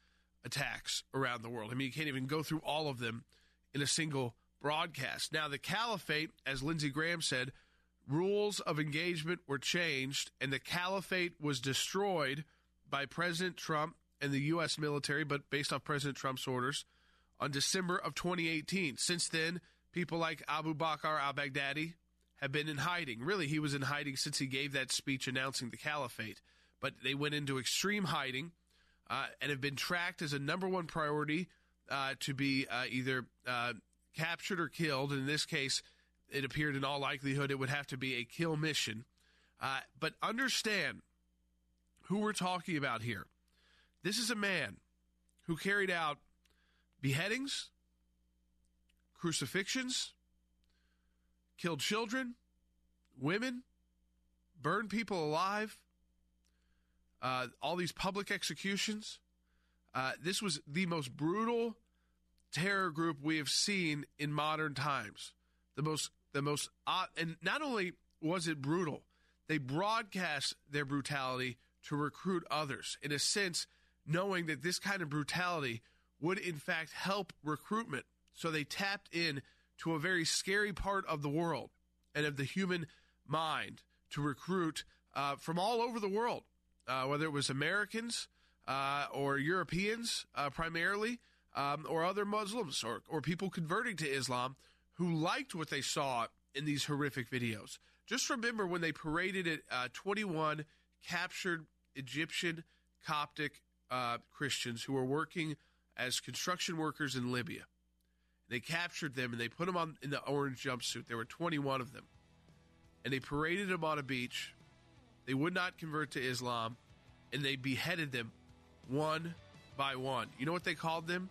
Speaker 7: attacks around the world. I mean, you can't even go through all of them in a single broadcast. Now, the caliphate, as Lindsey Graham said, rules of engagement were changed, and the caliphate was destroyed by President Trump and the U.S. military, but based off President Trump's orders on December of 2018. Since then, people like Abu Bakr al Baghdadi have been in hiding. Really, he was in hiding since he gave that speech announcing the caliphate. But they went into extreme hiding uh, and have been tracked as a number one priority uh, to be uh, either uh, captured or killed. In this case, it appeared in all likelihood it would have to be a kill mission. Uh, but understand who we're talking about here. This is a man who carried out beheadings, crucifixions, killed children, women, burned people alive, uh, all these public executions. Uh, this was the most brutal terror group we have seen in modern times. The most, the most, uh, and not only was it brutal, they broadcast their brutality to recruit others. In a sense, knowing that this kind of brutality would in fact help recruitment. So they tapped in to a very scary part of the world and of the human mind to recruit uh, from all over the world, uh, whether it was Americans uh, or Europeans uh, primarily, um, or other Muslims or, or people converting to Islam who liked what they saw in these horrific videos. Just remember when they paraded at uh, 21 captured Egyptian Coptic uh, Christians who were working as construction workers in Libya. They captured them and they put them on in the orange jumpsuit. There were 21 of them. And they paraded them on a beach. They would not convert to Islam and they beheaded them one by one. You know what they called them?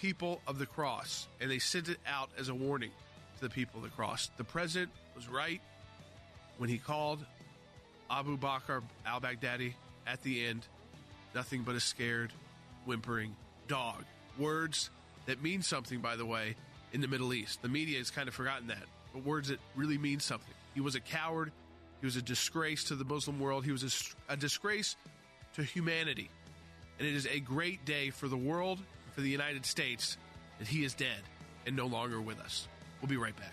Speaker 7: People of the cross. And they sent it out as a warning to the people of the cross. The president was right when he called Abu Bakr al Baghdadi at the end nothing but a scared, whimpering dog. Words that mean something, by the way, in the Middle East. The media has kind of forgotten that, but words that really mean something. He was a coward. He was a disgrace to the Muslim world. He was a, a disgrace to humanity. And it is a great day for the world, for the United States, that he is dead and no longer with us. We'll be right back.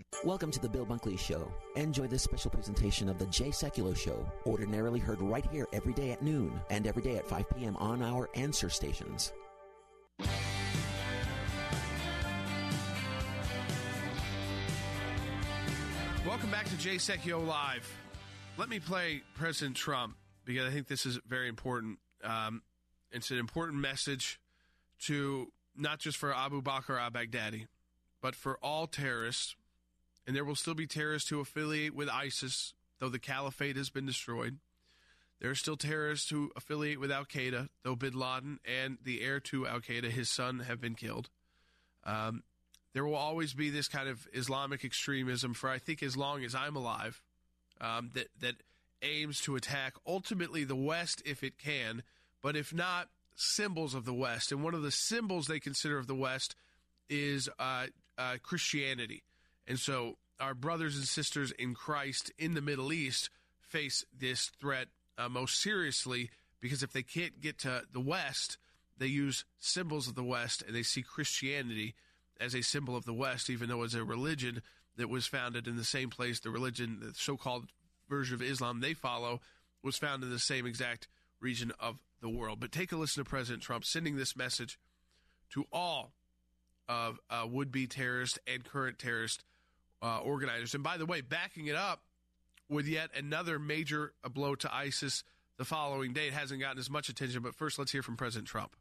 Speaker 59: Welcome to the Bill Bunkley Show. Enjoy this special presentation of the Jay Sekulow Show, ordinarily heard right here every day at noon and every day at 5 p.m. on our answer stations.
Speaker 7: Welcome back to Jay Sekulow Live. Let me play President Trump because I think this is very important. Um, it's an important message to not just for Abu Bakr al Baghdadi, but for all terrorists and there will still be terrorists who affiliate with ISIS, though the caliphate has been destroyed. There are still terrorists who affiliate with Al Qaeda, though bin Laden and the heir to Al Qaeda, his son, have been killed. Um, there will always be this kind of Islamic extremism for I think as long as I'm alive um, that that aims to attack ultimately the West if it can, but if not, symbols of the West. And one of the symbols they consider of the West is uh, uh, Christianity. And so our brothers and sisters in Christ in the Middle East face this threat uh, most seriously because if they can't get to the West, they use symbols of the West and they see Christianity as a symbol of the West, even though it's a religion that was founded in the same place. The religion, the so called version of Islam they follow, was found in the same exact region of the world. But take a listen to President Trump sending this message to all of uh, would be terrorists and current terrorist uh, organizers. And by the way, backing it up with yet another major blow to ISIS the following day. It hasn't gotten as much attention, but first let's hear from President Trump.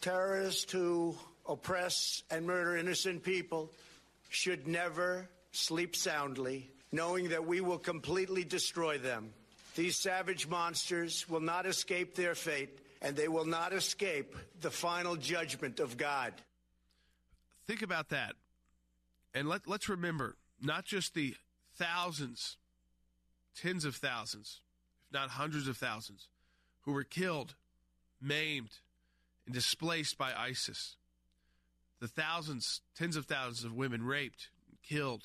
Speaker 60: Terrorists who oppress and murder innocent people should never sleep soundly, knowing that we will completely destroy them. These savage monsters will not escape their fate, and they will not escape the final judgment of God.
Speaker 7: Think about that. And let, let's remember not just the thousands, tens of thousands, if not hundreds of thousands, who were killed, maimed, and displaced by ISIS. The thousands, tens of thousands of women raped, killed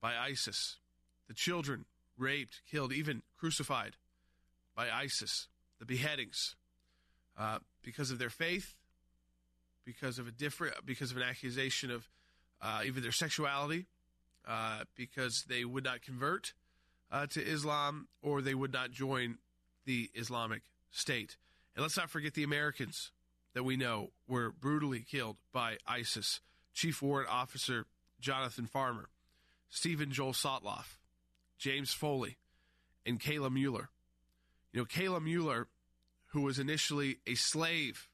Speaker 7: by ISIS. The children raped, killed, even crucified by ISIS. The beheadings uh, because of their faith, because of a different, because of an accusation of uh, either their sexuality, uh, because they would not convert uh, to Islam or they would not join the Islamic State. And let's not forget the Americans that we know were brutally killed by ISIS. Chief Warrant Officer Jonathan Farmer, Steven Joel Sotloff, James Foley, and Kayla Mueller. You know, Kayla Mueller, who was initially a slave,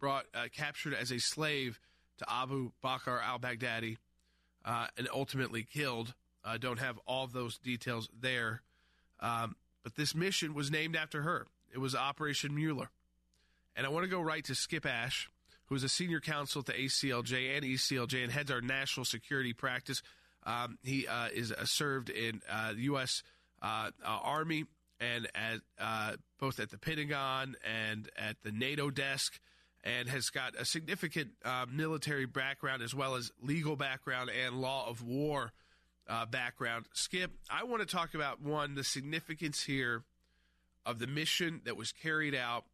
Speaker 7: brought uh, captured as a slave to Abu Bakr al-Baghdadi, uh, and ultimately killed. I uh, don't have all those details there. Um, but this mission was named after her. It was Operation Mueller. And I want to go right to Skip Ash, who is a senior counsel at the ACLJ and ECLJ and heads our national security practice. Um, he uh, is uh, served in uh, the U.S. Uh, Army and at both at the Pentagon and at the NATO desk and has got a significant uh, military background as well as legal background and law of war uh, background. Skip, I want to talk about one the significance here of the mission that was carried out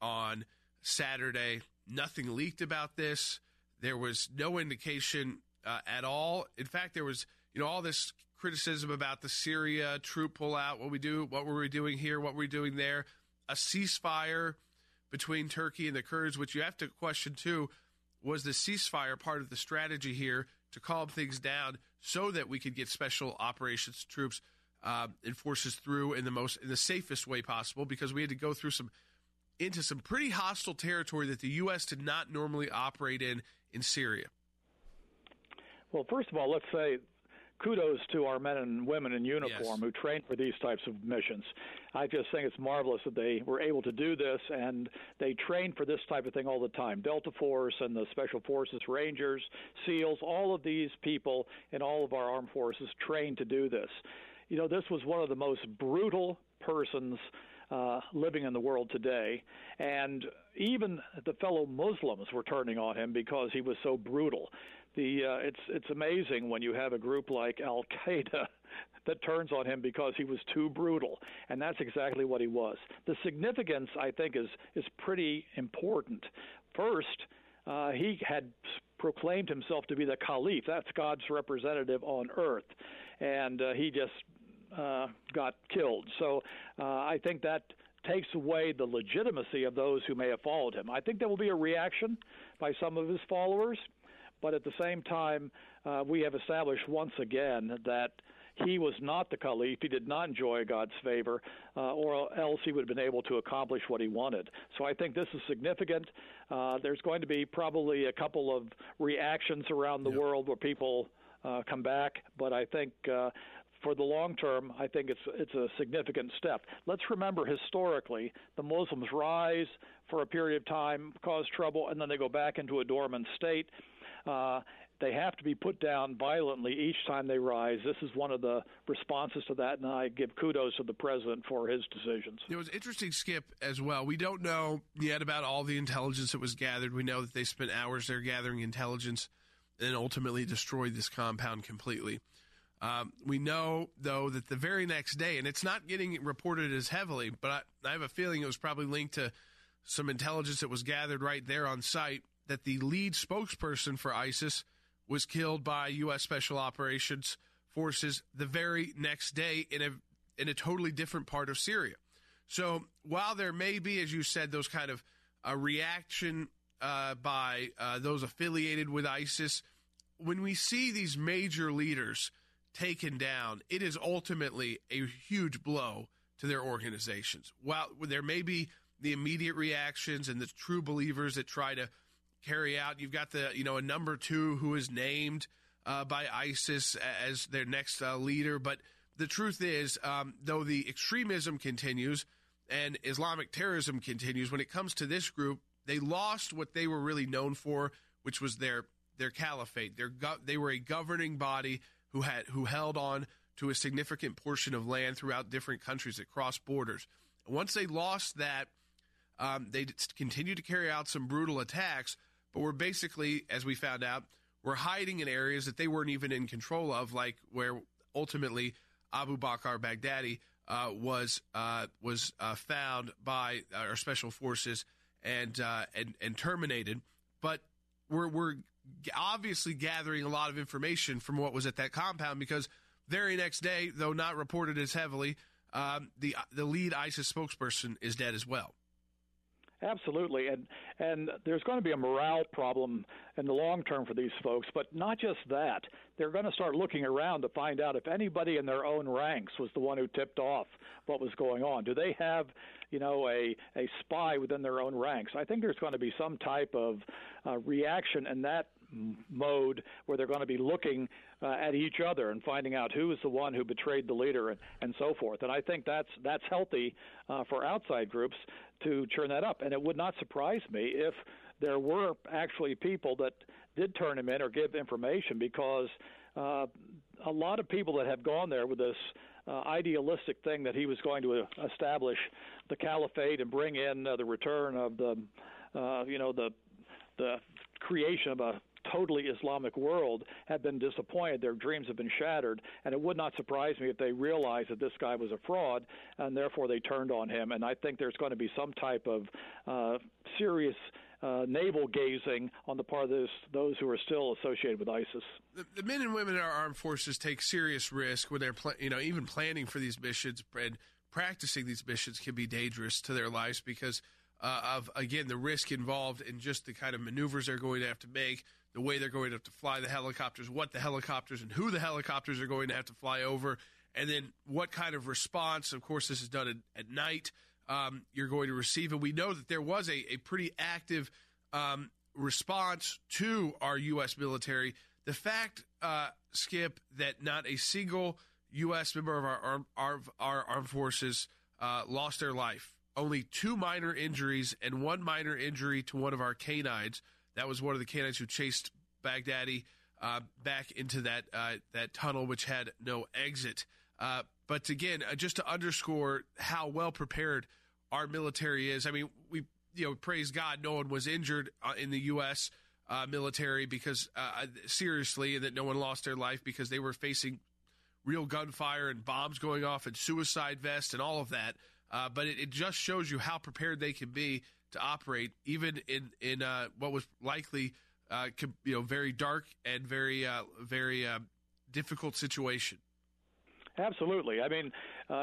Speaker 7: on Saturday. Nothing leaked about this. There was no indication uh, at all. In fact, there was you know all this criticism about the Syria troop pullout. What we do, what were we doing here? What were we doing there? A ceasefire between Turkey and the Kurds, which you have to question too. Was the ceasefire part of the strategy here to calm things down so that we could get special operations troops uh, and forces through in the most in the safest way possible? Because we had to go through some into some pretty hostile territory that the U.S. did not normally operate in in Syria.
Speaker 61: Well, first of all, let's say kudos to our men and women in uniform
Speaker 7: Yes.
Speaker 61: who train for these types of missions. I just think it's marvelous that they were able to do this and they train for this type of thing all the time. Delta Force and the Special Forces Rangers, SEALs, all of these people in all of our armed forces train to do this. You know, this was one of the most brutal persons uh, living in the world today, and even the fellow Muslims were turning on him because he was so brutal. The uh, it's it's amazing when you have a group like Al Qaeda that turns on him because he was too brutal, and that's exactly what he was. The significance, I think, is is pretty important. First, uh, he had proclaimed himself to be the Caliph. That's God's representative on earth, and uh, he just uh, got killed. So uh, I think that takes away the legitimacy of those who may have followed him. I think there will be a reaction by some of his followers, but at the same time, uh, we have established once again that he was not the caliph. He did not enjoy God's favor, uh, or else he would have been able to accomplish what he wanted. So I think this is significant. Uh, there's going to be probably a couple of reactions around the world where people uh, come back, but I think. Uh, for the long term, I think it's it's a significant step. Let's remember historically, the Muslims rise for a period of time, cause trouble, and then they go back into a dormant state. Uh, they have to be put down violently each time they rise. This is one of the responses to that, and I give kudos to the president for his decisions.
Speaker 7: It was interesting, Skip, as well. We don't know yet about all the intelligence that was gathered. We know that they spent hours there gathering intelligence and ultimately destroyed this compound completely. Um, we know, though, that the very next day, and it's not getting reported as heavily, but I, I have a feeling it was probably linked to some intelligence that was gathered right there on site, that the lead spokesperson for ISIS was killed by U.S. Special Operations Forces the very next day in a in a totally different part of Syria. So while there may be, as you said, those kind of a reaction uh, by uh, those affiliated with ISIS, when we see these major leaders taken down, it is ultimately a huge blow to their organizations. While there may be the immediate reactions and the true believers that try to carry out, you've got the you know a number two who is named uh, by ISIS as their next uh, leader, but the truth is, um, though the extremism continues and Islamic terrorism continues, when it comes to this group, they lost what they were really known for, which was their their caliphate. Their go- they were a governing body who had who held on to a significant portion of land throughout different countries that crossed borders. Once they lost that, um, they continued to carry out some brutal attacks, but were basically, as we found out, were hiding in areas that they weren't even in control of, like where ultimately Abu Bakr Baghdadi uh, was uh, was uh, found by our special forces and uh, and and terminated. But we're we're obviously gathering a lot of information from what was at that compound because very next day, though not reported as heavily, um, the the lead ISIS spokesperson is dead as well.
Speaker 61: Absolutely, and and there's going to be a morale problem in the long term for these folks. But not just that, they're going to start looking around to find out if anybody in their own ranks was the one who tipped off what was going on. Do they have, you know, a a spy within their own ranks? I think there's going to be some type of uh, reaction in that mode where they're going to be looking uh, at each other and finding out who is the one who betrayed the leader and, and so forth. And I think that's that's healthy uh, for outside groups to churn that up. And it would not surprise me if there were actually people that did turn him in or give information because uh, a lot of people that have gone there with this uh, idealistic thing that he was going to uh, establish the caliphate and bring in uh, the return of the, uh, you know, the the creation of a totally Islamic world have been disappointed. Their dreams have been shattered, and it would not surprise me if they realized that this guy was a fraud, and therefore they turned on him. And I think there's going to be some type of uh, serious uh, navel gazing on the part of this, those who are still associated with ISIS.
Speaker 7: The, the, men and women in our armed forces take serious risk when they're, pl- you know, even planning for these missions and practicing these missions can be dangerous to their lives because uh, of again the risk involved in just the kind of maneuvers they're going to have to make, the way they're going to have to fly the helicopters, what the helicopters and who the helicopters are going to have to fly over, and then what kind of response. Of course, this is done at, at night um, you're going to receive. And we know that there was a, a pretty active um, response to our U.S. military. The fact, uh, Skip, that not a single U.S. member of our, our, our armed forces uh, lost their life. Only two minor injuries and one minor injury to one of our canines. That was one of the canines who chased Baghdadi uh, back into that uh, that tunnel, which had no exit. Uh, but again, uh, just to underscore how well prepared our military is. I mean, we you know praise God, no one was injured uh, in the U.S. Uh, military because seriously, and that no one lost their life because they were facing real gunfire and bombs going off and suicide vests and all of that. Uh, but it, it, just shows you how prepared they can be to operate, even in in uh, what was likely you know very dark and very very difficult situation.
Speaker 61: Absolutely. I mean,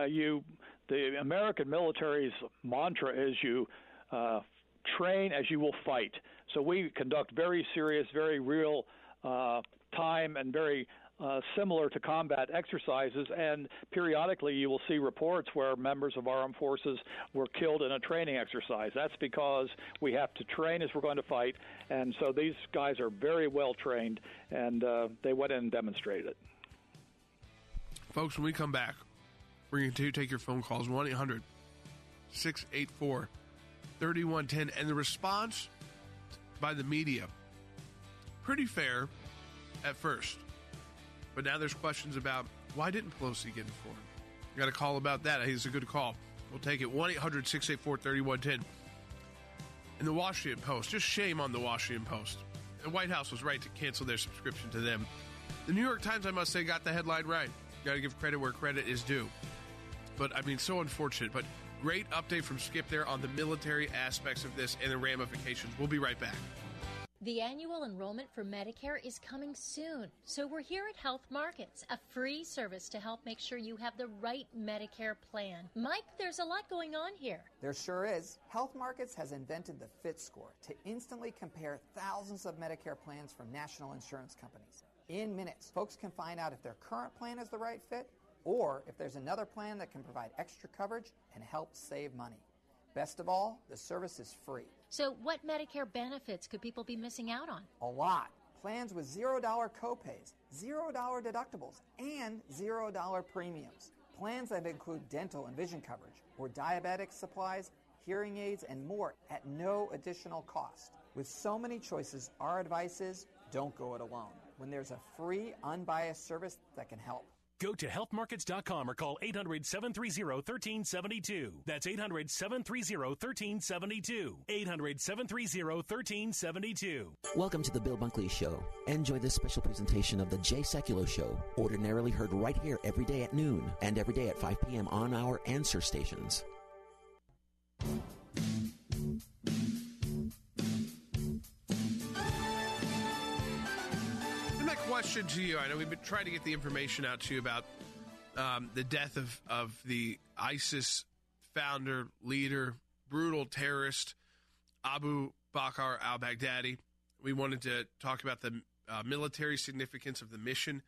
Speaker 61: you the American military's mantra is you uh, train as you will fight. So we conduct very serious, very real uh, time and very uh, similar to combat exercises, and periodically you will see reports where members of our armed forces were killed in a training exercise. That's because we have to train as we're going to fight, and so these guys are very well trained, and uh, they went in and demonstrated it.
Speaker 7: Folks, when we come back, we're going to take your phone calls 1 800 684 3110. And the response by the media, pretty fair at first. But now there's questions about why didn't Pelosi get informed? You got a call about that. I think it's a good call. We'll take it 1 800 684 3110. And the Washington Post, just shame on the Washington Post. The White House was right to cancel their subscription to them. The New York Times, I must say, got the headline right. Got to give credit where credit is due. But I mean, so unfortunate. But great update from Skip there on the military aspects of this and the ramifications. We'll be right back.
Speaker 62: The annual enrollment for Medicare is coming soon, so we're here at Health Markets, a free service to help make sure you have the right Medicare plan. Mike, there's a lot going on here.
Speaker 63: There sure is. Health Markets has invented the FIT score to instantly compare thousands of Medicare plans from national insurance companies. In minutes, folks can find out if their current plan is the right fit or if there's another plan that can provide extra coverage and help save money. Best of all, the service is free.
Speaker 62: So, what Medicare benefits could people be missing out on?
Speaker 63: A lot. Plans with $0 copays, $0 deductibles, and $0 premiums. Plans that include dental and vision coverage, or diabetic supplies, hearing aids, and more at no additional cost. With so many choices, our advice is don't go it alone when there's a free, unbiased service that can help.
Speaker 64: Go to healthmarkets.com or call 800 730 1372. That's 800 730 1372. 800 730 1372.
Speaker 59: Welcome to the Bill Bunkley Show. Enjoy this special presentation of the Jay Sekulow Show, ordinarily heard right here every day at noon and every day at 5 p.m. on our answer stations.
Speaker 7: Question to you. I know we've been trying to get the information out to you about um, the death of, of the ISIS founder, leader, brutal terrorist, Abu Bakr al Baghdadi. We wanted to talk about the uh, military significance of the mission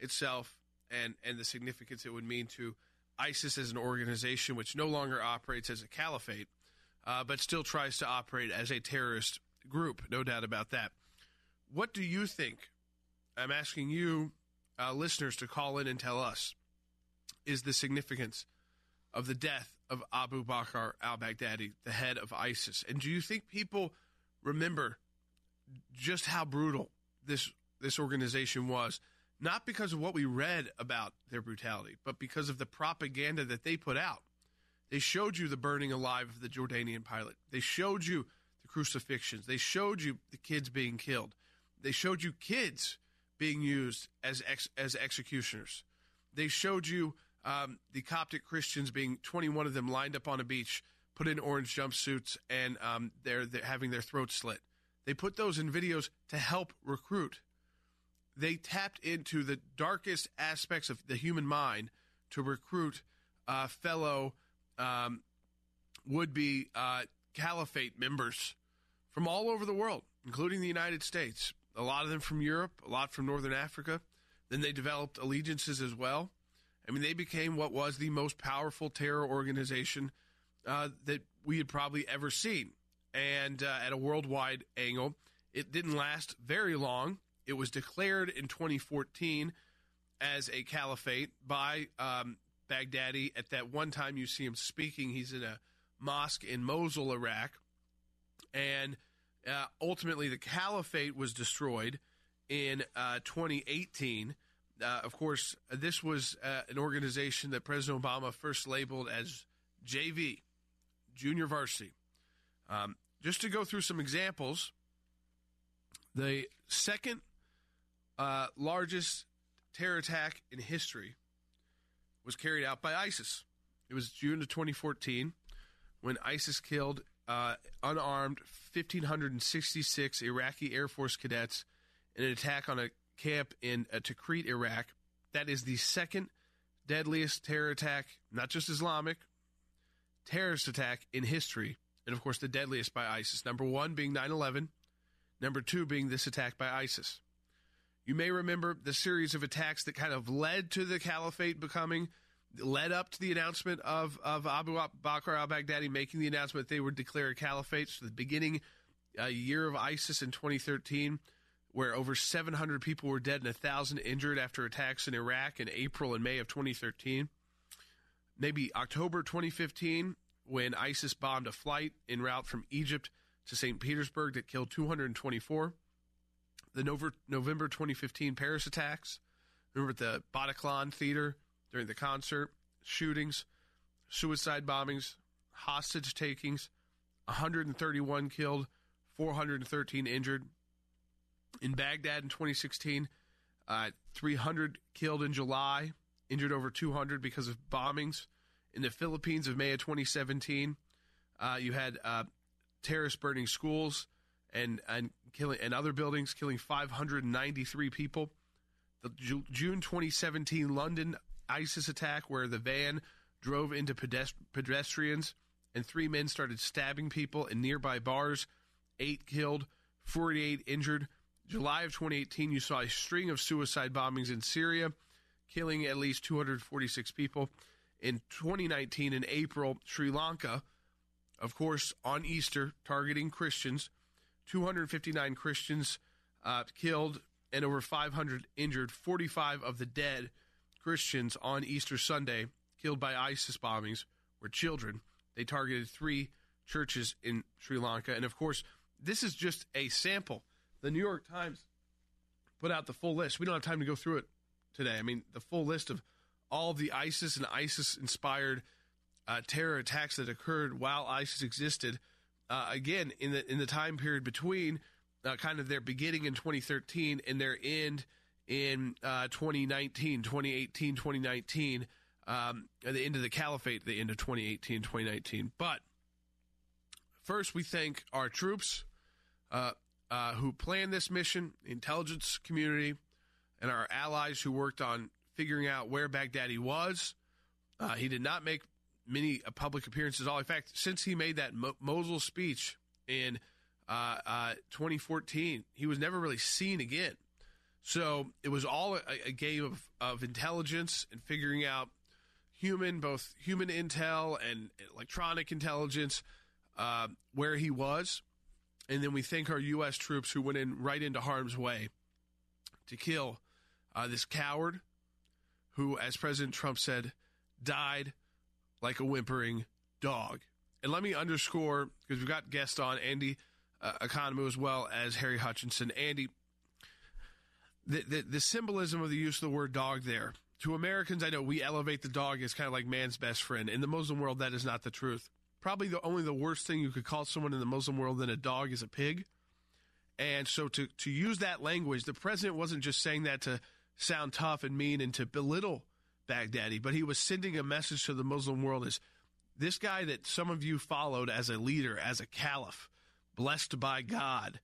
Speaker 7: itself and, and the significance it would mean to ISIS as an organization, which no longer operates as a caliphate, uh, but still tries to operate as a terrorist group. No doubt about that. What do you think I'm asking you, uh, listeners, to call in and tell us is the significance of the death of Abu Bakr al Baghdadi, the head of ISIS. And do you think people remember just how brutal this, this organization was? Not because of what we read about their brutality, but because of the propaganda that they put out. They showed you the burning alive of the Jordanian pilot. They showed you the crucifixions. They showed you the kids being killed they showed you kids being used as ex, as executioners. They showed you um, the Coptic Christians being 21 of them lined up on a beach, put in orange jumpsuits, and um, they're, they're having their throats slit. They put those in videos to help recruit. They tapped into the darkest aspects of the human mind to recruit uh, fellow um, would be uh, caliphate members from all over the world, including the United States. A lot of them from Europe, a lot from Northern Africa. Then they developed allegiances as well. I mean, they became what was the most powerful terror organization uh, that we had probably ever seen. And uh, at a worldwide angle, it didn't last very long. It was declared in 2014 as a caliphate by um, Baghdadi. At that one time, you see him speaking. He's in a mosque in Mosul, Iraq. And uh, ultimately, the caliphate was destroyed in uh, 2018. Uh, of course, this was uh, an organization that President Obama first labeled as JV, Junior Varsity. Um, just to go through some examples, the second uh, largest terror attack in history was carried out by ISIS. It was June of 2014 when ISIS killed uh, unarmed 1,566 Iraqi Air Force cadets in an attack on a camp in uh, Tikrit, Iraq. That is the second deadliest terror attack, not just Islamic, terrorist attack in history. And of course, the deadliest by ISIS. Number one being 9 11, number two being this attack by ISIS. You may remember the series of attacks that kind of led to the caliphate becoming, led up to the announcement of, of Abu Bakr al Baghdadi making the announcement they would declare a caliphate. So the beginning a year of ISIS in 2013 where over 700 people were dead and 1,000 injured after attacks in Iraq in April and May of 2013. Maybe October 2015, when ISIS bombed a flight en route from Egypt to St. Petersburg that killed 224. The November 2015 Paris attacks. Remember the Bataclan Theater during the concert, shootings, suicide bombings, hostage takings, 131 killed, 413 injured, in Baghdad in 2016. Uh, 300 killed in July, injured over 200 because of bombings. In the Philippines of May of 2017, uh, you had uh, terrorists burning schools and and killing and other buildings, killing 593 people. The Ju- June 2017 London ISIS attack, where the van drove into pedest- pedestrians and three men started stabbing people in nearby bars, eight killed, 48 injured. July of 2018, you saw a string of suicide bombings in Syria, killing at least 246 people. In 2019, in April, Sri Lanka, of course, on Easter, targeting Christians, 259 Christians uh, killed and over 500 injured. 45 of the dead Christians on Easter Sunday killed by ISIS bombings were children. They targeted three churches in Sri Lanka. And of course, this is just a sample the New York Times put out the full list. We don't have time to go through it today. I mean, the full list of all the ISIS and ISIS inspired uh, terror attacks that occurred while ISIS existed. Uh, again, in the in the time period between uh, kind of their beginning in 2013 and their end in uh, 2019, 2018, 2019, um, at the end of the caliphate, the end of 2018, 2019. But first, we thank our troops. Uh, uh, who planned this mission, the intelligence community, and our allies who worked on figuring out where Baghdadi was. Uh, he did not make many uh, public appearances. All in fact, since he made that Mo- Mosul speech in uh, 2014, he was never really seen again. So it was all a, a game of, of intelligence and figuring out human, both human intel and electronic intelligence, uh, where he was and then we thank our U.S. troops who went in right into harm's way to kill uh, this coward who, as President Trump said, died like a whimpering dog. And let me underscore, because we've got guests on, Andy uh, Ekonomou as well as Harry Hutchison. Andy, the, the, the symbolism of the use of the word dog there. To Americans, I know we elevate the dog as kind of like man's best friend. In the Muslim world, that is not the truth probably the only the worst thing you could call someone in the Muslim world than a dog is a pig. And so to, to use that language, the president wasn't just saying that to sound tough and mean and to belittle Baghdadi, but he was sending a message to the Muslim world is this guy that some of you followed as a leader, as a caliph, blessed by God,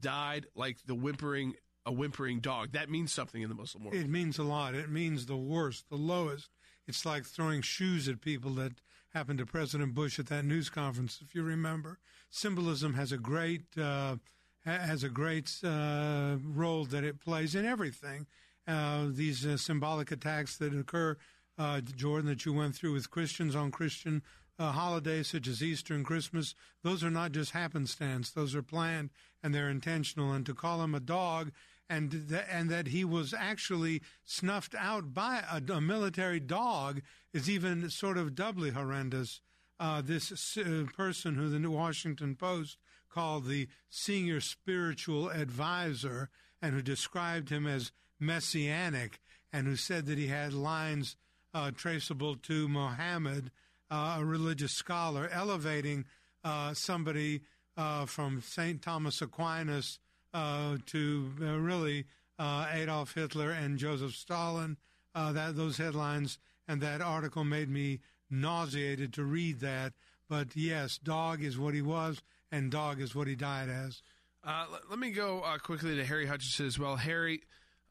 Speaker 7: died like the whimpering a whimpering dog. That means something in the Muslim world.
Speaker 65: It means a lot. It means the worst, the lowest. It's like throwing shoes at people that happened to President Bush at that news conference, if you remember. Symbolism has a great uh, has a great uh, role that it plays in everything. Uh, these uh, symbolic attacks that occur, uh, Jordan, that you went through with Christians on Christian uh, holidays such as Easter and Christmas, those are not just happenstance. Those are planned and they're intentional. And to call him a dog and th- and that he was actually snuffed out by a, a military dog is even sort of doubly horrendous. Uh, this uh, person who the New Washington Post called the senior spiritual advisor and who described him as messianic and who said that he had lines uh, traceable to Mohammed, uh, a religious scholar, elevating uh, somebody uh, from St. Thomas Aquinas uh, to uh, really Adolf Hitler and Joseph Stalin. that those headlines and that article made me nauseated to read that. But yes, dog is what he was, and dog is what he died as.
Speaker 7: Uh, let, let, me go uh, quickly to Harry Hutchison as well. Harry,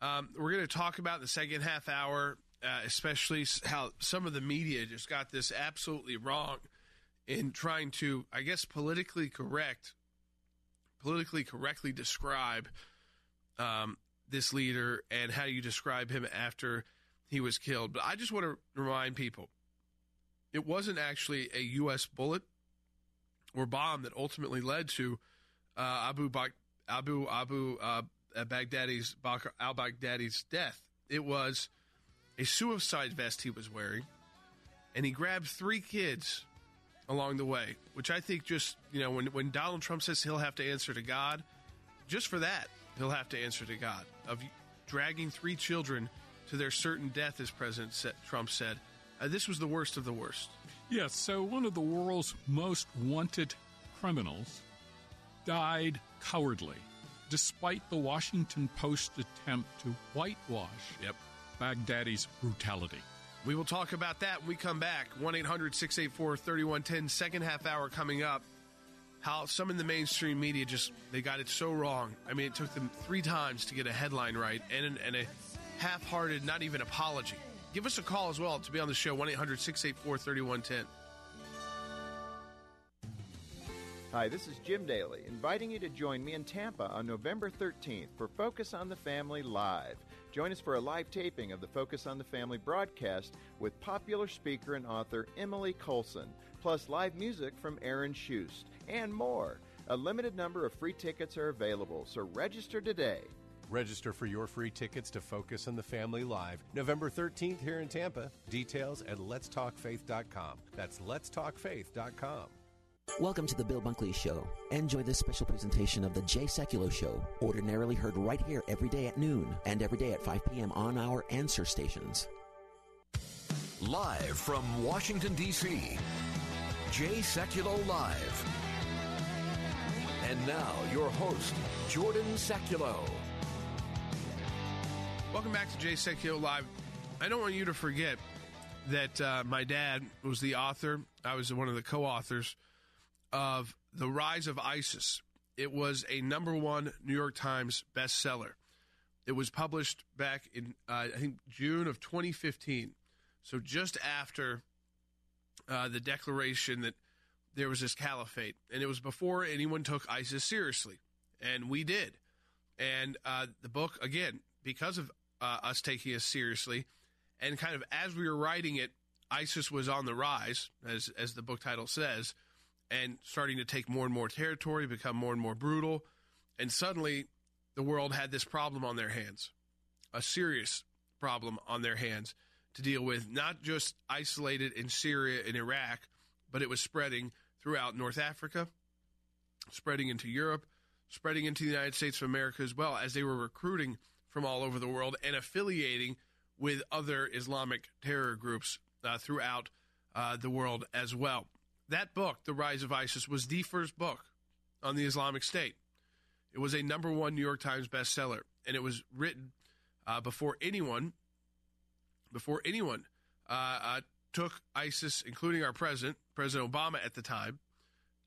Speaker 7: um, we're going to talk about the second half hour, uh, especially how some of the media just got this absolutely wrong in trying to, I guess, politically correct, politically correctly describe um, this leader and how you describe him after he was killed. But I just want to remind people it wasn't actually a U.S. bullet or bomb that ultimately led to uh, Abu ba- Abu Abu uh, Baghdadi's al Baghdadi's death. It was a suicide vest he was wearing, and he grabbed three kids along the way, which I think just you know when when Donald Trump says he'll have to answer to God, just for that he'll have to answer to God of dragging three children to their certain death, as President Trump said. Uh, this was the worst of the worst.
Speaker 66: Yes, so one of the world's most wanted criminals died cowardly, despite the Washington Post attempt to whitewash
Speaker 7: yep.
Speaker 66: Baghdadi's brutality.
Speaker 7: We will talk about that when we come back. 1 800 684 3110, second half hour coming up. How some in the mainstream media just, they got it so wrong. I mean, it took them three times to get a headline right and, and a half hearted, not even apology. Give us a call as well to be on the show, 1 800 684 3110.
Speaker 67: Hi, this is Jim Daly, inviting you to join me in Tampa on November 13th for Focus on the Family Live. Join us for a live taping of the Focus on the Family broadcast with popular speaker and author Emily Colson, plus live music from Aaron Shust, and more. A limited number of free tickets are available, so register today.
Speaker 38: Register for your free tickets to Focus on the Family Live November 13th here in Tampa. Details at letstalkfaith.com. That's letstalkfaith.com.
Speaker 59: Welcome to the Bill Bunkley Show. Enjoy this special presentation of the Jay Sekulow Show, ordinarily heard right here every day at noon and every day at 5 p.m. on our answer stations.
Speaker 53: Live from Washington, D.C., Jay Sekulow Live. And now, your host, Jordan Sekulow.
Speaker 7: Welcome back to Jay Sekulow Live. I don't want you to forget that uh, my dad was the author. I was one of the co-authors of The Rise of ISIS. It was a number one New York Times bestseller. It was published back in, uh, I think, June of 2015. So just after uh, the declaration that there was this caliphate. And it was before anyone took ISIS seriously. And we did. And uh, the book, again, because of uh, us taking it seriously, and kind of as we were writing it, ISIS was on the rise, as, as the book title says and starting to take more and more territory, become more and more brutal. And suddenly, the world had this problem on their hands, a serious problem on their hands to deal with, not just isolated in Syria and Iraq, but it was spreading throughout North Africa, spreading into Europe, spreading into the United States of America as well, as they were recruiting from all over the world and affiliating with other Islamic terror groups uh, throughout uh, the world as well that book, The Rise of ISIS, was the first book on the Islamic State. It was a number one New York Times bestseller, and it was written uh, before anyone, before anyone uh, uh, took ISIS, including our president, President Obama at the time,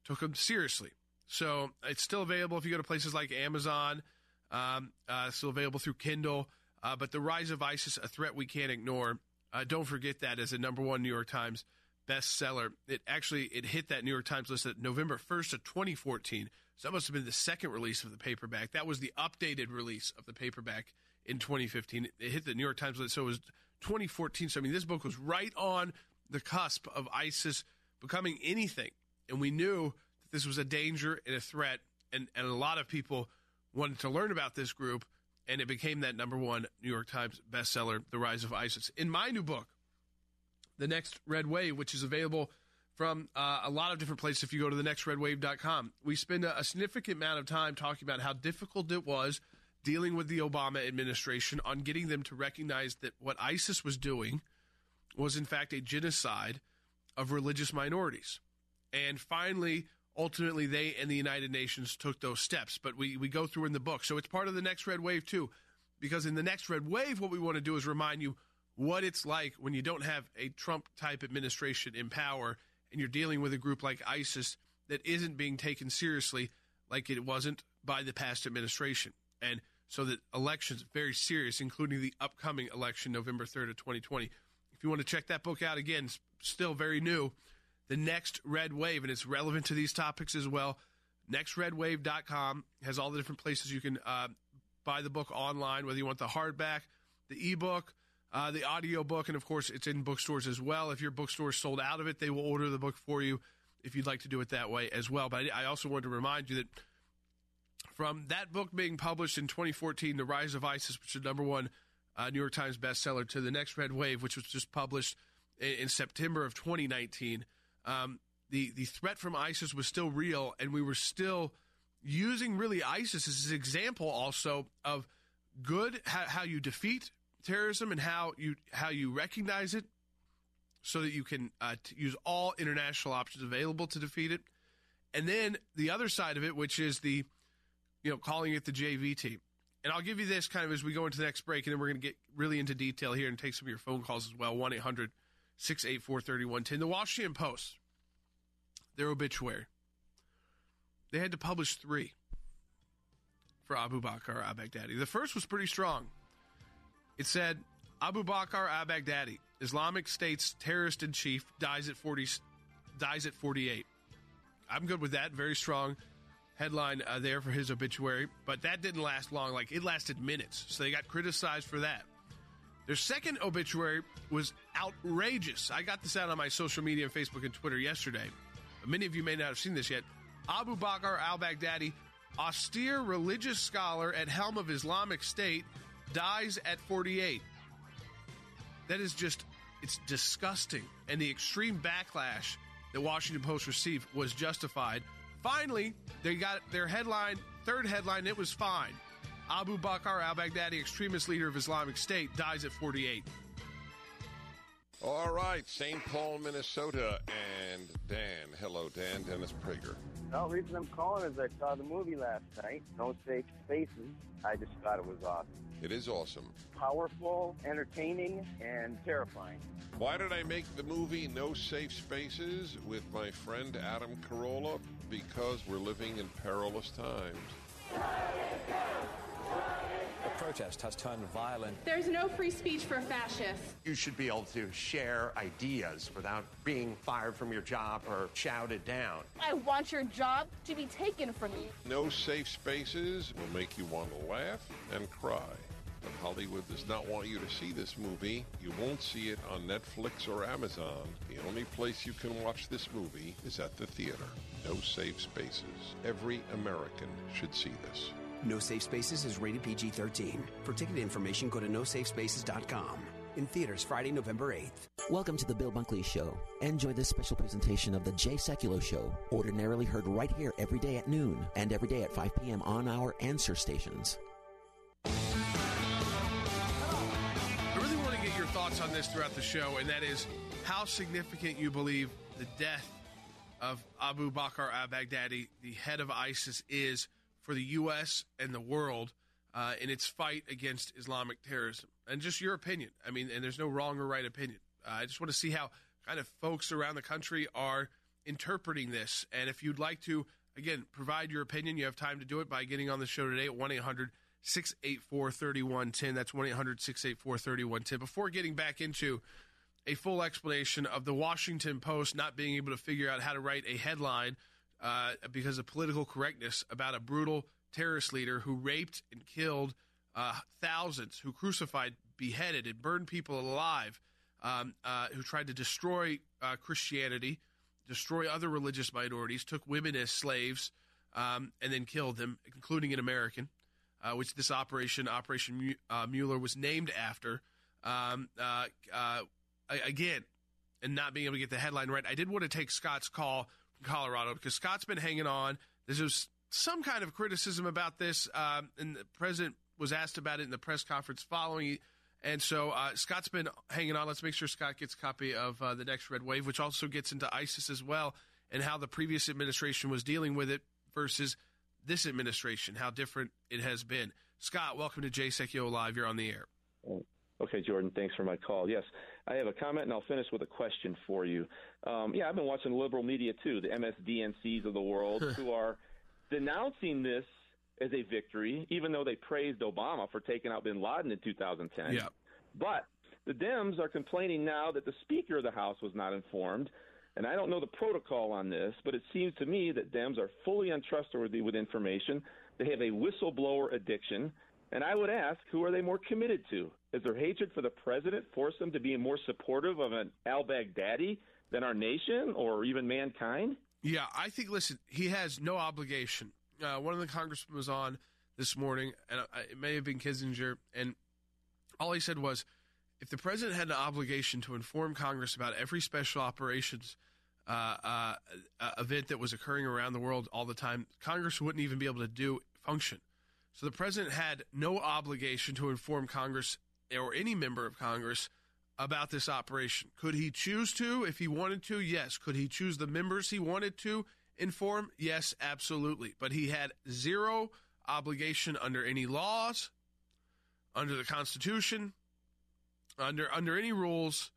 Speaker 7: took them seriously. So it's still available if you go to places like Amazon. Um, uh, still available through Kindle. Uh, but the rise of ISIS, a threat we can't ignore. Uh, don't forget that as a number one New York Times bestseller. It actually it hit that New York Times list at November 1st of 2014. So that must have been the second release of the paperback. That was the updated release of the paperback in 2015. It hit the New York Times list. So it was 2014. So I mean, this book was right on the cusp of ISIS becoming anything, and we knew that this was a danger and a threat, and and a lot of people wanted to learn about this group, and it became that number one New York Times bestseller, The Rise of ISIS. In my new book, The Next Red Wave, which is available from uh, a lot of different places if you go to the nextredwave.com, we spend a, a significant amount of time talking about how difficult it was dealing with the Obama administration on getting them to recognize that what ISIS was doing was, in fact, a genocide of religious minorities. And finally, ultimately they and the United Nations took those steps. But we, we go through in the book. So it's part of the next red wave, too. Because in the next red wave, what we want to do is remind you what it's like when you don't have a Trump type administration in power and you're dealing with a group like ISIS that isn't being taken seriously like it wasn't by the past administration. And so that elections very serious, including the upcoming election, November 3rd of 2020. If you want to check that book out again, still very new the next red wave, and it's relevant to these topics as well. NextRedWave.com has all the different places you can uh, buy the book online, whether you want the hardback, the ebook, uh, the audio book, and of course, it's in bookstores as well. If your bookstore sold out of it, they will order the book for you if you'd like to do it that way as well. But I also wanted to remind you that from that book being published in 2014, The Rise of ISIS, which is number one uh, New York Times bestseller, to The Next Red Wave, which was just published in, in September of 2019 um, the the threat from ISIS was still real, and we were still using really ISIS as an example also of good how, how you defeat terrorism and how you how you recognize it, so that you can uh, use all international options available to defeat it, and then the other side of it, which is the you know calling it the JV team. And I'll give you this kind of as we go into the next break, and then we're going to get really into detail here and take some of your phone calls as well. 1 800 684 3110. The Washington Post, their obituary, they had to publish three for Abu Bakr al Baghdadi. The first was pretty strong. It said Abu Bakr al Baghdadi, Islamic State's terrorist in chief, dies at 40, dies at 48. I'm good with that. Very strong headline uh, there for his obituary, but that didn't last long. Like it lasted minutes, so they got criticized for that. Their second obituary was outrageous. I got this out on my social media, Facebook, and Twitter yesterday. Many of you may not have seen this yet. Abu Bakr al Baghdadi, austere religious scholar at helm of Islamic State, dies at 48. That is just, it's disgusting. And the extreme backlash that Washington Post received was justified. Finally, they got their headline, third headline, it was fine. Abu Bakr al Baghdadi, extremist leader of Islamic State, dies at 48.
Speaker 39: All right, St. Paul, Minnesota, and Dan. Hello, Dan. Dennis Prager.
Speaker 68: Well, the reason I'm calling is I saw the movie last night, No Safe Spaces. I just thought it was awesome.
Speaker 39: It is awesome.
Speaker 68: Powerful, entertaining, and terrifying.
Speaker 39: Why did I make the movie No Safe Spaces with my friend Adam Carolla? Because we're living in perilous times.
Speaker 69: The protest has turned violent.
Speaker 70: There's no free speech for fascists.
Speaker 71: You should be able to share ideas without being fired from your job or shouted down.
Speaker 70: I want your job to be taken from you.
Speaker 39: No safe spaces will make you want to laugh and cry. But Hollywood does not want you to see this movie. You won't see it on Netflix or Amazon. The only place you can watch this movie is at the theater. No safe spaces. Every American should see this.
Speaker 72: No Safe Spaces is rated PG 13. For ticket information, go to nosafespaces.com. In theaters Friday, November 8th.
Speaker 59: Welcome to the Bill Bunkley Show. Enjoy this special presentation of the Jay Sekulow Show, ordinarily heard right here every day at noon and every day at 5 p.m. on our answer stations.
Speaker 7: I really want to get your thoughts on this throughout the show, and that is how significant you believe the death of Abu Bakr al Baghdadi, the head of ISIS, is for the U.S. and the world uh, in its fight against Islamic terrorism. And just your opinion. I mean, and there's no wrong or right opinion. Uh, I just want to see how kind of folks around the country are interpreting this. And if you'd like to, again, provide your opinion, you have time to do it by getting on the show today at 1 800 684 3110. That's 1 800 684 3110. Before getting back into a full explanation of the Washington Post not being able to figure out how to write a headline uh, because of political correctness about a brutal terrorist leader who raped and killed uh, thousands, who crucified, beheaded, and burned people alive, um, uh, who tried to destroy uh, Christianity, destroy other religious minorities, took women as slaves, um, and then killed them, including an American, uh, which this operation, Operation uh, Mueller, was named after. Um, again, and not being able to get the headline right, I did want to take Scott's call Colorado because Scott's been hanging on. There's some kind of criticism about this, um, and the president was asked about it in the press conference following. And so uh, Scott's been hanging on. Let's make sure Scott gets a copy of uh, the next red wave, which also gets into ISIS as well, and how the previous administration was dealing with it versus this administration, how different it has been. Scott, welcome to Sekulow Live. You're on the air.
Speaker 58: Okay, Jordan, thanks for my call. Yes, I have a comment, and I'll finish with a question for you. Um, yeah, I've been watching liberal media too, the MSDNCs of the world, who are denouncing this as a victory, even though they praised Obama for taking out bin Laden in 2010.
Speaker 7: Yeah.
Speaker 58: But the Dems are complaining now that the Speaker of the House was not informed. And I don't know the protocol on this, but it seems to me that Dems are fully untrustworthy with information. They have a whistleblower addiction. And I would ask, who are they more committed to? Is their hatred for the president force them to be more supportive of an al Baghdadi than our nation or even mankind?
Speaker 7: Yeah, I think, listen, he has no obligation. Uh, one of the congressmen was on this morning, and it may have been Kinzinger, and all he said was if the president had an obligation to inform Congress about every special operations uh, uh, uh event that was occurring around the world all the time, Congress wouldn't even be able to do function. So the president had no obligation to inform Congress or any member of Congress about this operation. Could he choose to if he wanted to? Yes. Could he choose the members he wanted to inform? Yes, absolutely. But he had zero obligation under any laws, under the Constitution, under under any rules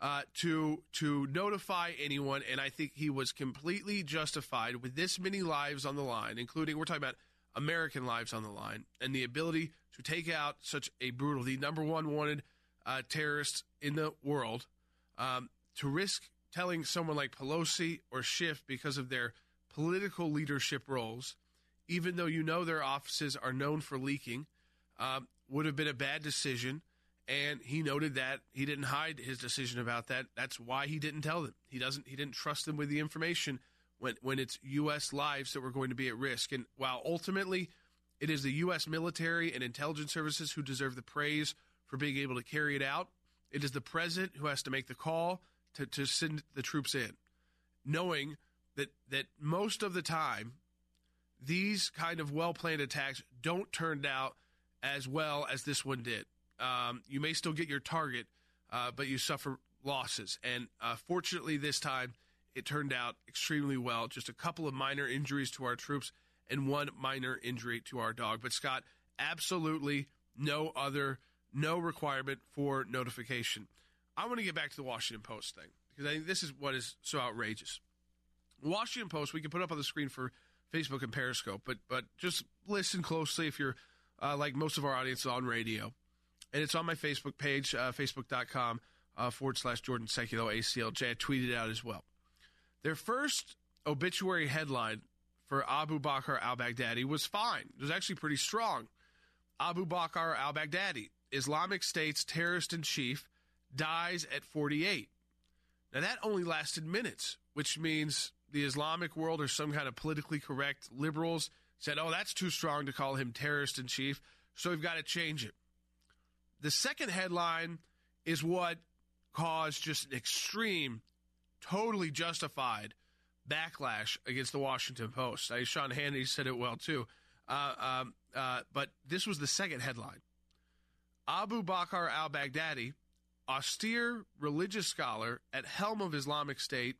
Speaker 7: uh, to to notify anyone. And I think he was completely justified with this many lives on the line, including we're talking about American lives on the line, and the ability to take out such a brutal, the number one wanted uh, terrorists in the world, um, to risk telling someone like Pelosi or Schiff because of their political leadership roles, even though you know their offices are known for leaking, um, would have been a bad decision. And he noted that he didn't hide his decision about that. That's why he didn't tell them. He doesn't. He didn't trust them with the information when when it's U.S. lives that were going to be at risk. And while ultimately it is the U.S. military and intelligence services who deserve the praise for being able to carry it out. It is the president who has to make the call to, to send the troops in, knowing that, that most of the time, these kind of well planned attacks don't turn out as well as this one did. Um, you may still get your target, uh, but you suffer losses. And uh, fortunately, this time, it turned out extremely well. Just a couple of minor injuries to our troops and one minor injury to our dog. But, Scott, absolutely no other no requirement for notification. I want to get back to the Washington Post thing because I think this is what is so outrageous. Washington Post, we can put up on the screen for Facebook and Periscope, but but just listen closely if you're uh, like most of our audience on radio. And it's on my Facebook page, uh, facebook.com uh, forward slash Jordan Sekulow ACLJ. I tweeted out as well. Their first obituary headline for Abu Bakr al Baghdadi was fine. It was actually pretty strong. Abu Bakr al Baghdadi, Islamic State's terrorist in chief, dies at 48. Now, that only lasted minutes, which means the Islamic world or some kind of politically correct liberals said, oh, that's too strong to call him terrorist in chief, so we've got to change it. The second headline is what caused just an extreme, totally justified backlash against the Washington Post. I, Sean Hannity said it well, too. Uh, um, uh, but this was the second headline. Abu Bakr al Baghdadi, austere religious scholar at helm of Islamic State,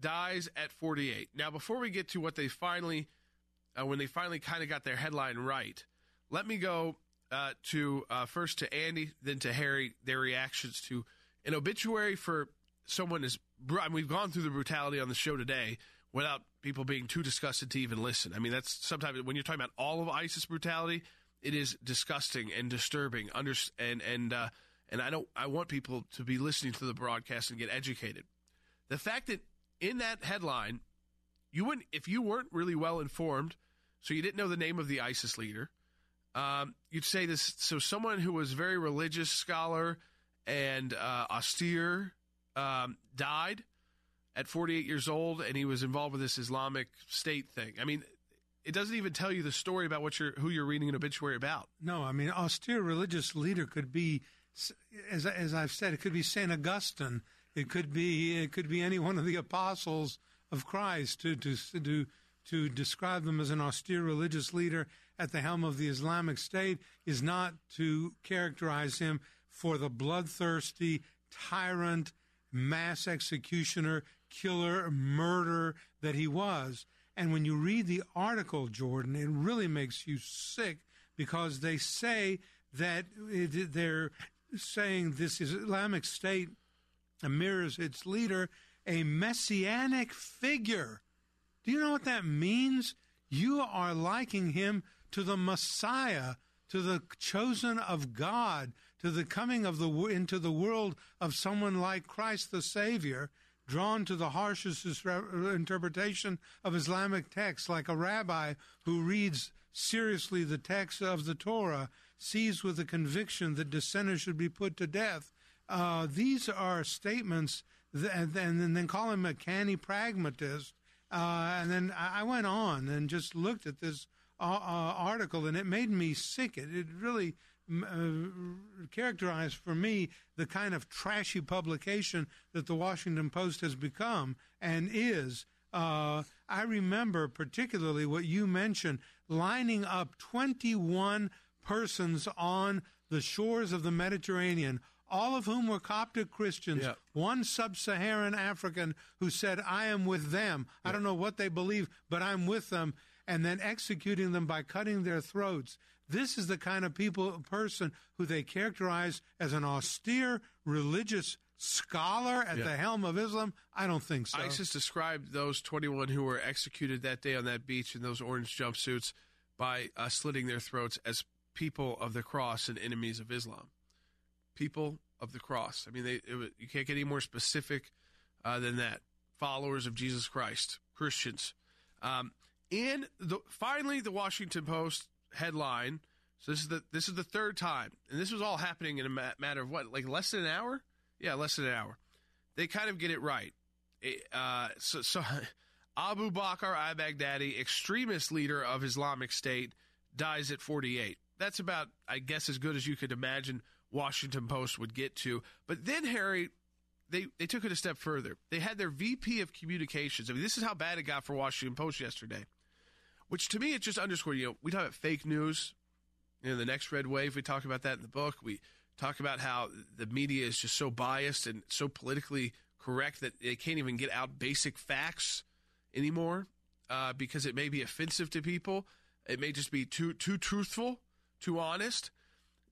Speaker 7: dies at 48. Now, before we get to what they finally uh, when they finally kind of got their headline right. Let me go uh, to uh, first to Andy, then to Harry. Their reactions to an obituary for someone bru- I mean, we've gone through the brutality on the show today without people being too disgusted to even listen. I mean, that's sometimes when you're talking about all of ISIS brutality, it is disgusting and disturbing. Under and and uh, and I don't. I want people to be listening to the broadcast and get educated. The fact that in that headline, you wouldn't if you weren't really well informed, so you didn't know the name of the ISIS leader. Um, you'd say this. So someone who was very religious scholar and uh, austere um, died at 48 years old, and he was involved with this Islamic State thing. I mean, it doesn't even tell you the story about what you're who you're reading an obituary about.
Speaker 65: No, I mean, austere religious leader could be, as as I've said, it could be Saint Augustine. It could be it could be any one of the apostles of Christ to to to to describe them as an austere religious leader at the helm of the Islamic State is not to characterize him for the bloodthirsty tyrant, mass executioner, killer, murderer that he was. And when you read the article, Jordan, it really makes you sick because they say that eh, it, they're saying this Islamic State mirrors its leader, a messianic figure. Do you know what that means? You are liking him to the Messiah, to the chosen of God, to the coming of the into the world of someone like Christ the Savior, drawn to the harshest interpretation of Islamic texts, like a rabbi who reads seriously the text of the Torah, sees with a conviction that dissenters should be put to death. Uh, these are statements, that, and, and then call him a canny pragmatist. Uh, and then I went on and just looked at this uh, uh article, and it made me sick. It, it really uh, characterized for me the kind of trashy publication that the Washington Post has become and is. Uh, I remember particularly what you mentioned lining up 21 persons on the shores of the Mediterranean, all of whom were Coptic Christians, yeah. one sub Saharan African who said, I am with them. Yeah. I don't know what they believe, but I'm with them, and then executing them by cutting their throats. This is the kind of people, person who they characterize as an austere religious scholar at yeah. the helm of Islam? I don't think so.
Speaker 7: ISIS described those 21 who were executed that day on that beach in those orange jumpsuits by uh, slitting their throats as people of the cross and enemies of Islam. People of the cross. I mean, they, it, you can't get any more specific uh, than that. Followers of Jesus Christ, Christians. Um, and the, finally, the Washington Post headline. So this is the this is the third time, and this was all happening in a ma- matter of what, like less than an hour? Yeah, less than an hour. They kind of get it right. uh, so, so Abu Bakr al-Baghdadi, extremist leader of Islamic State, dies at 48. That's about, I guess, as good as you could imagine Washington Post would get to. But then Harry, they they took it a step further. They had their VP of communications. I mean, this is how bad it got for Washington Post yesterday which to me it just underscored. You know, we talk about fake news. You know, the next red wave. We talk about that in the book. We talk about how the media is just so biased and so politically correct that they can't even get out basic facts anymore uh, because it may be offensive to people. It may just be too too truthful, too honest.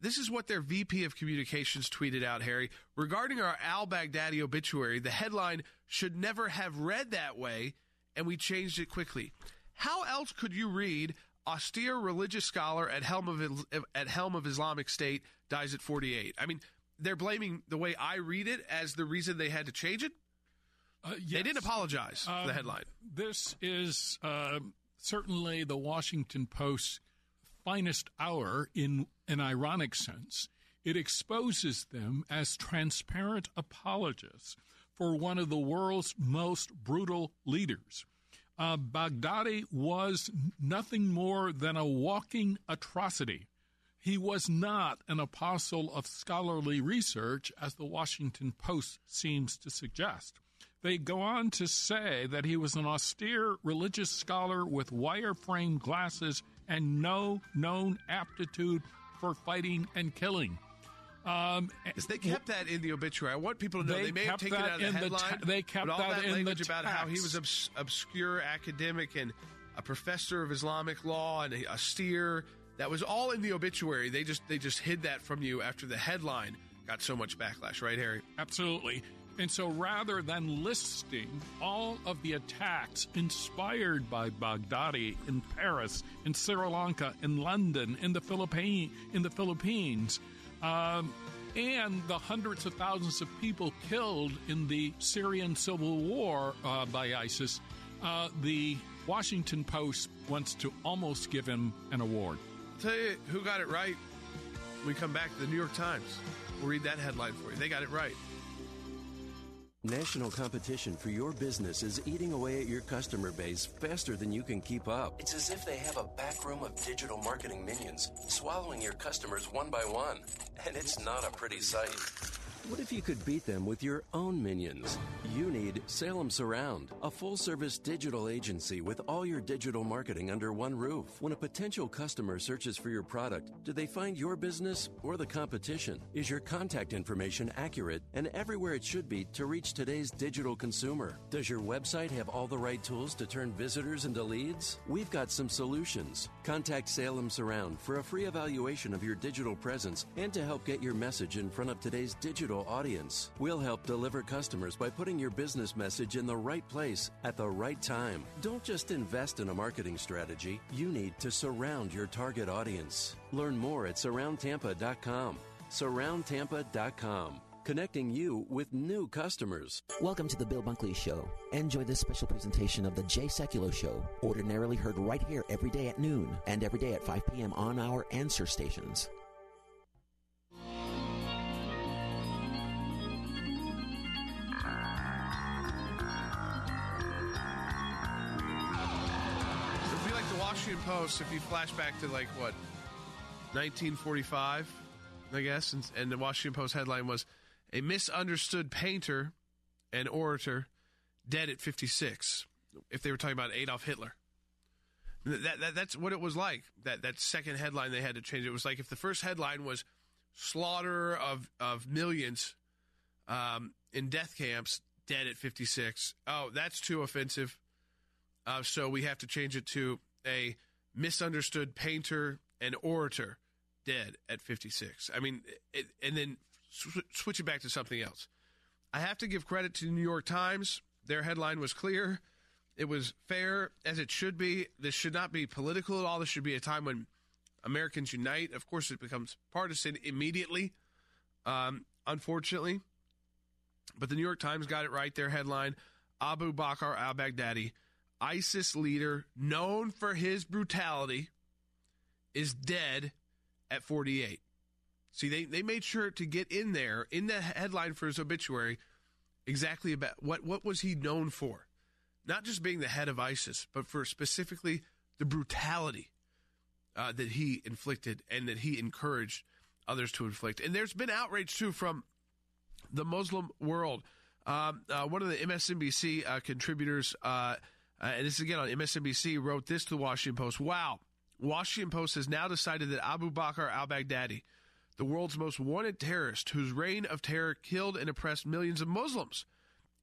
Speaker 7: This is what their VP of Communications tweeted out, Harry. Regarding our al Baghdadi obituary, the headline should never have read that way, and we changed it quickly. How else could you read austere religious scholar at helm of at helm of Islamic State dies at 48? I mean, they're blaming the way I read it as the reason they had to change it. Uh, yes. They didn't apologize for the um, headline.
Speaker 66: This is uh, certainly the Washington Post's finest hour in an ironic sense. It exposes them as transparent apologists for one of the world's most brutal leaders uh, Baghdadi was nothing more than a walking atrocity. He was not an apostle of scholarly research, as the Washington Post seems to suggest. They go on to say that he was an austere religious scholar with wire-frame glasses and no known aptitude for fighting and killing.
Speaker 7: Um, they kept that in the obituary. I want people to know they, they may have taken it out of the headline.
Speaker 66: The ta- they kept
Speaker 7: but all
Speaker 66: that,
Speaker 7: that
Speaker 66: in
Speaker 7: language
Speaker 66: the
Speaker 7: about how he was obs- obscure academic and a professor of Islamic law and a, a steer. That was all in the obituary. They just they just hid that from you after the headline got so much backlash, right, Harry?
Speaker 66: Absolutely. And so rather than listing all of the attacks inspired by Baghdadi in Paris, in Sri Lanka, in London, in the Philippine, in the Philippines, um, and the hundreds of thousands of people killed in the Syrian civil war uh, by ISIS, uh, the Washington Post wants to almost give him an award.
Speaker 7: tell you who got it right. We come back to the New York Times. We'll read that headline for you. They got it right.
Speaker 5: National competition for your business is eating away at your customer base faster than you can keep up.
Speaker 73: It's as if they have a back room of digital marketing minions, swallowing your customers one by one. And it's not a pretty sight.
Speaker 5: What if you could beat them with your own minions? You need Salem Surround, a full service digital agency with all your digital marketing under one roof. When a potential customer searches for your product, do they find your business or the competition? Is your contact information accurate and everywhere it should be to reach today's digital consumer? Does your website have all the right tools to turn visitors into leads? We've got some solutions. Contact Salem Surround for a free evaluation of your digital presence and to help get your message in front of today's digital audience. We'll help deliver customers by putting your business message in the right place at the right time. Don't just invest in a marketing strategy, you need to surround your target audience. Learn more at surroundtampa.com. Surroundtampa.com. Connecting you with new customers.
Speaker 74: Welcome to the Bill Bunkley Show. Enjoy this special presentation of the Jay Sekulow Show, ordinarily heard right here every day at noon and every day at 5 p.m. on our answer stations.
Speaker 7: The Washington Post if you flash back to like what 1945, I guess, and, and the Washington Post headline was a misunderstood painter and orator dead at 56. If they were talking about Adolf Hitler, that, that that's what it was like. That that second headline they had to change. It was like if the first headline was slaughter of of millions um, in death camps, dead at 56. Oh, that's too offensive. Uh, so we have to change it to a misunderstood painter and orator dead at 56. I mean, it, and then sw- switch it back to something else. I have to give credit to the New York Times. Their headline was clear. It was fair as it should be. This should not be political at all. This should be a time when Americans unite. Of course, it becomes partisan immediately, um, unfortunately. But the New York Times got it right. Their headline Abu Bakr al Baghdadi, ISIS leader known for his brutality, is dead at 48. See, they, they made sure to get in there in the headline for his obituary exactly about what, what was he known for. Not just being the head of ISIS, but for specifically the brutality uh, that he inflicted and that he encouraged others to inflict. And there's been outrage too from the Muslim world. Um, uh, one of the MSNBC uh, contributors, uh, and this is again on MSNBC, wrote this to the Washington Post. Wow. Washington Post has now decided that Abu Bakr al Baghdadi, the world's most wanted terrorist whose reign of terror killed and oppressed millions of Muslims,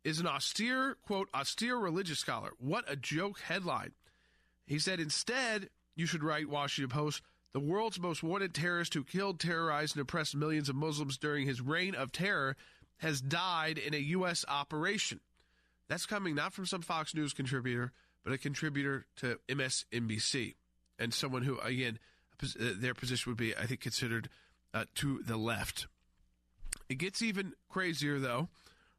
Speaker 7: is an austere, quote, austere religious scholar. What a joke headline. He said, instead, you should write, Washington Post, the world's most wanted terrorist who killed, terrorized, and oppressed millions of Muslims during his reign of terror has died in a U.S. operation. That's coming not from some Fox News contributor, but a contributor to MSNBC and someone who, again, their position would be, I think, considered uh, to the left. It gets even crazier, though,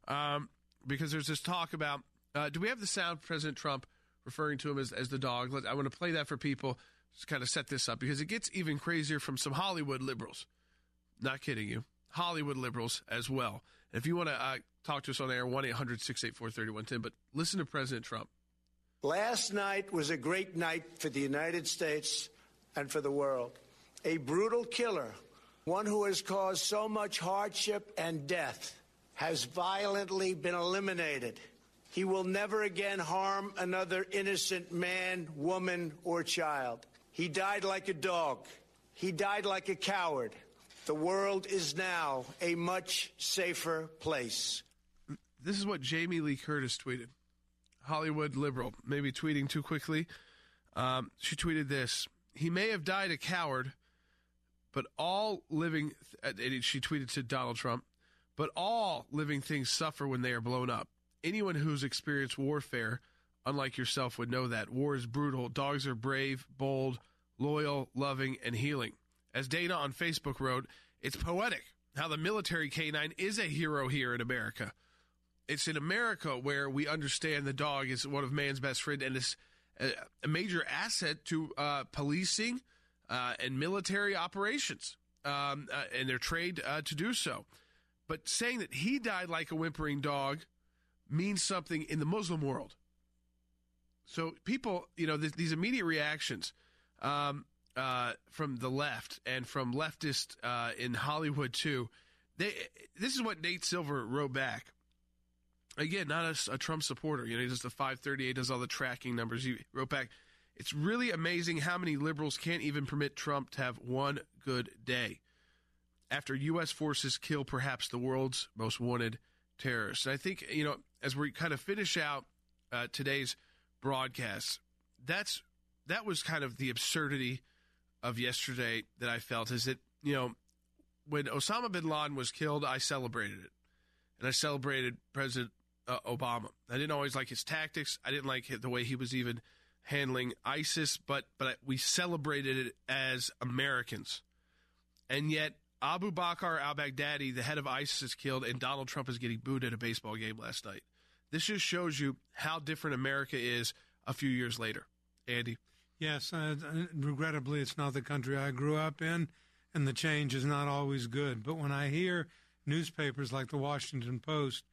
Speaker 7: um, because there's this talk about uh, do we have the sound President Trump referring to him as, as the dog? I want to play that for people to kind of set this up because it gets even crazier from some Hollywood liberals. Not kidding you. Hollywood liberals as well. If you want to uh, talk to us on air, 1 800 684 3110. But listen to President Trump.
Speaker 35: Last night was a great night for the United States and for the world. A brutal killer, one who has caused so much hardship and death, has violently been eliminated. He will never again harm another innocent man, woman, or child. He died like a dog. He died like a coward. The world is now a much safer place.
Speaker 7: This is what Jamie Lee Curtis tweeted. Hollywood liberal, maybe tweeting too quickly. Um, she tweeted this He may have died a coward, but all living, and she tweeted to Donald Trump, but all living things suffer when they are blown up. Anyone who's experienced warfare, unlike yourself, would know that. War is brutal. Dogs are brave, bold, loyal, loving, and healing. As Dana on Facebook wrote, it's poetic how the military canine is a hero here in America. It's in America where we understand the dog is one of man's best friend and is a, major asset to uh, policing uh, and military operations, um, uh, and they're trained uh, to do so. But saying that he died like a whimpering dog means something in the Muslim world. So people, you know, th- these immediate reactions um, uh, from the left and from leftists uh, in Hollywood too. They, this is what Nate Silver wrote back. Again, not a, a Trump supporter. You know, he does the 538, does all the tracking numbers. He wrote back, it's really amazing how many liberals can't even permit Trump to have one good day after U.S. forces kill perhaps the world's most wanted terrorist. And I think, you know, as we kind of finish out uh, today's broadcast, that's that was kind of the absurdity of yesterday that I felt is that, you know, when Osama bin Laden was killed, I celebrated it. And I celebrated President uh, Obama. I didn't always like his tactics. I didn't like the way he was even handling ISIS, but but we celebrated it as Americans. And yet Abu Bakr al-Baghdadi, the head of ISIS, is killed, and Donald Trump is getting booed at a baseball game last night. This just shows you how different America is a few years later. Andy.
Speaker 65: Yes, uh, regrettably, it's not the country I grew up in, and the change is not always good. But when I hear newspapers like the Washington Post,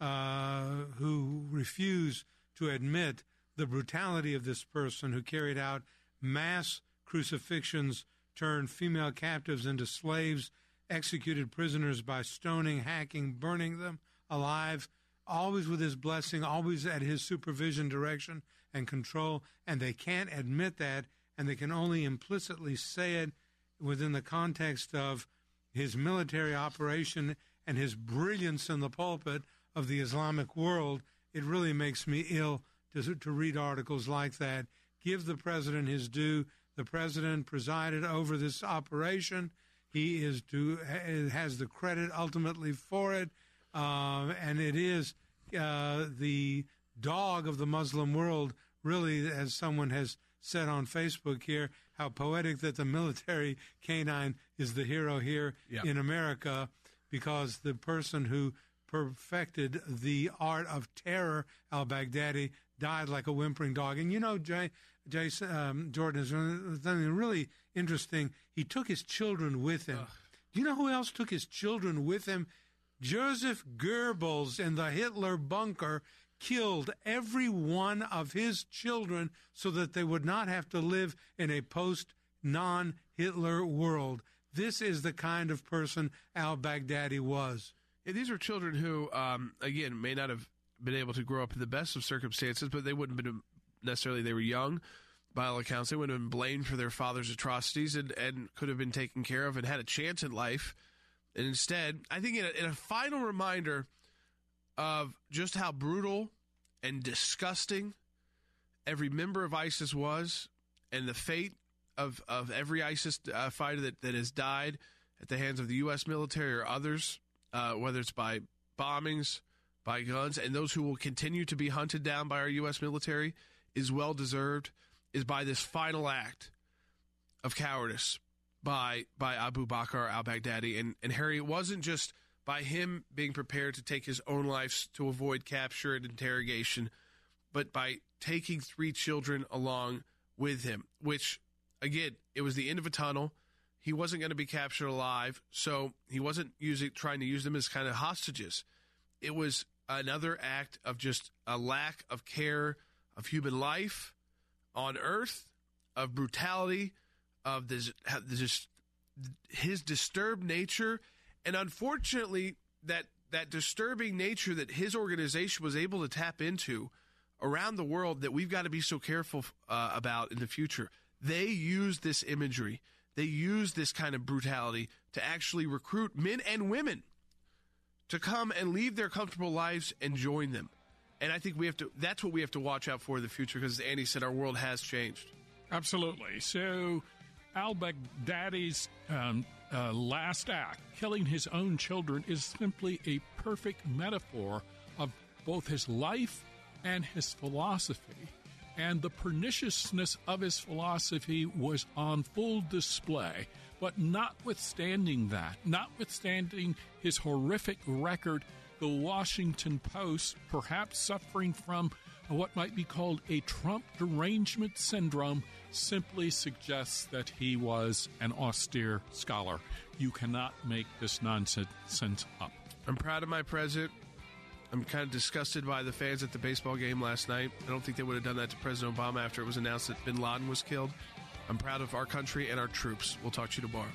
Speaker 65: who refuse to admit the brutality of this person who carried out mass crucifixions, turned female captives into slaves, executed prisoners by stoning, hacking, burning them alive, always with his blessing, always at his supervision, direction, and control, and they can't admit that, and they can only implicitly say it within the context of his military operation and his brilliance in the pulpit of the Islamic world, it really makes me ill to, to read articles like that. Give the president his due. The president presided over this operation. He is to has the credit ultimately for it, uh, and it is uh, the dog of the Muslim world, really, as someone has said on Facebook here, how poetic that the military canine is the hero here
Speaker 7: Yeah.
Speaker 65: in America because the person who perfected the art of terror, al Baghdadi, died like a whimpering dog. And you know, Jay, Jay um, Jordan is something really interesting. He took his children with him. Do you know who else took his children with him? Joseph Goebbels in the Hitler bunker killed every one of his children so that they would not have to live in a post non Hitler world. This is the kind of person al Baghdadi was.
Speaker 7: These are children who, um, again, may not have been able to grow up in the best of circumstances, but they wouldn't have been necessarily, they were young by all accounts. They would have been blamed for their father's atrocities and, and could have been taken care of and had a chance in life. And instead, I think in a, in a final reminder of just how brutal and disgusting every member of ISIS was and the fate of, of every ISIS uh, fighter that, that has died at the hands of the U.S. military or others, uh, whether it's by bombings, by guns, and those who will continue to be hunted down by our U.S. military is well deserved, is by this final act of cowardice by by Abu Bakr al Baghdadi. And, and Harry, it wasn't just by him being prepared to take his own life to avoid capture and interrogation, but by taking three children along with him, which, again, it was the end of a tunnel. He wasn't going to be captured alive, so he wasn't using trying to use them as kind of hostages. It was another act of just a lack of care of human life on Earth, of brutality, of this, this his disturbed nature, and unfortunately, that that disturbing nature that his organization was able to tap into around the world that we've got to be so careful uh, about in the future. They use this imagery, they use this kind of brutality to actually recruit men and women to come and leave their comfortable lives and join them. And I think we have to. That's what we have to watch out for in the future, because as Andy said, our world has changed.
Speaker 66: Absolutely. So, al Baghdadi's um, uh, last act, killing his own children, is simply a perfect metaphor of both his life and his philosophy. And the perniciousness of his philosophy was on full display. But notwithstanding that, notwithstanding his horrific record, the Washington Post, perhaps suffering from what might be called a Trump derangement syndrome, simply suggests that he was an austere scholar. You cannot make this nonsense up.
Speaker 7: I'm proud of my president. I'm kind of disgusted by the fans at the baseball game last night. I don't think they would have done that to President Obama after it was announced that bin Laden was killed. I'm proud of our country and our troops. We'll talk to you tomorrow.